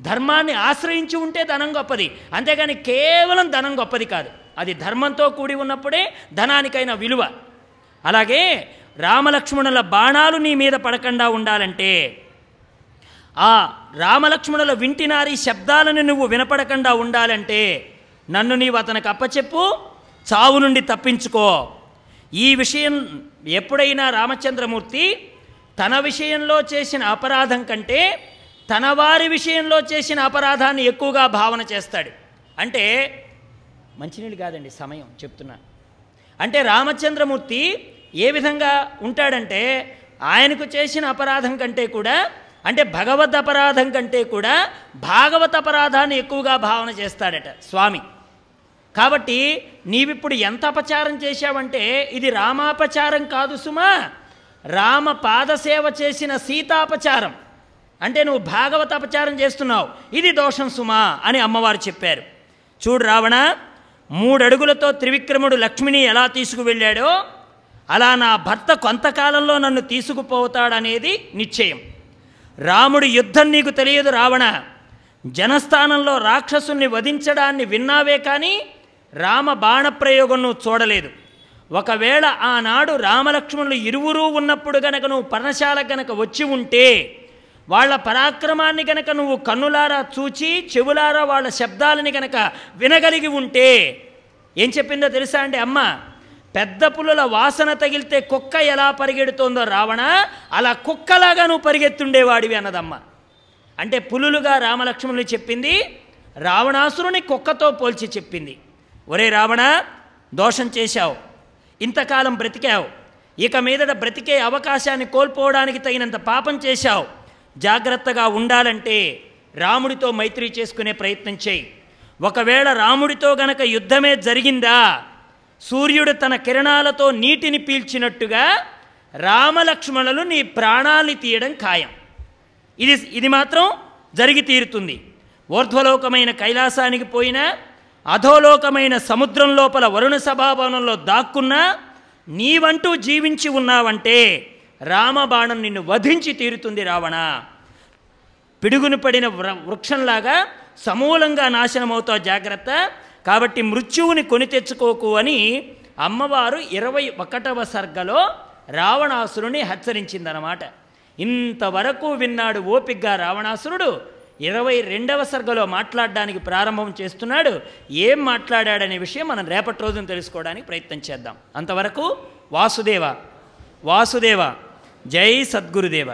ధర్మాన్ని ఆశ్రయించి ఉంటే ధనం గొప్పది. అంతేగాని కేవలం ధనం గొప్పది కాదు. అది ధర్మంతో కూడి ఉన్నప్పుడే ధనానికైన విలువ. అలాగే రామలక్ష్మణుల బాణాలు నీ మీద పడకుండా ఉండాలంటే ఆ రామలక్ష్మణుల వింటినారి శబ్దాలను నువ్వు వినపడకుండా ఉండాలంటే నన్ను నీవు అతనికి అప్పచెప్పు చావు నుండి తప్పించుకో. ఈ విషయం ఎప్పుడైనా రామచంద్రమూర్తి తన విషయంలో చేసిన అపరాధం కంటే తన వారి విషయంలో చేసిన అపరాధాన్ని ఎక్కువగా భావన చేస్తాడు. అంటే మంచినీళ్ళు కాదండి సమయం చెప్తున్నా అంటే రామచంద్రమూర్తి ఏ విధంగా ఉంటాడంటే ఆయనకు చేసిన అపరాధం కంటే కూడా అంటే భగవద్ అపరాధం కంటే కూడా భాగవత అపరాధాన్ని ఎక్కువగా భావన చేస్తాడట స్వామి. కాబట్టి నీవిప్పుడు ఎంత అపచారం చేశావంటే ఇది రామాపచారం కాదు సుమా. రామ పాదసేవ చేసిన సీతాపచారం. అంటే నువ్వు భాగవత అపచారం చేస్తున్నావు. ఇది దోషం సుమా అని అమ్మవారు చెప్పారు. చూడు రావణ మూడడుగులతో త్రివిక్రముడు లక్ష్మిని ఎలా తీసుకువెళ్ళాడో అలా నా భర్త కొంతకాలంలో నన్ను తీసుకుపోతాడనేది నిశ్చయం. రాముడి యుద్ధం నీకు తెలియదు రావణ. జనస్థానంలో రాక్షసుని వధించడాన్ని విన్నావే కానీ రామ బాణప్రయోగం నువ్వు చూడలేదు. ఒకవేళ ఆనాడు రామలక్ష్మణులు ఇరువురూ ఉన్నప్పుడు గనక నువ్వు పర్ణశాల గనక వచ్చి ఉంటే వాళ్ళ పరాక్రమాన్ని కనుక నువ్వు కన్నులారా చూచి చెవులారా వాళ్ళ శబ్దాలని కనుక వినగలిగి ఉంటే ఏం చెప్పిందో తెలుసా అండి అమ్మ? పెద్ద పులుల వాసన తగిలితే కుక్క ఎలా పరిగెడుతోందో రావణ అలా కుక్కలాగా నువ్వు పరిగెత్తుండేవాడివి అన్నదమ్మ. అంటే పులులుగా రామలక్ష్మణులు చెప్పింది రావణాసురుని కుక్కతో పోల్చి చెప్పింది. ఒరే రావణ దోషం చేశావు ఇంతకాలం బ్రతికావు ఇక మీదట బ్రతికే అవకాశాన్ని కోల్పోవడానికి తగినంత పాపం చేశావు జాగ్రత్తగా ఉండాలంటే రాముడితో మైత్రి చేసుకునే ప్రయత్నం చేయి. ఒకవేళ రాముడితో గనక యుద్ధమే జరిగిందా సూర్యుడు తన కిరణాలతో నీటిని పీల్చినట్టుగా రామలక్ష్మణులు నీ ప్రాణాల్ని తీయడం ఖాయం. ఇది ఇది మాత్రం జరిగి తీరుతుంది. ఊర్ధ్వలోకమైన కైలాసానికి పోయినా అధోలోకమైన సముద్రం లోపల వరుణ సభాభవనంలో దాక్కున్నా నీవంటూ జీవించి ఉన్నావంటే రామబాణం నిన్ను వధించి తీరుతుంది రావణ. పిడుగును పడిన వృ- వృక్షంలాగా సమూలంగా నాశనమవుతావు జాగ్రత్త. కాబట్టి మృత్యువుని కొని తెచ్చుకోకు అని అమ్మవారు ఇరవై ఒకటవ సర్గలో రావణాసురుని హెచ్చరించిందనమాట. ఇంతవరకు విన్నాడు ఓపిగ్గా రావణాసురుడు. ఇరవై రెండవ సర్గలో మాట్లాడడానికి ప్రారంభం చేస్తున్నాడు. ఏం మాట్లాడాడనే విషయం మనం రేపటి రోజున తెలుసుకోవడానికి ప్రయత్నం చేద్దాం. అంతవరకు వాసుదేవ వాసుదేవ. ಜೈ ಸದ್ಗುರುದೇವ